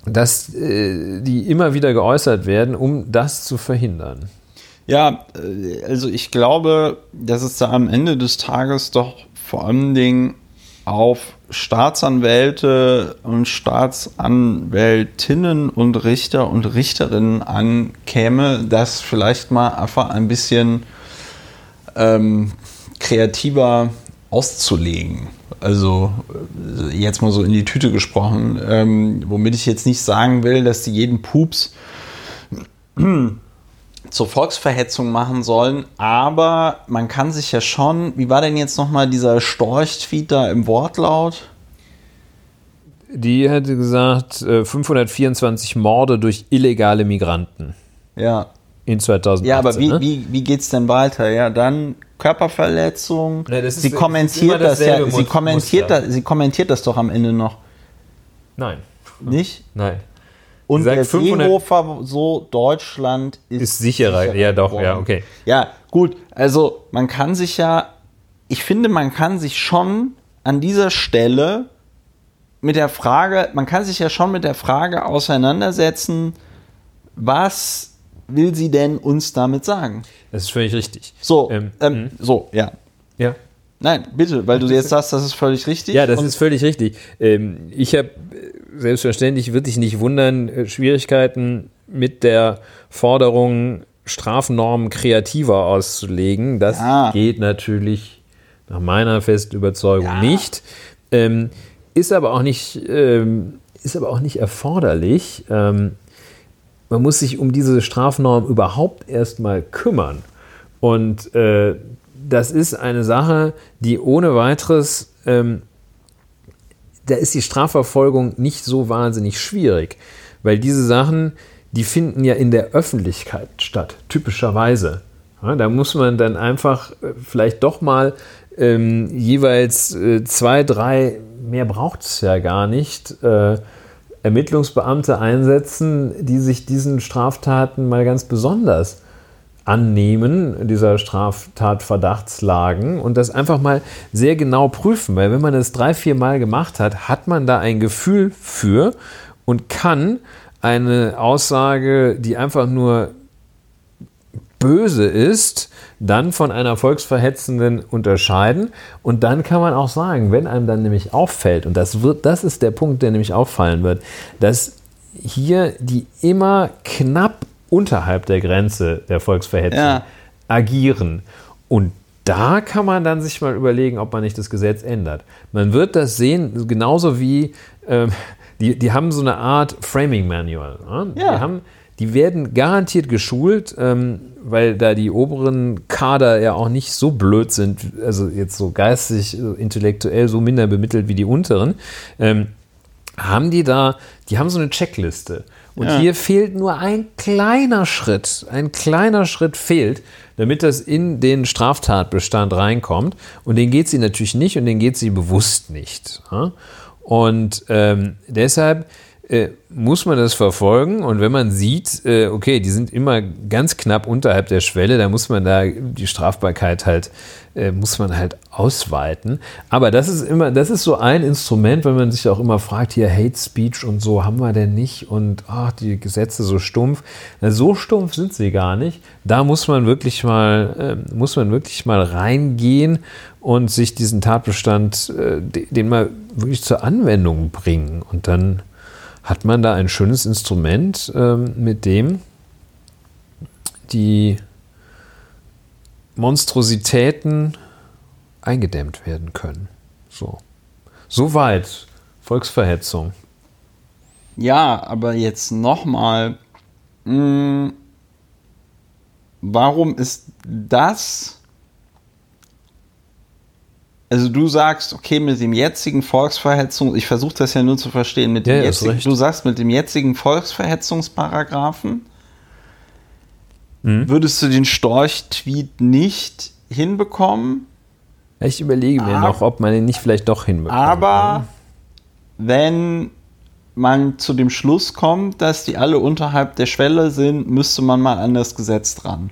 dass äh, die immer wieder geäußert werden, um das zu verhindern. Ja, äh, also ich glaube, dass es da am Ende des Tages doch vor allen Dingen auf Staatsanwälte und Staatsanwältinnen und Richter und Richterinnen ankäme, das vielleicht mal einfach ein bisschen ähm, kreativer auszulegen. Also äh, jetzt mal so in die Tüte gesprochen, ähm, womit ich jetzt nicht sagen will, dass die jeden Pups zur Volksverhetzung machen sollen, aber man kann sich ja schon, wie war denn jetzt nochmal dieser Storch-Tweet da im Wortlaut? Die hätte gesagt, 524 äh, Morde durch illegale Migranten. Ja. In 2018. Ja, aber wie, ne? wie, wie geht es denn weiter? Ja, dann Körperverletzung. Ja, ist, sie kommentiert das ja, sie kommentiert, das, sie kommentiert das doch am Ende noch. Nein. Nicht? Nein. Und der Seehofer, so Deutschland ist, ist sicherer. sicherer. Ja, doch, geworden. ja, okay. Ja, gut. Also man kann sich ja, ich finde, man kann sich schon an dieser Stelle mit der Frage, man kann sich ja schon mit der Frage auseinandersetzen, was will sie denn uns damit sagen? Das ist völlig richtig. So, ähm, ähm, mhm. so, ja. Ja. Nein, bitte, weil du jetzt sagst, das ist völlig richtig. Ja, das ist völlig richtig. Ähm, ich habe selbstverständlich, würde ich nicht wundern, äh, Schwierigkeiten mit der Forderung, Strafnormen kreativer auszulegen. Das ja. geht natürlich nach meiner festen Überzeugung ja. nicht. Ähm, ist aber auch nicht, ähm, ist aber auch nicht erforderlich. Ähm, man muss sich um diese Strafnorm überhaupt erstmal kümmern. Und äh, das ist eine Sache, die ohne weiteres, ähm, da ist die Strafverfolgung nicht so wahnsinnig schwierig, weil diese Sachen, die finden ja in der Öffentlichkeit statt, typischerweise. Ja, da muss man dann einfach äh, vielleicht doch mal ähm, jeweils äh, zwei, drei, mehr braucht es ja gar nicht, äh, Ermittlungsbeamte einsetzen, die sich diesen Straftaten mal ganz besonders annehmen, dieser Straftatverdachtslagen und das einfach mal sehr genau prüfen, weil wenn man das drei, vier Mal gemacht hat, hat man da ein Gefühl für und kann eine Aussage, die einfach nur böse ist, dann von einer volksverhetzenden unterscheiden. Und dann kann man auch sagen, wenn einem dann nämlich auffällt, und das, wird, das ist der Punkt, der nämlich auffallen wird, dass hier die immer knapp unterhalb der Grenze der Volksverhetzung ja. agieren. Und da kann man dann sich mal überlegen, ob man nicht das Gesetz ändert. Man wird das sehen, genauso wie ähm, die, die haben so eine Art Framing Manual. Ne? Ja. Die, haben, die werden garantiert geschult, ähm, weil da die oberen Kader ja auch nicht so blöd sind, also jetzt so geistig, äh, intellektuell so minder bemittelt wie die unteren. Ähm, haben die da, die haben so eine Checkliste. Und Ja. hier fehlt nur ein kleiner Schritt, ein kleiner Schritt fehlt, damit das in den Straftatbestand reinkommt. Und den geht sie natürlich nicht und den geht sie bewusst nicht. Und ähm, deshalb äh, muss man das verfolgen. Und wenn man sieht, äh, okay, die sind immer ganz knapp unterhalb der Schwelle, dann muss man da die Strafbarkeit halt, äh, muss man halt ausweiten. Aber das ist immer, das ist so ein Instrument, wenn man sich auch immer fragt, hier Hate Speech und so haben wir denn nicht und ach, die Gesetze so stumpf. Na, so stumpf sind sie gar nicht. Da muss man wirklich mal, äh, muss man wirklich mal reingehen und sich diesen Tatbestand, äh, de- den mal wirklich zur Anwendung bringen. Und dann hat man da ein schönes Instrument, ähm, mit dem die Monstrositäten eingedämmt werden können. So. Soweit Volksverhetzung. Ja, aber jetzt nochmal, warum ist das? Also du sagst, okay, mit dem jetzigen Volksverhetzung, ich versuche das ja nur zu verstehen, mit dem Ja, jetzigen, du sagst mit dem jetzigen Volksverhetzungsparagraphen Mhm. würdest du den Storch-Tweet nicht hinbekommen, Ich überlege mir Ah. noch, ob man den nicht vielleicht doch hinbekommt. aber wenn man zu dem Schluss kommt, dass die alle unterhalb der Schwelle sind, müsste man mal an das Gesetz dran.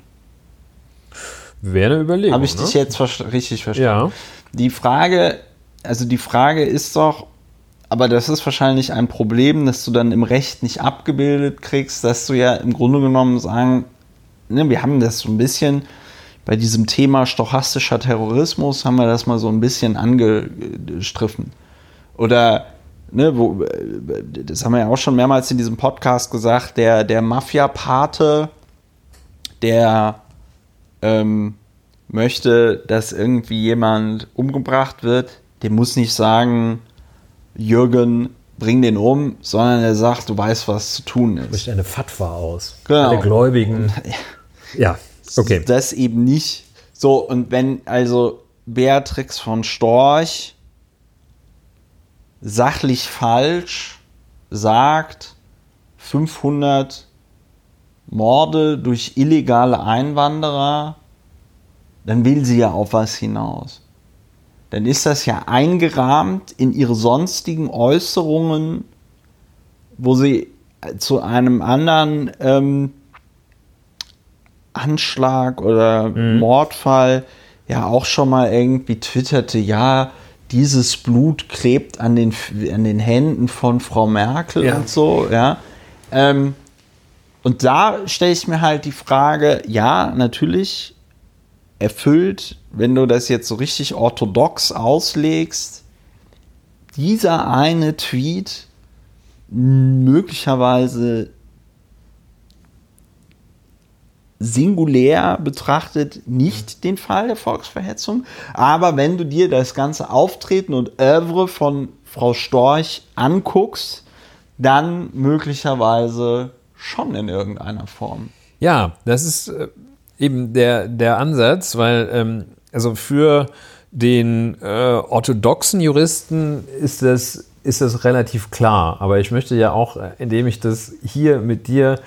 Wäre eine Überlegung. Habe ich ne? dich jetzt richtig verstanden? Ja. Die Frage, also die Frage ist doch, aber das ist wahrscheinlich ein Problem, dass du dann im Recht nicht abgebildet kriegst, dass du ja im Grunde genommen sagen, ne, wir haben das so ein bisschen bei diesem Thema stochastischer Terrorismus haben wir das mal so ein bisschen angestriffen. Oder, ne, wo, das haben wir ja auch schon mehrmals in diesem Podcast gesagt, der, der Mafia-Pate, der ähm, möchte, dass irgendwie jemand umgebracht wird, der muss nicht sagen, Jürgen, bring den um, sondern er sagt, du weißt, was zu tun ist. Bricht eine Fatwa aus. Genau. Alle Gläubigen. Ja, okay. Das eben nicht. So, und wenn also Beatrix von Storch sachlich falsch sagt, 500 Morde durch illegale Einwanderer, dann will sie ja auf was hinaus. Dann ist das ja eingerahmt in ihre sonstigen Äußerungen, wo sie zu einem anderen ähm, Anschlag oder Mordfall ja auch schon mal irgendwie twitterte, ja, dieses Blut klebt an den, an den Händen von Frau Merkel Ja. und so, ja. Ähm, und da stelle ich mir halt die Frage, ja, natürlich erfüllt, wenn du das jetzt so richtig orthodox auslegst, dieser eine Tweet möglicherweise singulär betrachtet nicht den Fall der Volksverhetzung. Aber wenn du dir das ganze Auftreten und Övre von Frau Storch anguckst, dann möglicherweise schon in irgendeiner Form. Ja, das ist äh, eben der, der Ansatz, weil ähm, also für den äh, orthodoxen Juristen ist das, ist das relativ klar. Aber ich möchte ja auch, äh, indem ich das hier mit dir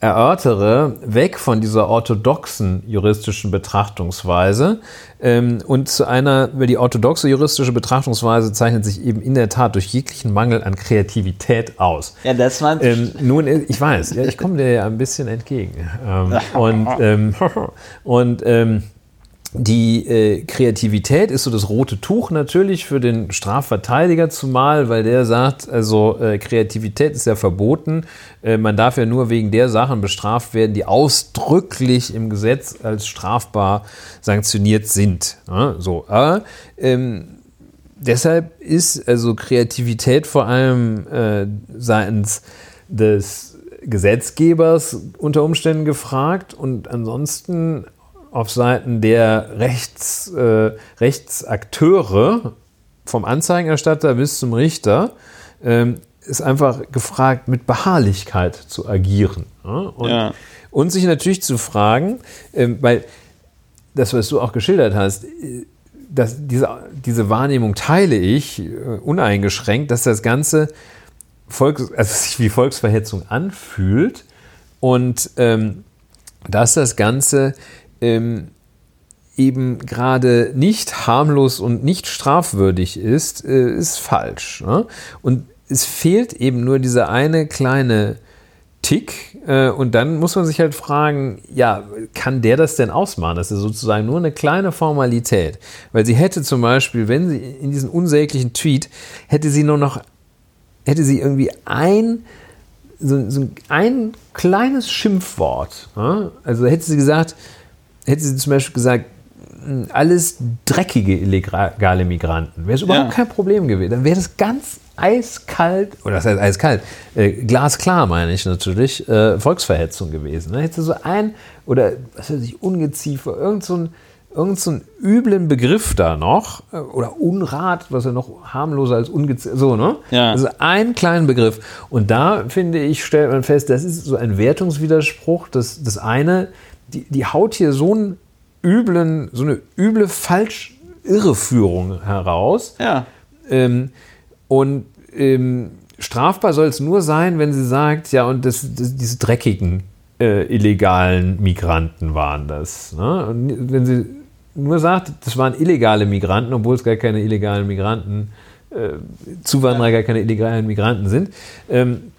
erörtere, weg von dieser orthodoxen juristischen Betrachtungsweise ähm, und zu einer, weil die orthodoxe juristische Betrachtungsweise zeichnet sich eben in der Tat durch jeglichen Mangel an Kreativität aus. Ja, das war Ähm, nun, äh, ich weiß, ja, ich komme dir ja ein bisschen entgegen. Ähm, und ähm, und ähm, die äh, Kreativität ist so das rote Tuch natürlich für den Strafverteidiger zumal, weil der sagt, also äh, Kreativität ist ja verboten. Äh, man darf ja nur wegen der Sachen bestraft werden, die ausdrücklich im Gesetz als strafbar sanktioniert sind. Ja, so, aber ähm, deshalb ist also Kreativität vor allem äh, seitens des Gesetzgebers unter Umständen gefragt und ansonsten auf Seiten der Rechts, äh, Rechtsakteure vom Anzeigenerstatter bis zum Richter ähm, ist einfach gefragt, mit Beharrlichkeit zu agieren. Und, ja. und sich natürlich zu fragen, ähm, weil das, was du auch geschildert hast, äh, dass diese, diese Wahrnehmung teile ich äh, uneingeschränkt, dass das Ganze Volks, also sich wie Volksverhetzung anfühlt und ähm, dass das Ganze ähm, eben gerade nicht harmlos und nicht strafwürdig ist, äh, ist falsch. Ne? Und es fehlt eben nur dieser eine kleine Tick. Äh, und dann muss man sich halt fragen, ja, kann der das denn ausmachen? Das ist sozusagen nur eine kleine Formalität. Weil sie hätte zum Beispiel, wenn sie in diesem unsäglichen Tweet, hätte sie nur noch, hätte sie irgendwie ein, so, so ein kleines Schimpfwort. Also hätte sie gesagt, hätte sie zum Beispiel gesagt, alles dreckige illegale Migranten, wäre es überhaupt ja. kein Problem gewesen. Dann wäre das ganz eiskalt, oder das heißt eiskalt, äh, glasklar meine ich natürlich, äh, Volksverhetzung gewesen. Ne? Hätte so ein, oder was weiß ich, Ungeziefer, irgend so ein, irgend so einen üblen Begriff da noch, äh, oder Unrat, was ja noch harmloser als Ungeziefer, so, ne? Ja. Also einen kleinen Begriff. Und da, finde ich, stellt man fest, das ist so ein Wertungswiderspruch. Das, das eine, die, die haut hier so einen üblen, so eine üble Falsch-Irreführung heraus. Ja. Ähm, und ähm, strafbar soll es nur sein, wenn sie sagt, ja, und das, das, diese dreckigen äh, illegalen Migranten waren das. Ne? Und wenn sie nur sagt, das waren illegale Migranten, obwohl es gar keine illegalen Migranten, äh, Zuwanderer gar keine illegalen Migranten sind, ähm,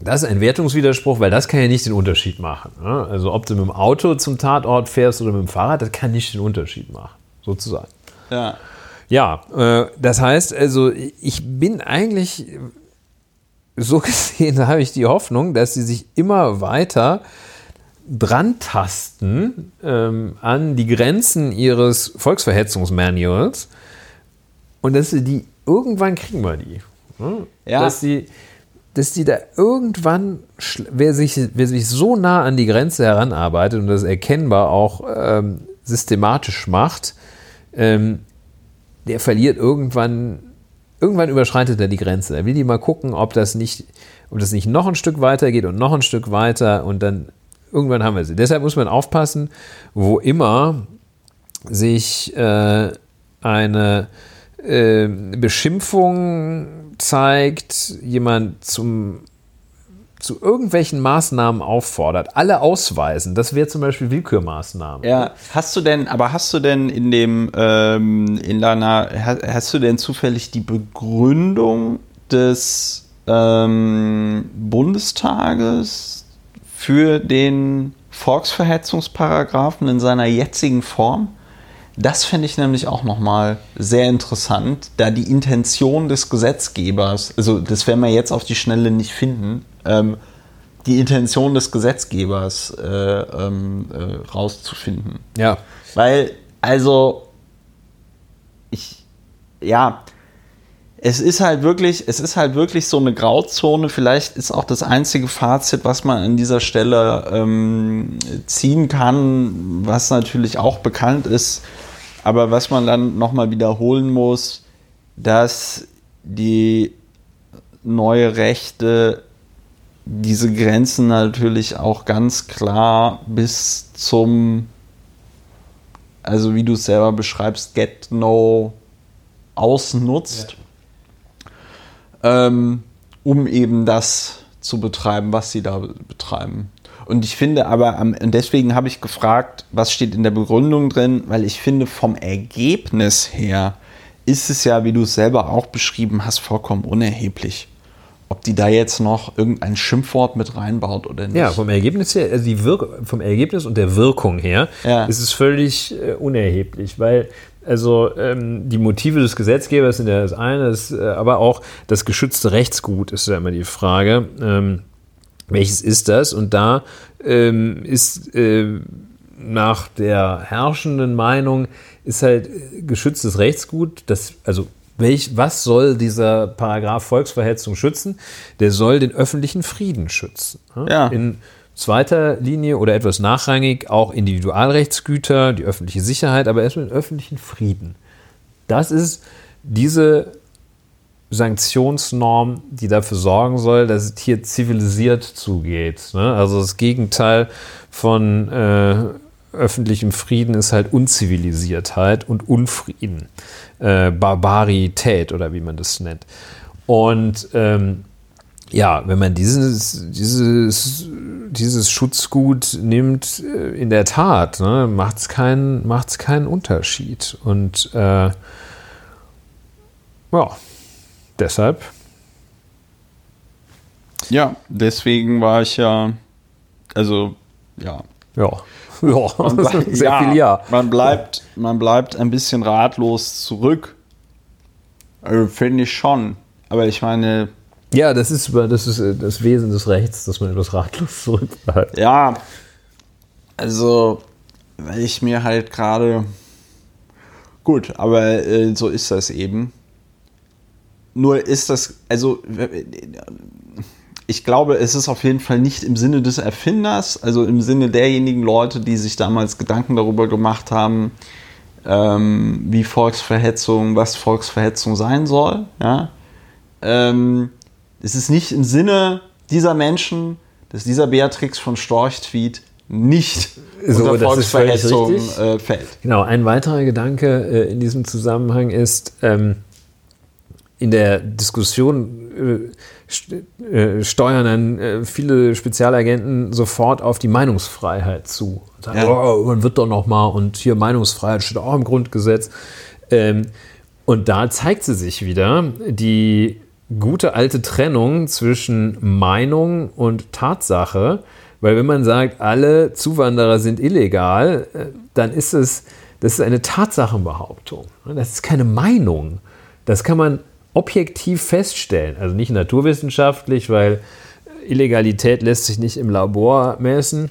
das ist ein Wertungswiderspruch, weil das kann ja nicht den Unterschied machen. Ne? Also ob du mit dem Auto zum Tatort fährst oder mit dem Fahrrad, das kann nicht den Unterschied machen, sozusagen. Ja. Ja, äh, das heißt also, ich bin eigentlich so gesehen, da habe ich die Hoffnung, dass sie sich immer weiter dran tasten ähm, an die Grenzen ihres Volksverhetzungsmanuals und dass sie die irgendwann kriegen wir die. Ne? Ja. Dass sie dass die da irgendwann, wer sich, wer sich so nah an die Grenze heranarbeitet und das erkennbar auch ähm, systematisch macht, ähm, der verliert irgendwann, irgendwann überschreitet er die Grenze. Er will die mal gucken, ob das nicht, ob das nicht noch ein Stück weiter geht und noch ein Stück weiter und dann irgendwann haben wir sie. Deshalb muss man aufpassen, wo immer sich äh, eine äh, Beschimpfung zeigt, jemand zum zu irgendwelchen Maßnahmen auffordert, alle ausweisen, das wäre zum Beispiel Willkürmaßnahmen. Ja, hast du denn, aber hast du denn in dem, ähm, in deiner, hast du denn zufällig die Begründung des ähm, Bundestages für den Volksverhetzungsparagraphen in seiner jetzigen Form? Das finde ich nämlich auch nochmal sehr interessant, da die Intention des Gesetzgebers, also das werden wir jetzt auf die Schnelle nicht finden, ähm, die Intention des Gesetzgebers äh, ähm, äh, rauszufinden. Ja. Weil, also, ich, ja, es ist halt wirklich, es ist halt wirklich so eine Grauzone. Vielleicht ist auch das einzige Fazit, was man an dieser Stelle ähm, ziehen kann, was natürlich auch bekannt ist, aber was man dann nochmal wiederholen muss, dass die neue Rechte diese Grenzen natürlich auch ganz klar bis zum, also wie du es selber beschreibst, Get No ausnutzt, ja. ähm, um eben das zu betreiben, was sie da betreiben. Und ich finde aber, und deswegen habe ich gefragt, was steht in der Begründung drin, weil ich finde, vom Ergebnis her ist es ja, wie du es selber auch beschrieben hast, vollkommen unerheblich ob die da jetzt noch irgendein Schimpfwort mit reinbaut oder nicht. Ja, vom Ergebnis her, also die Wirk vom Ergebnis und der Wirkung her ja. ist es völlig äh, unerheblich, weil also ähm, die Motive des Gesetzgebers sind ja das eine, das, äh, aber auch das geschützte Rechtsgut ist ja immer die Frage. Ähm, welches ist das? Und da ähm, ist äh, nach der herrschenden Meinung ist halt geschütztes Rechtsgut, das also Welch, was soll dieser Paragraph Volksverhetzung schützen? Der soll den öffentlichen Frieden schützen. Ja. In zweiter Linie oder etwas nachrangig auch Individualrechtsgüter, die öffentliche Sicherheit, aber erstmal den öffentlichen Frieden. Das ist diese Sanktionsnorm, die dafür sorgen soll, dass es hier zivilisiert zugeht. Ne? Also das Gegenteil von äh, öffentlichem Frieden ist halt Unzivilisiertheit und Unfrieden, äh, Barbarität oder wie man das nennt. Und ähm, ja, wenn man dieses, dieses, dieses Schutzgut nimmt, äh, in der Tat, ne, macht es keinen, macht's keinen Unterschied. Und äh, ja, deshalb. Ja, deswegen war ich ja, also ja. Ja, ja, man bleibt, sehr ja, viel ja. Man bleibt, man bleibt ein bisschen ratlos zurück. Also, Finde ich schon. Aber ich meine. Ja, das ist, das ist das Wesen des Rechts, dass man etwas ratlos zurückbleibt. Ja, also, weil ich mir halt gerade. Gut, aber äh, so ist das eben. Nur ist das, also ich glaube, es ist auf jeden Fall nicht im Sinne des Erfinders, also im Sinne derjenigen Leute, die sich damals Gedanken darüber gemacht haben, ähm, wie Volksverhetzung, was Volksverhetzung sein soll. Ja? Ähm, es ist nicht im Sinne dieser Menschen, dass dieser Beatrix von Storch-Tweet nicht so, unter Volksverhetzung äh, fällt. Genau, ein weiterer Gedanke äh, in diesem Zusammenhang ist, ähm, in der Diskussion äh, äh, steuern dann äh, viele Spezialagenten sofort auf die Meinungsfreiheit zu. Sagen, ja. oh, man wird doch noch mal und hier Meinungsfreiheit steht auch im Grundgesetz. Ähm, und da zeigt sie sich wieder die gute alte Trennung zwischen Meinung und Tatsache. Weil wenn man sagt, alle Zuwanderer sind illegal, äh, dann ist es, das ist eine Tatsachenbehauptung. Das ist keine Meinung. Das kann man objektiv feststellen. Also nicht naturwissenschaftlich, weil Illegalität lässt sich nicht im Labor messen,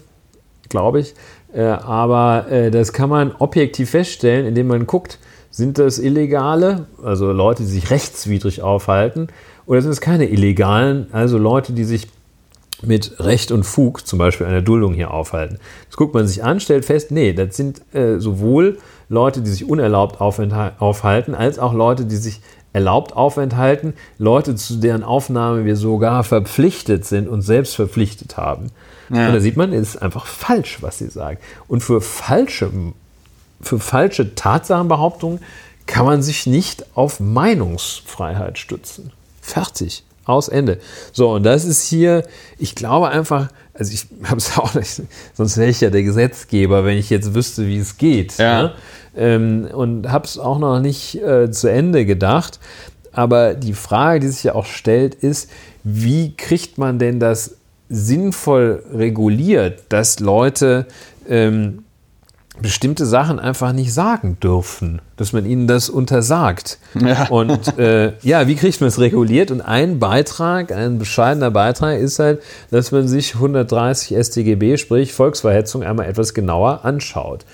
glaube ich. Äh, aber äh, das kann man objektiv feststellen, indem man guckt, sind das Illegale, also Leute, die sich rechtswidrig aufhalten, oder sind es keine Illegalen, also Leute, die sich mit Recht und Fug, zum Beispiel einer Duldung hier aufhalten. Das guckt man sich an, stellt fest, nee, das sind äh, sowohl Leute, die sich unerlaubt aufhalten, als auch Leute, die sich erlaubt aufenthalten, Leute, zu deren Aufnahme wir sogar verpflichtet sind und selbst verpflichtet haben. Ja. Und da sieht man, es ist einfach falsch, was sie sagen. Und für falsche, für falsche Tatsachenbehauptungen kann man sich nicht auf Meinungsfreiheit stützen. Fertig. Aus Ende. So, und das ist hier, ich glaube einfach, also ich habe es auch nicht, sonst wäre ich ja der Gesetzgeber, wenn ich jetzt wüsste, wie es geht. Ja. Ne? Ähm, und habe es auch noch nicht äh, zu Ende gedacht. Aber die Frage, die sich ja auch stellt, ist, wie kriegt man denn das sinnvoll reguliert, dass Leute ähm, bestimmte Sachen einfach nicht sagen dürfen, dass man ihnen das untersagt. Ja. Und äh, ja, wie kriegt man es reguliert? Und ein Beitrag, ein bescheidener Beitrag ist halt, dass man sich 130 StGB, sprich Volksverhetzung, einmal etwas genauer anschaut.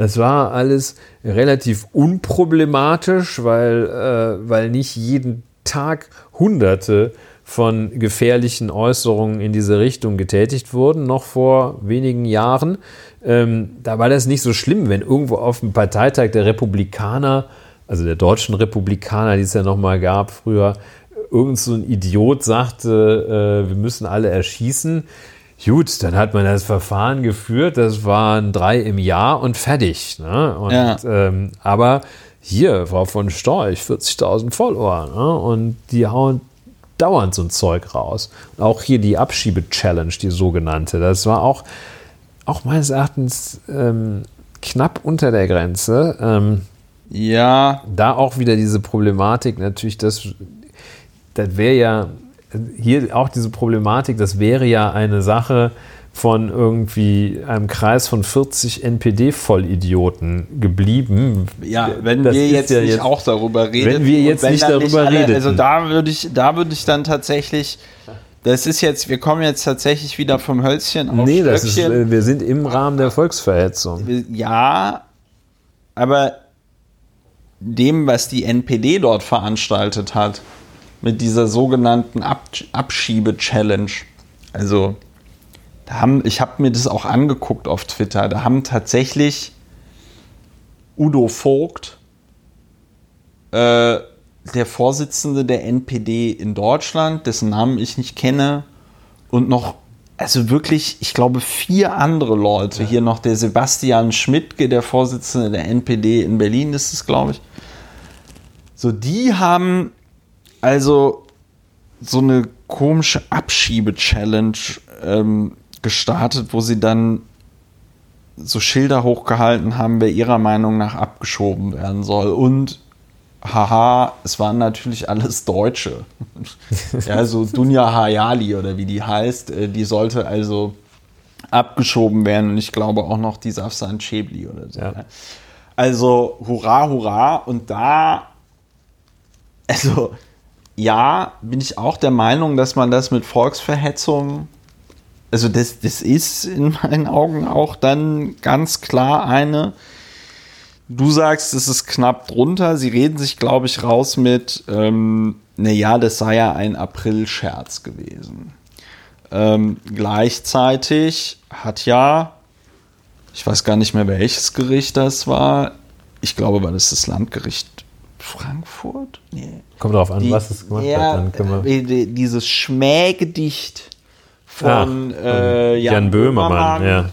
Das war alles relativ unproblematisch, weil, äh, weil nicht jeden Tag Hunderte von gefährlichen Äußerungen in diese Richtung getätigt wurden, noch vor wenigen Jahren. Ähm, da war das nicht so schlimm, wenn irgendwo auf dem Parteitag der Republikaner, also der deutschen Republikaner, die es ja nochmal gab früher, irgend so ein Idiot sagte, äh, wir müssen alle erschießen. Gut, dann hat man das Verfahren geführt, das waren drei im Jahr und fertig. Ne? Und, ja. ähm, aber hier, Frau von Storch, 40.000 Follower ne? und die hauen dauernd so ein Zeug raus. Und auch hier die Abschiebe-Challenge, die sogenannte, das war auch, auch meines Erachtens ähm, knapp unter der Grenze. Ähm, ja. Da auch wieder diese Problematik, natürlich, das, das wäre ja hier auch diese Problematik, das wäre ja eine Sache von irgendwie einem Kreis von 40 NPD-Vollidioten geblieben. Ja, wenn das wir jetzt ja nicht jetzt, auch darüber reden. Wenn wir jetzt nicht darüber reden. Also da würde ich, da würde ich dann tatsächlich, das ist jetzt, wir kommen jetzt tatsächlich wieder vom Hölzchen auf Nee, das ist, äh, wir sind im Rahmen der Volksverhetzung. Ja, aber dem, was die NPD dort veranstaltet hat, mit dieser sogenannten Ab Abschiebe-Challenge. Also, da haben, ich habe mir das auch angeguckt auf Twitter. Da haben tatsächlich Udo Vogt äh, der Vorsitzende der NPD in Deutschland, dessen Namen ich nicht kenne, und noch, also wirklich, ich glaube, vier andere Leute. Ja. Hier noch der Sebastian Schmidtke, der Vorsitzende der NPD in Berlin ist es, glaube ich. So, die haben also so eine komische Abschiebe-Challenge ähm, gestartet, wo sie dann so Schilder hochgehalten haben, wer ihrer Meinung nach abgeschoben werden soll. Und haha, es waren natürlich alles Deutsche. ja, so Dunja Hayali oder wie die heißt, äh, die sollte also abgeschoben werden und ich glaube auch noch die Safsan Chebli oder so. Ja. Also hurra, hurra und da, also ja, bin ich auch der Meinung, dass man das mit Volksverhetzung, also das, das ist in meinen Augen auch dann ganz klar eine Du sagst, es ist knapp drunter. Sie reden sich, glaube ich, raus mit, ähm, naja, das sei ja ein April-Scherz gewesen. Ähm, gleichzeitig hat ja, ich weiß gar nicht mehr, welches Gericht das war. Ich glaube, war das das Landgericht Frankfurt? Nee. Kommt darauf an, die, was es gemacht ja, hat. Dann äh, dieses Schmähgedicht von ah, äh, Jan, Jan Böhmermann, Böhmermann ja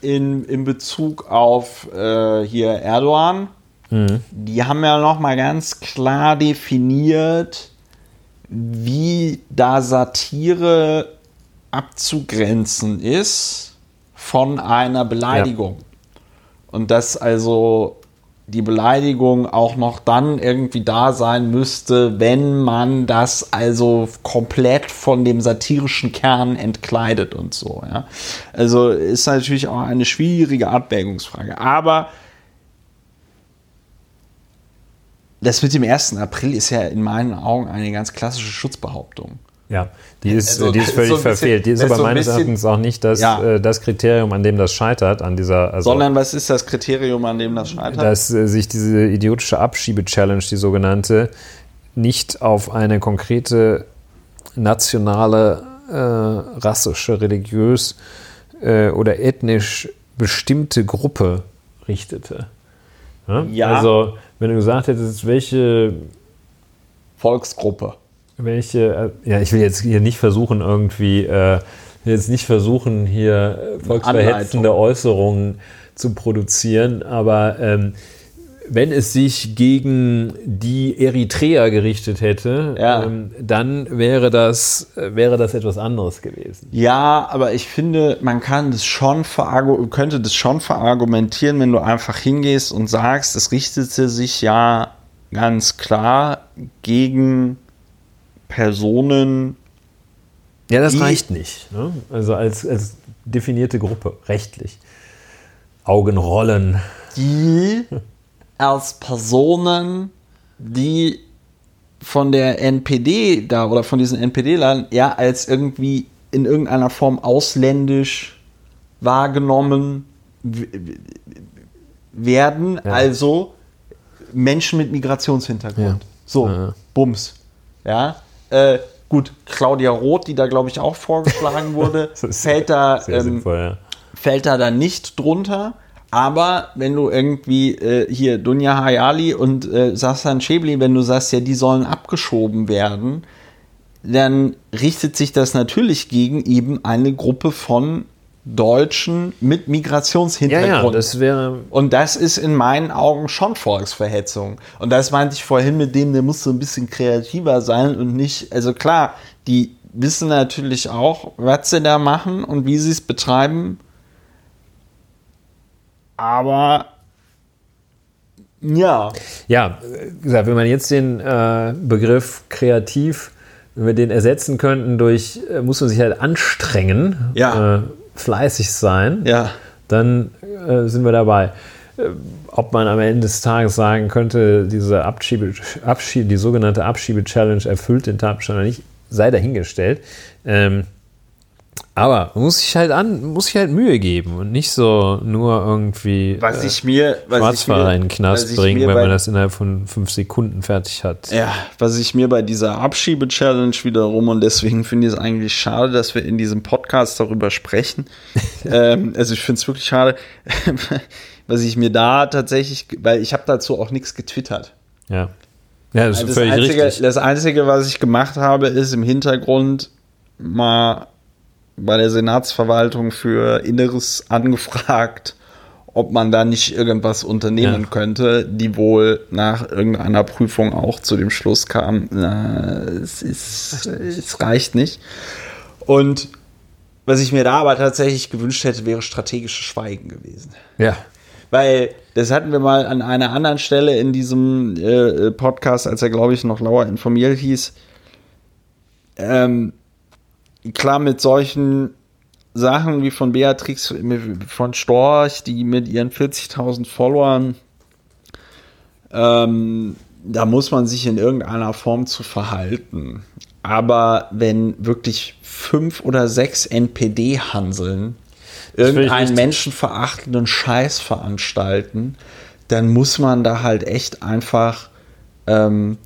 in, in Bezug auf äh, hier Erdogan. Mhm. Die haben ja noch mal ganz klar definiert, wie da Satire abzugrenzen ist von einer Beleidigung. Ja. Und dass also die Beleidigung auch noch dann irgendwie da sein müsste, wenn man das also komplett von dem satirischen Kern entkleidet und so. Ja. Also ist natürlich auch eine schwierige Abwägungsfrage. Aber das mit dem 1. April ist ja in meinen Augen eine ganz klassische Schutzbehauptung. Ja, die ist, also, die ist völlig so verfehlt. Die ist aber so meines Erachtens auch nicht das, ja. äh, das Kriterium, an dem das scheitert, an dieser. Also, Sondern was ist das Kriterium, an dem das scheitert? Dass äh, sich diese idiotische Abschiebe-Challenge, die sogenannte, nicht auf eine konkrete nationale, äh, rassische, religiös äh, oder ethnisch bestimmte Gruppe richtete. Ja? ja? Also, wenn du gesagt hättest, welche Volksgruppe welche, äh, ja, ich will jetzt hier nicht versuchen, irgendwie, äh, jetzt nicht versuchen, hier volksverhetzende Äußerungen zu produzieren, aber ähm, wenn es sich gegen die Eritreer gerichtet hätte, ja. ähm, dann wäre das, wäre das etwas anderes gewesen. Ja, aber ich finde, man kann das schon könnte das schon verargumentieren, wenn du einfach hingehst und sagst, es richtete sich ja ganz klar gegen Personen. Ja, das reicht nicht. Ne? Also als, als definierte Gruppe, rechtlich. Augenrollen. Die als Personen, die von der NPD da oder von diesen NPD-Lern ja als irgendwie in irgendeiner Form ausländisch wahrgenommen werden, ja. also Menschen mit Migrationshintergrund. Ja. So, ja. Bums. Ja, äh, gut, Claudia Roth, die da, glaube ich, auch vorgeschlagen wurde, fällt, da, ähm, sinnvoll, ja. fällt da dann nicht drunter. Aber wenn du irgendwie äh, hier Dunja Hayali und äh, Sassan Schäbli, wenn du sagst, ja, die sollen abgeschoben werden, dann richtet sich das natürlich gegen eben eine Gruppe von Deutschen mit Migrationshintergrund. Ja, ja, das wäre. Und das ist in meinen Augen schon Volksverhetzung. Und das meinte ich vorhin mit dem, der muss so ein bisschen kreativer sein und nicht, also klar, die wissen natürlich auch, was sie da machen und wie sie es betreiben. Aber ja. Ja, wie gesagt, wenn man jetzt den äh, Begriff kreativ, wenn wir den ersetzen könnten durch, äh, muss man sich halt anstrengen. Ja. Äh, fleißig sein, ja. dann äh, sind wir dabei. Äh, ob man am Ende des Tages sagen könnte, diese Abschiebe, Abschiebe, die sogenannte Abschiebe-Challenge erfüllt den Tatbestand oder nicht, sei dahingestellt. Ähm, aber muss sich halt an, muss sich halt Mühe geben und nicht so nur irgendwie was ich mir, was Schwarzfahrer in den Knast bringen, wenn man das innerhalb von fünf Sekunden fertig hat. Ja, was ich mir bei dieser Abschiebe-Challenge wiederum und deswegen finde ich es eigentlich schade, dass wir in diesem Podcast darüber sprechen. ähm, also ich finde es wirklich schade, was ich mir da tatsächlich, weil ich habe dazu auch nichts getwittert. Ja. Ja, das ist das, völlig Einzige, richtig. das Einzige, was ich gemacht habe, ist im Hintergrund mal bei der Senatsverwaltung für Inneres angefragt, ob man da nicht irgendwas unternehmen Ja. könnte, die wohl nach irgendeiner Prüfung auch zu dem Schluss kam, na, es, ist, es reicht nicht. Und was ich mir da aber tatsächlich gewünscht hätte, wäre strategisches Schweigen gewesen. Ja. Weil das hatten wir mal an einer anderen Stelle in diesem äh, Podcast, als er, glaube ich, noch Lauer informiert hieß. Ähm, klar, mit solchen Sachen wie von Beatrix von Storch, die mit ihren 40.000 Followern, ähm, da muss man sich in irgendeiner Form zu verhalten. Aber wenn wirklich fünf oder sechs NPD-Hanseln irgendeinen menschenverachtenden Scheiß veranstalten, dann muss man da halt echt einfach, ähm,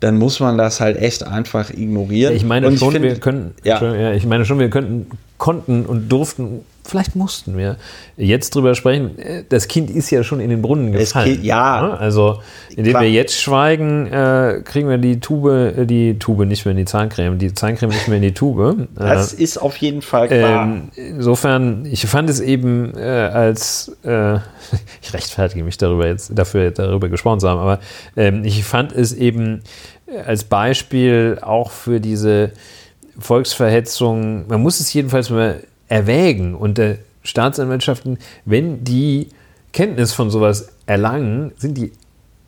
dann muss man das halt echt einfach ignorieren. Ich meine Und schon, find- wir können, Ja. Ja, ich meine schon, wir könnten, konnten und durften, vielleicht mussten wir jetzt drüber sprechen. Das Kind ist ja schon in den Brunnen gefallen. ja. ne? Also, indem Klar. wir jetzt schweigen, äh, kriegen wir die Tube, äh, die Tube nicht mehr in die Zahncreme, die Zahncreme nicht mehr in die Tube. Das Äh, ist auf jeden Fall klar. ähm, insofern, ich fand es eben äh, als, äh, ich rechtfertige mich darüber jetzt, dafür darüber gesprochen zu haben, aber ähm, ich fand es eben äh, als Beispiel auch für diese Volksverhetzung, man muss es jedenfalls mal erwägen unter Staatsanwaltschaften, wenn die Kenntnis von sowas erlangen, sind die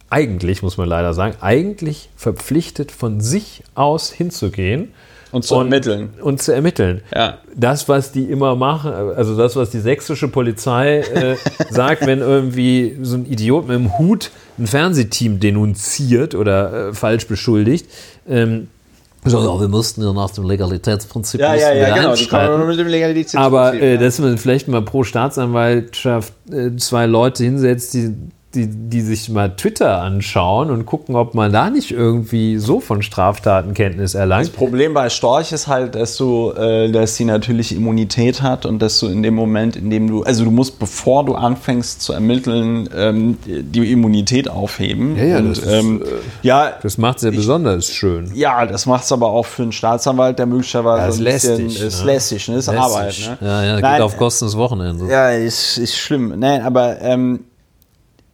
eigentlich, muss man leider sagen, eigentlich verpflichtet von sich aus hinzugehen Und zu ermitteln. Und zu ermitteln. Ja. Das, was die immer machen, also das, was die sächsische Polizei äh, sagt, wenn irgendwie so ein Idiot mit dem Hut ein Fernsehteam denunziert oder äh, falsch beschuldigt, ähm, so, ja, wir mussten ja nach dem Legalitätsprinzip Ja, ja, ja, genau. Die kommen mit dem Legalitätsprinzip. Aber äh, dass man vielleicht mal pro Staatsanwaltschaft äh, zwei Leute hinsetzt, die, die, die sich mal Twitter anschauen und gucken, ob man da nicht irgendwie so von Straftaten Kenntnis erlangt. Das Problem bei Storch ist halt, dass du, äh, dass sie natürlich Immunität hat und dass du in dem Moment, in dem du, also du musst, bevor du anfängst zu ermitteln, ähm, die Immunität aufheben. Ja, ja, und, das ist, ähm, äh, ja, Das macht sehr besonders schön. ja, das macht es aber auch für einen Staatsanwalt, der möglicherweise Ja, ist ein bisschen, lästig, ist ne? lästig, ne? ist Arbeit. Lästig. Ne? Ja, ja, geht Nein, auf Kosten des Wochenendes. Ja, ist, ist schlimm. Nein, aber ähm,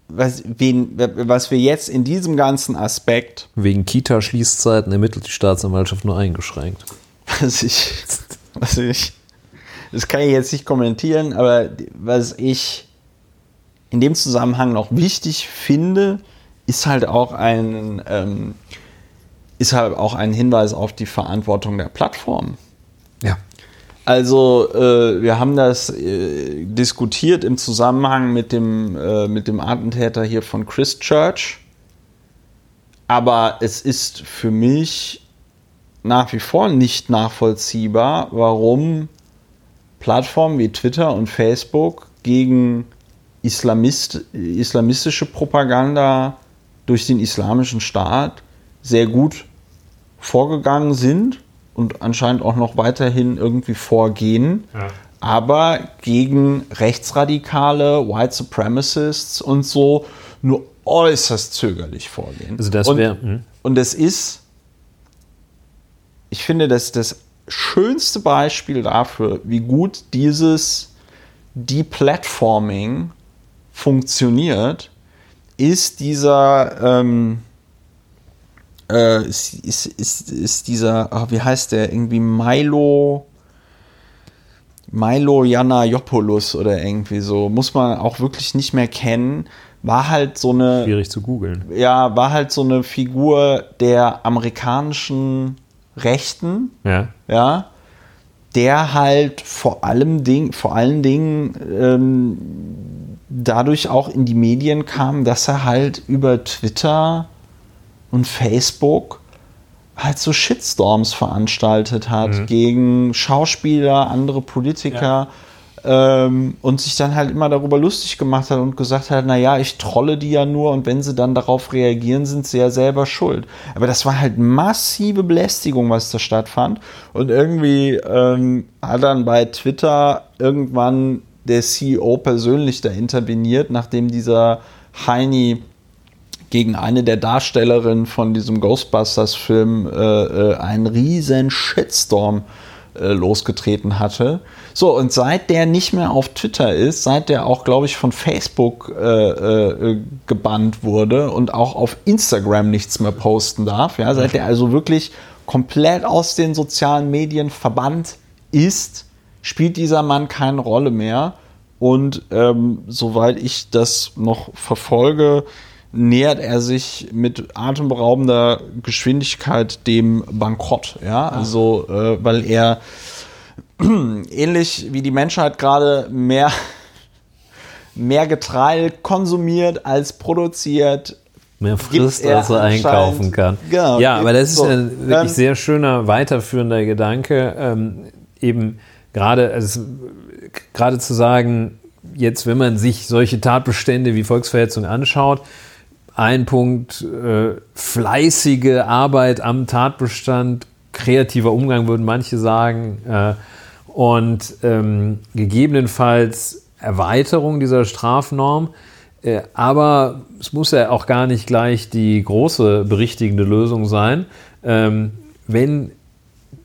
was, wen, was wir jetzt in diesem ganzen Aspekt, Wegen Kita-Schließzeiten ermittelt die Staatsanwaltschaft nur eingeschränkt. was ich, was ich, das kann ich jetzt nicht kommentieren, aber was ich in dem Zusammenhang noch wichtig finde, ist halt auch ein, ähm, ist halt auch ein Hinweis auf die Verantwortung der Plattform. Also äh, wir haben das äh, diskutiert im Zusammenhang mit dem, äh, mit dem Attentäter hier von Christchurch. Aber es ist für mich nach wie vor nicht nachvollziehbar, warum Plattformen wie Twitter und Facebook gegen Islamist, islamistische Propaganda durch den islamischen Staat sehr gut vorgegangen sind und anscheinend auch noch weiterhin irgendwie vorgehen, aber gegen Rechtsradikale, White Supremacists und so nur äußerst zögerlich vorgehen. Also das und, wär- hm. und es ist, ich finde, das das schönste Beispiel dafür, wie gut dieses Deplatforming funktioniert, ist dieser ähm, äh, ist, ist, ist, ist dieser, ah, wie heißt der, irgendwie Milo Milo Janayopoulos oder irgendwie so, muss man auch wirklich nicht mehr kennen, war halt so eine Schwierig zu googeln. ja, war halt so eine Figur der amerikanischen Rechten, Ja. ja, der halt vor allem Ding, vor allen Dingen ähm, dadurch auch in die Medien kam, dass er halt über Twitter und Facebook halt so Shitstorms veranstaltet hat gegen Schauspieler, andere Politiker ähm, und sich dann halt immer darüber lustig gemacht hat und gesagt hat, naja, ich trolle die ja nur und wenn sie dann darauf reagieren, sind sie ja selber schuld. Aber das war halt massive Belästigung, was da stattfand. Und irgendwie ähm, hat dann bei Twitter irgendwann der CEO persönlich da interveniert, nachdem dieser Heini gegen eine der Darstellerinnen von diesem Ghostbusters-Film äh, äh, einen riesen Shitstorm äh, losgetreten hatte. So, und seit der nicht mehr auf Twitter ist, seit der auch, glaube ich, von Facebook äh, äh, gebannt wurde und auch auf Instagram nichts mehr posten darf, ja, seit der also wirklich komplett aus den sozialen Medien verbannt ist, spielt dieser Mann keine Rolle mehr. Und ähm, soweit ich das noch verfolge, nähert er sich mit atemberaubender Geschwindigkeit dem Bankrott. Ja, also äh, weil er ähnlich wie die Menschheit gerade mehr mehr Getreide konsumiert als produziert. Mehr frisst, als er einkaufen kann. Genau, ja, aber das ist so. ein wirklich ähm, sehr schöner, weiterführender Gedanke. Ähm, eben gerade, also, gerade zu sagen, jetzt, wenn man sich solche Tatbestände wie Volksverhetzung anschaut, ein Punkt, äh, fleißige Arbeit am Tatbestand, kreativer Umgang, würden manche sagen, äh, und ähm, gegebenenfalls Erweiterung dieser Strafnorm. Äh, aber es muss ja auch gar nicht gleich die große berichtigende Lösung sein. Ähm, wenn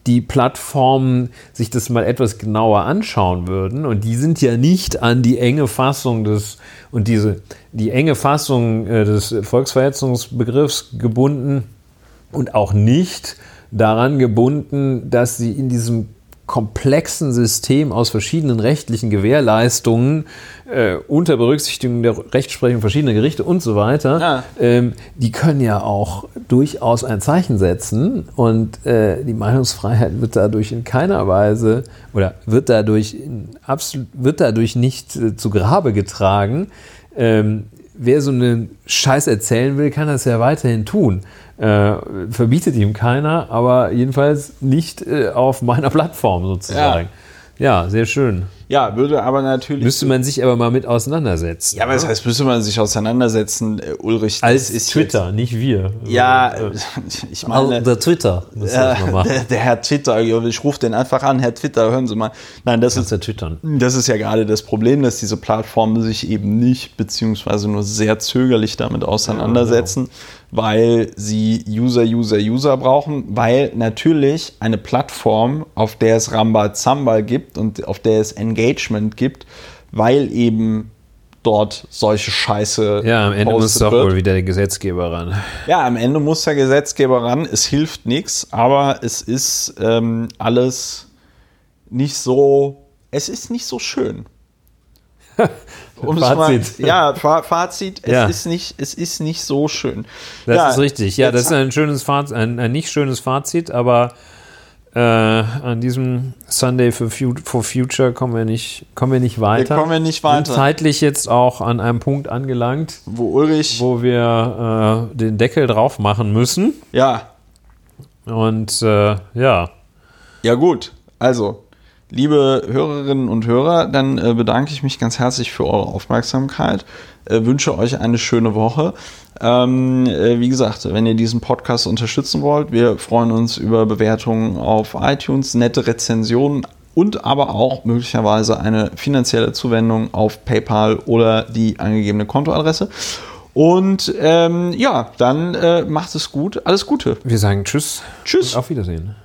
die Plattformen sich das mal etwas genauer anschauen würden, und die sind ja nicht an die enge Fassung des und diese die enge Fassung äh, des Volksverhetzungsbegriffs gebunden und auch nicht daran gebunden, dass sie in diesem komplexen System aus verschiedenen rechtlichen Gewährleistungen äh, unter Berücksichtigung der Rechtsprechung verschiedener Gerichte und so weiter, ja. ähm, die können ja auch durchaus ein Zeichen setzen und äh, die Meinungsfreiheit wird dadurch in keiner Weise oder wird dadurch, absolut, wird dadurch nicht äh, zu Grabe getragen. Ähm, wer so einen Scheiß erzählen will, kann das ja weiterhin tun. Äh, verbietet ihm keiner, aber jedenfalls nicht äh, auf meiner Plattform sozusagen. Ja, ja sehr schön. Ja, würde aber natürlich. Müsste man sich aber mal mit auseinandersetzen. Ja, aber das heißt, müsste man sich auseinandersetzen, äh, Ulrich. Als ist Twitter, jetzt, nicht wir. Ja, äh, ich meine. Also der Twitter. Äh, der, der, Herr Twitter, ich rufe den einfach an, Herr Twitter, hören Sie mal. Nein, das ist, Twittern. das ist ja gerade das Problem, dass diese Plattformen sich eben nicht, beziehungsweise nur sehr zögerlich damit auseinandersetzen. Ja, genau weil sie User, User, User brauchen, weil natürlich eine Plattform, auf der es Rambazamba gibt und auf der es Engagement gibt, weil eben dort solche Scheiße. Ja, am Ende muss doch wohl wieder der Gesetzgeber ran. Ja, am Ende muss der Gesetzgeber ran. Es hilft nichts, aber es ist ähm, alles nicht so. Es ist nicht so schön. Um Fazit. Mal, ja, Fazit, es, ja. Ist nicht, es ist nicht so schön. Das ja, ist richtig. Ja, das ist ein schönes Fazit, ein, ein nicht schönes Fazit, aber äh, an diesem Sunday for, Future kommen wir nicht, kommen wir nicht weiter. Wir kommen wir nicht weiter. Sind zeitlich jetzt auch an einem Punkt angelangt, wo Ulrich, wo wir äh, den Deckel drauf machen müssen. Ja. Und äh, ja. Ja, gut. Also, Liebe Hörerinnen und Hörer, dann äh, bedanke ich mich ganz herzlich für eure Aufmerksamkeit, äh, wünsche euch eine schöne Woche. Ähm, äh, wie gesagt, wenn ihr diesen Podcast unterstützen wollt, wir freuen uns über Bewertungen auf iTunes, nette Rezensionen und aber auch möglicherweise eine finanzielle Zuwendung auf PayPal oder die angegebene Kontoadresse. Und ähm, ja, dann äh, macht es gut. Alles Gute. Wir sagen Tschüss. Tschüss. auf Wiedersehen.